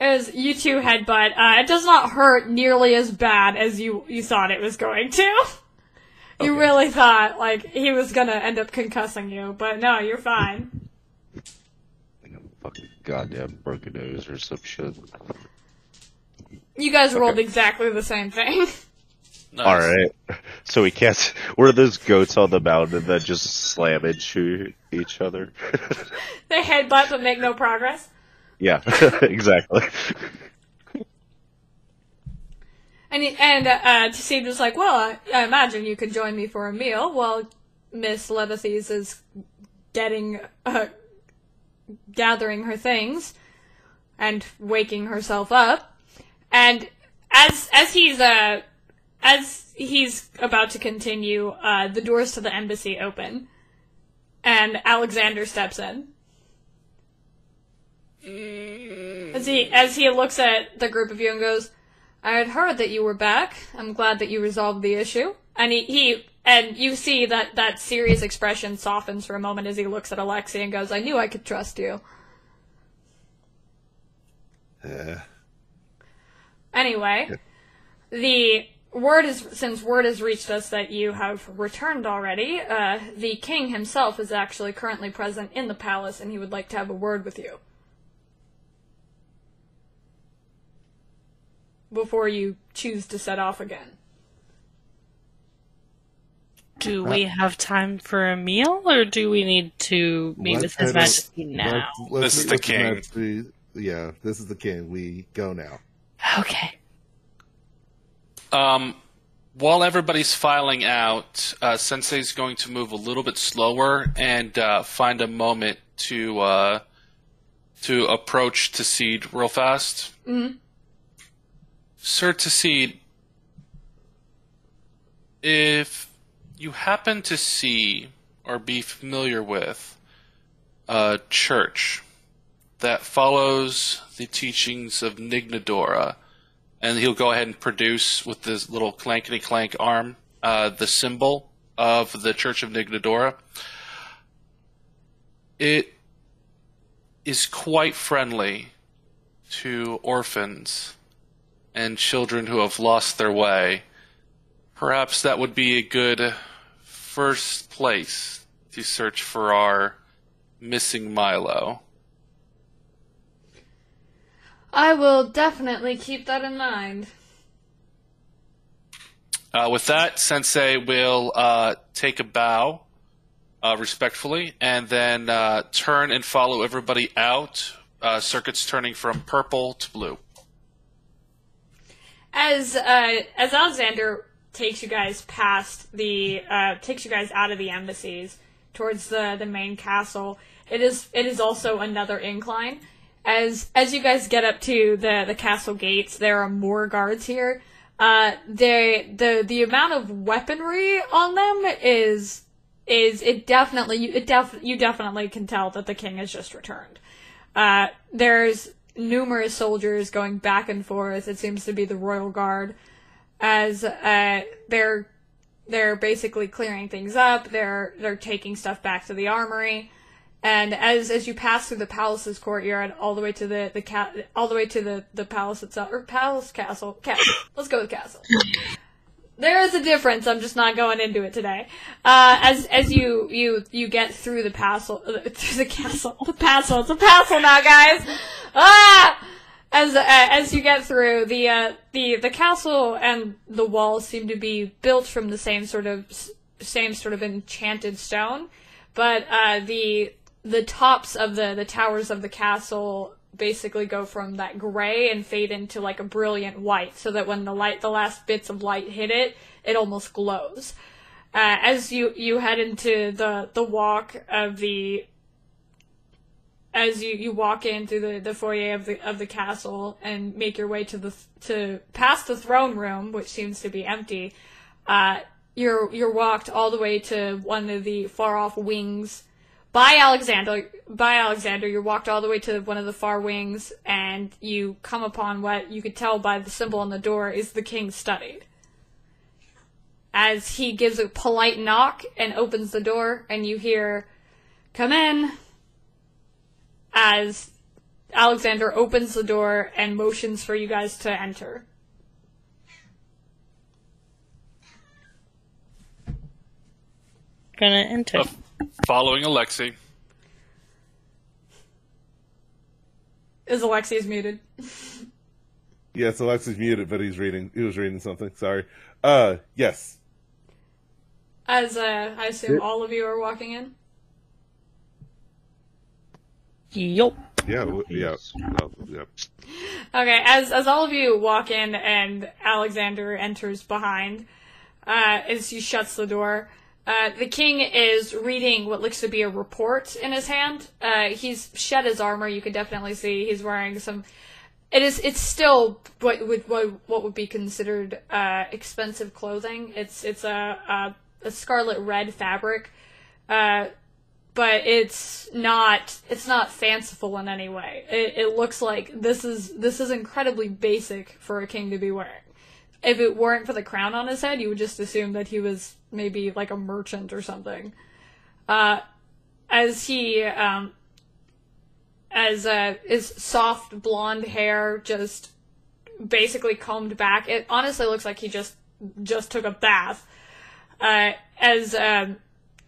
As you two headbutt, uh, it does not hurt nearly as bad as you, you thought it was going to. You Okay. really thought, like, he was gonna end up concussing you, but no, you're fine. Like a fucking goddamn broken nose or some shit. You guys rolled Okay. exactly the same thing. Nice. Alright. So we can't. What are those goats on the mountain that just slam into each other? they headbutt but make no progress. yeah, exactly. And, he, and, uh, uh Tassim was like, well, I, I imagine you could join me for a meal while Miss Levathes is getting, uh, gathering her things and waking herself up. And as, as he's, uh, as he's about to continue, uh, the doors to the embassy open. And Alexander steps in. As he, as he looks at the group of you and goes, I had heard that you were back. I'm glad that you resolved the issue. And he, he and you see that that serious expression softens for a moment as he looks at Alexi and goes, "I knew I could trust you." Yeah. Anyway, the word is since word has reached us that you have returned already. Uh, the king himself is actually currently present in the palace, and he would like to have a word with you before you choose to set off again. Do we have time for a meal, or do we need to meet Let's with His head Majesty now? Let's, let's This is meet the with king. Majesty. Yeah, this is the king. We go now. Okay. Um, while everybody's filing out, uh, Sensei's going to move a little bit slower and uh, find a moment to uh, to approach Seed real fast. Mhm. Sir Seed, if you happen to see or be familiar with a church that follows the teachings of Nignadora, and he'll go ahead and produce with this little clankety clank arm uh, the symbol of the Church of Nignadora. It is quite friendly to orphans and children who have lost their way. Perhaps that would be a good first place to search for our missing Milo. I will definitely keep that in mind. Uh, with that, Sensei will uh, take a bow uh, respectfully and then uh, turn and follow everybody out. Uh, circuits turning from purple to blue. As uh, as Alexander takes you guys past the uh, takes you guys out of the embassies towards the the main castle, it is it is also another incline. As as you guys get up to the the castle gates, there are more guards here. Uh, they the the amount of weaponry on them is is it definitely you it def you definitely can tell that the king has just returned. Uh, there's numerous soldiers going back and forth. It seems to be the royal guard, as uh, they're they're basically clearing things up. They're they're taking stuff back to the armory, and as as you pass through the palace's courtyard, all the way to the the ca- all the way to the the palace itself or palace castle castle. Let's go with castle. There is a difference. I'm just not going into it today. Uh, as as you you you get through the castle, uh, through the castle, the castle, it's a castle now, guys. Ah! As uh, as you get through the uh, the the castle and the walls seem to be built from the same sort of s- same sort of enchanted stone, but uh, the the tops of the the towers of the castle basically go from that gray and fade into like a brilliant white so that when the light the last bits of light hit it it almost glows. Uh, as you you head into the the walk of the as you, you walk in through the, the foyer of the of the castle and make your way to the to past the throne room which seems to be empty uh, you're you're walked all the way to one of the far off wings by Alexander. By Alexander, you're walked all the way to one of the far wings, and you come upon what you could tell by the symbol on the door is the king's study. As he gives a polite knock and opens the door, and you hear, "Come in." As Alexander opens the door and motions for you guys to enter. Gonna enter. Uh, following Alexi. Is Alexi's muted? Yes, Alexi's muted, but he's reading. He was reading something. Sorry. Uh, yes. As uh, I assume Yep. all of you are walking in. Yup. Yeah. w- Yeah. Yeah. Okay, as as all of you walk in and Alexander enters behind, uh, as he shuts the door, uh, the king is reading what looks to be a report in his hand. Uh, he's shed his armor. You can definitely see he's wearing some. It is. It's still what would what, what would be considered uh, expensive clothing. It's it's a a, a scarlet red fabric. Uh, but it's not it's not fanciful in any way. It, it looks like this is this is incredibly basic for a king to be wearing. If it weren't for the crown on his head, you would just assume that he was maybe like a merchant or something. Uh, as he um, as uh, his soft blonde hair just basically combed back. It honestly looks like he just just took a bath. Uh, as um,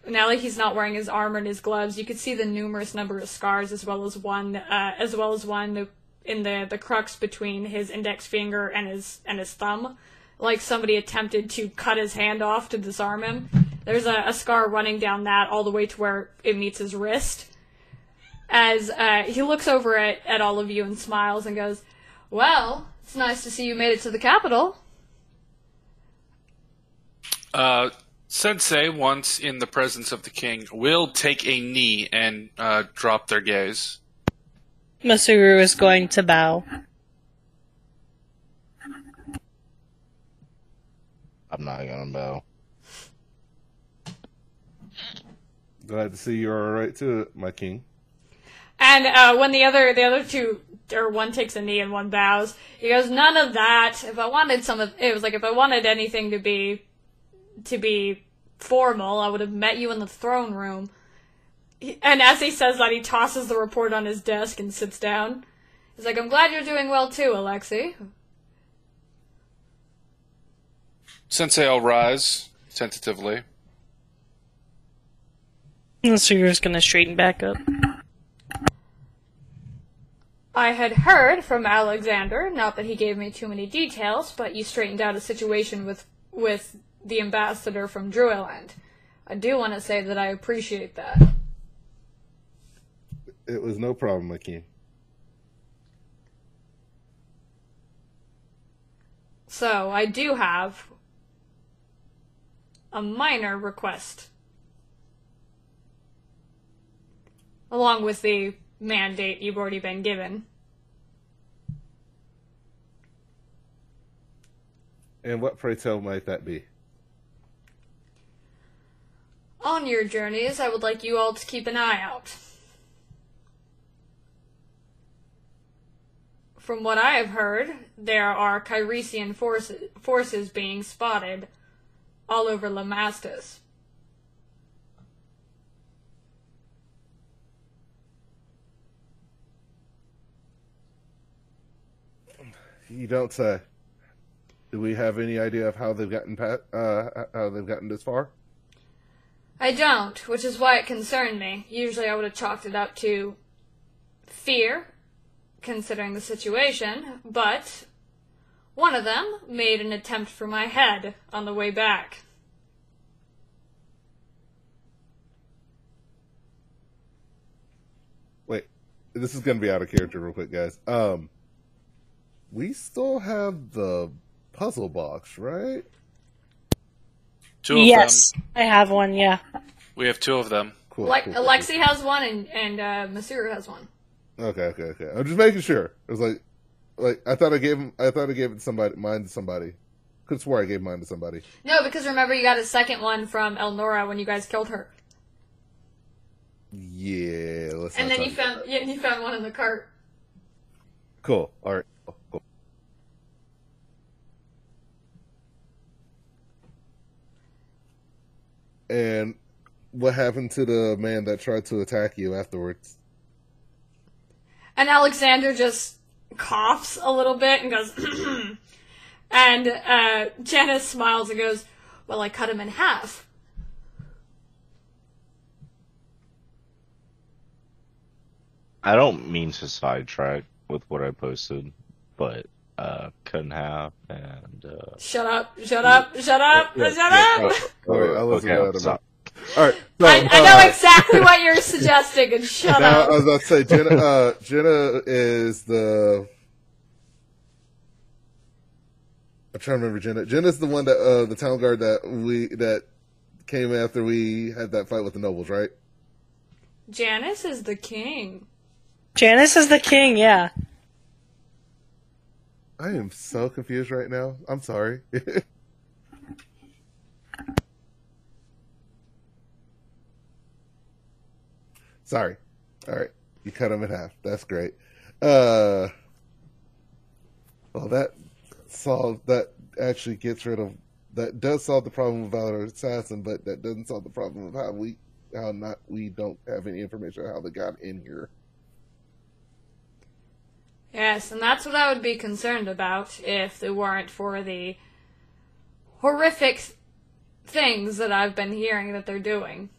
now that he's not wearing his armor and his gloves, you could see the numerous number of scars, as well as one, uh, as well as one in the the crux between his index finger and his and his thumb, like somebody attempted to cut his hand off to disarm him. There's a, a scar running down that all the way to where it meets his wrist. As uh, he looks over at, at all of you and smiles and goes, "Well, it's nice to see you made it to the capital." Uh, Sensei, once in the presence of the king, will take a knee and uh, drop their gaze. Masuru is going to bow. I'm not gonna bow. Glad to see you're all right too, my king. And uh, when the other the other two or one takes a knee and one bows, he goes, "None of that. If I wanted some of it was like if I wanted anything to be to be formal, I would have met you in the throne room." He- And as he says that, he tosses the report on his desk and sits down. He's like, "I'm glad you're doing well too, Alexi." Sensei I'll rise tentatively. Masuru is going to straighten back up. I had heard from Alexander, not that he gave me too many details, but you straightened out a situation with with the ambassador from Druiland. I do want to say that I appreciate that. It was no problem, king. So I do have a minor request. Along with the mandate you've already been given. And what, pray tell, might that be? On your journeys, I would like you all to keep an eye out. From what I have heard, there are Kyresian forces, forces being spotted all over Lamastus. You don't say. Do we have any idea of how they've gotten pat, uh, how they've gotten this far? I don't, which is why it concerned me. Usually I would have chalked it up to fear, considering the situation, but one of them made an attempt for my head on the way back. Wait, this is going to be out of character real quick, guys. Um, we still have the puzzle box, right? Two of yes, them. I have one, yeah. We have two of them. Cool. Like cool, cool, Alexi has one and and uh, Masuru has one. Okay, okay, okay. I'm just making sure. It was like, like I thought I gave him. I thought I gave it to somebody. Mine to somebody. Could swear I gave mine to somebody. No, because remember you got a second one from Elnora when you guys killed her, Yeah. Let's and then you found yeah, you found one in the cart. Cool. All right. Cool, cool. And what happened to the man that tried to attack you afterwards? And Alexander just coughs a little bit and goes, and uh, Janice smiles and goes, "Well, I cut him in half." I don't mean to sidetrack with what I posted, but uh, cut in half and uh, Shut up! Shut up! Shut up! Yeah, Shut yeah, up! All right, I'll listen okay, I'll that. stop. All right. So, I, I know uh, exactly what you're suggesting, and shut Now, I up. was about to say, Jenna, uh, Jenna is the. I'm trying to remember Jenna. Jenna's the one that uh, the town guard that we that came after we had that fight with the nobles, right? Janice is the king. Janice is the king, yeah. I am so confused right now. I'm sorry. sorry. All right, you cut them in half. That's great. Uh, well, that solved. That actually gets rid of. That does solve the problem of Valor Assassin, but that doesn't solve the problem of how we, how not we don't have any information on how they got in here. Yes, and that's what I would be concerned about if it weren't for the horrific things that I've been hearing that they're doing.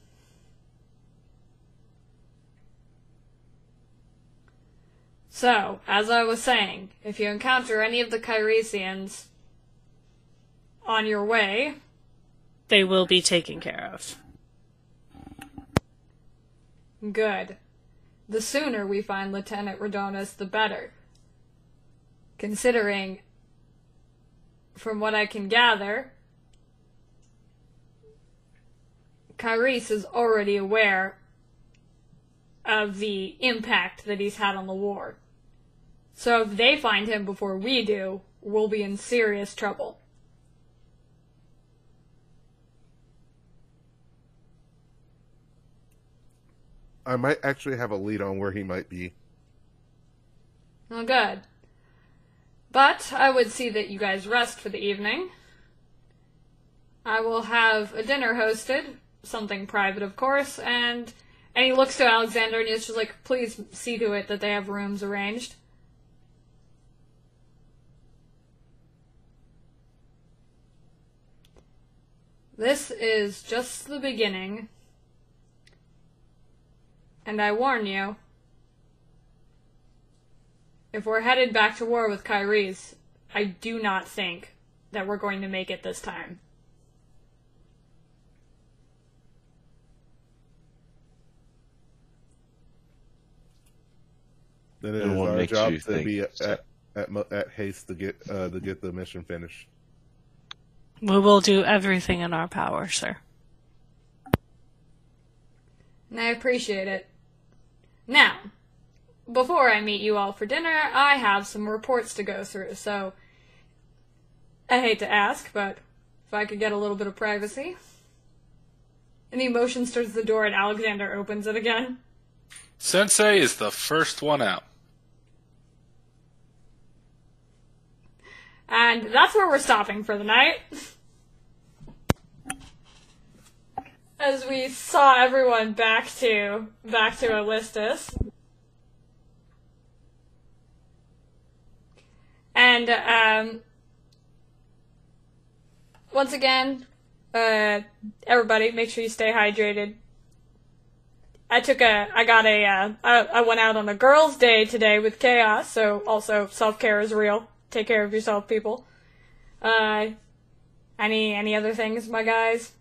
So, as I was saying, if you encounter any of the Kyresians on your way, They will be taken care of. good. The sooner we find Lieutenant Rodonis, the better. Considering, from what I can gather, Kyrese is already aware of the impact that he's had on the war. So if they find him before we do, we'll be in serious trouble. I might actually have a lead on where he might be. Well, good. But I would see that you guys rest for the evening. I will have a dinner hosted, something private, of course, and and he looks to Alexander and he's just like, please see to it that they have rooms arranged. This is just the beginning. And I warn you, if we're headed back to war with Kyrie's, I do not think that we're going to make it this time. Then it And is our makes job you to think be at, at, at, at haste to get uh, to get the mission finished. We will do everything in our power, sir. And I appreciate it. Now, before I meet you all for dinner, I have some reports to go through, so I hate to ask, but if I could get a little bit of privacy. And he motions towards the door and Alexander opens it again. Sensei is the first one out. And that's where we're stopping for the night. As we saw everyone back to back to Olistus. And um once again, uh everybody make sure you stay hydrated. I took a I got a uh I, I went out on a girls' day today with chaos, so also self-care is real. Take care of yourself, people. Uh any any other things, my guys?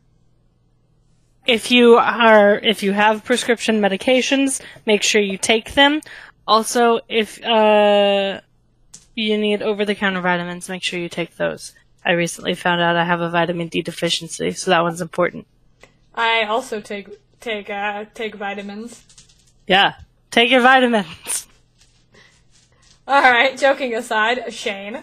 If you are, if you have prescription medications, make sure you take them. Also, if uh, you need over-the-counter vitamins, make sure you take those. I recently found out I have a vitamin D deficiency, so that one's important. I also take take uh take vitamins. Yeah, take your vitamins. All right, joking aside, Shane.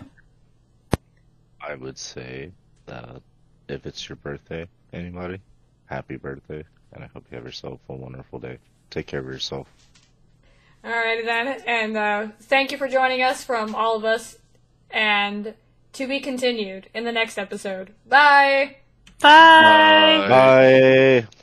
I would say that if it's your birthday, anybody, happy birthday, and I hope you have yourself a wonderful day. Take care of yourself. Alrighty then, and uh, thank you for joining us from all of us, and to be continued in the next episode. Bye. Bye. Bye.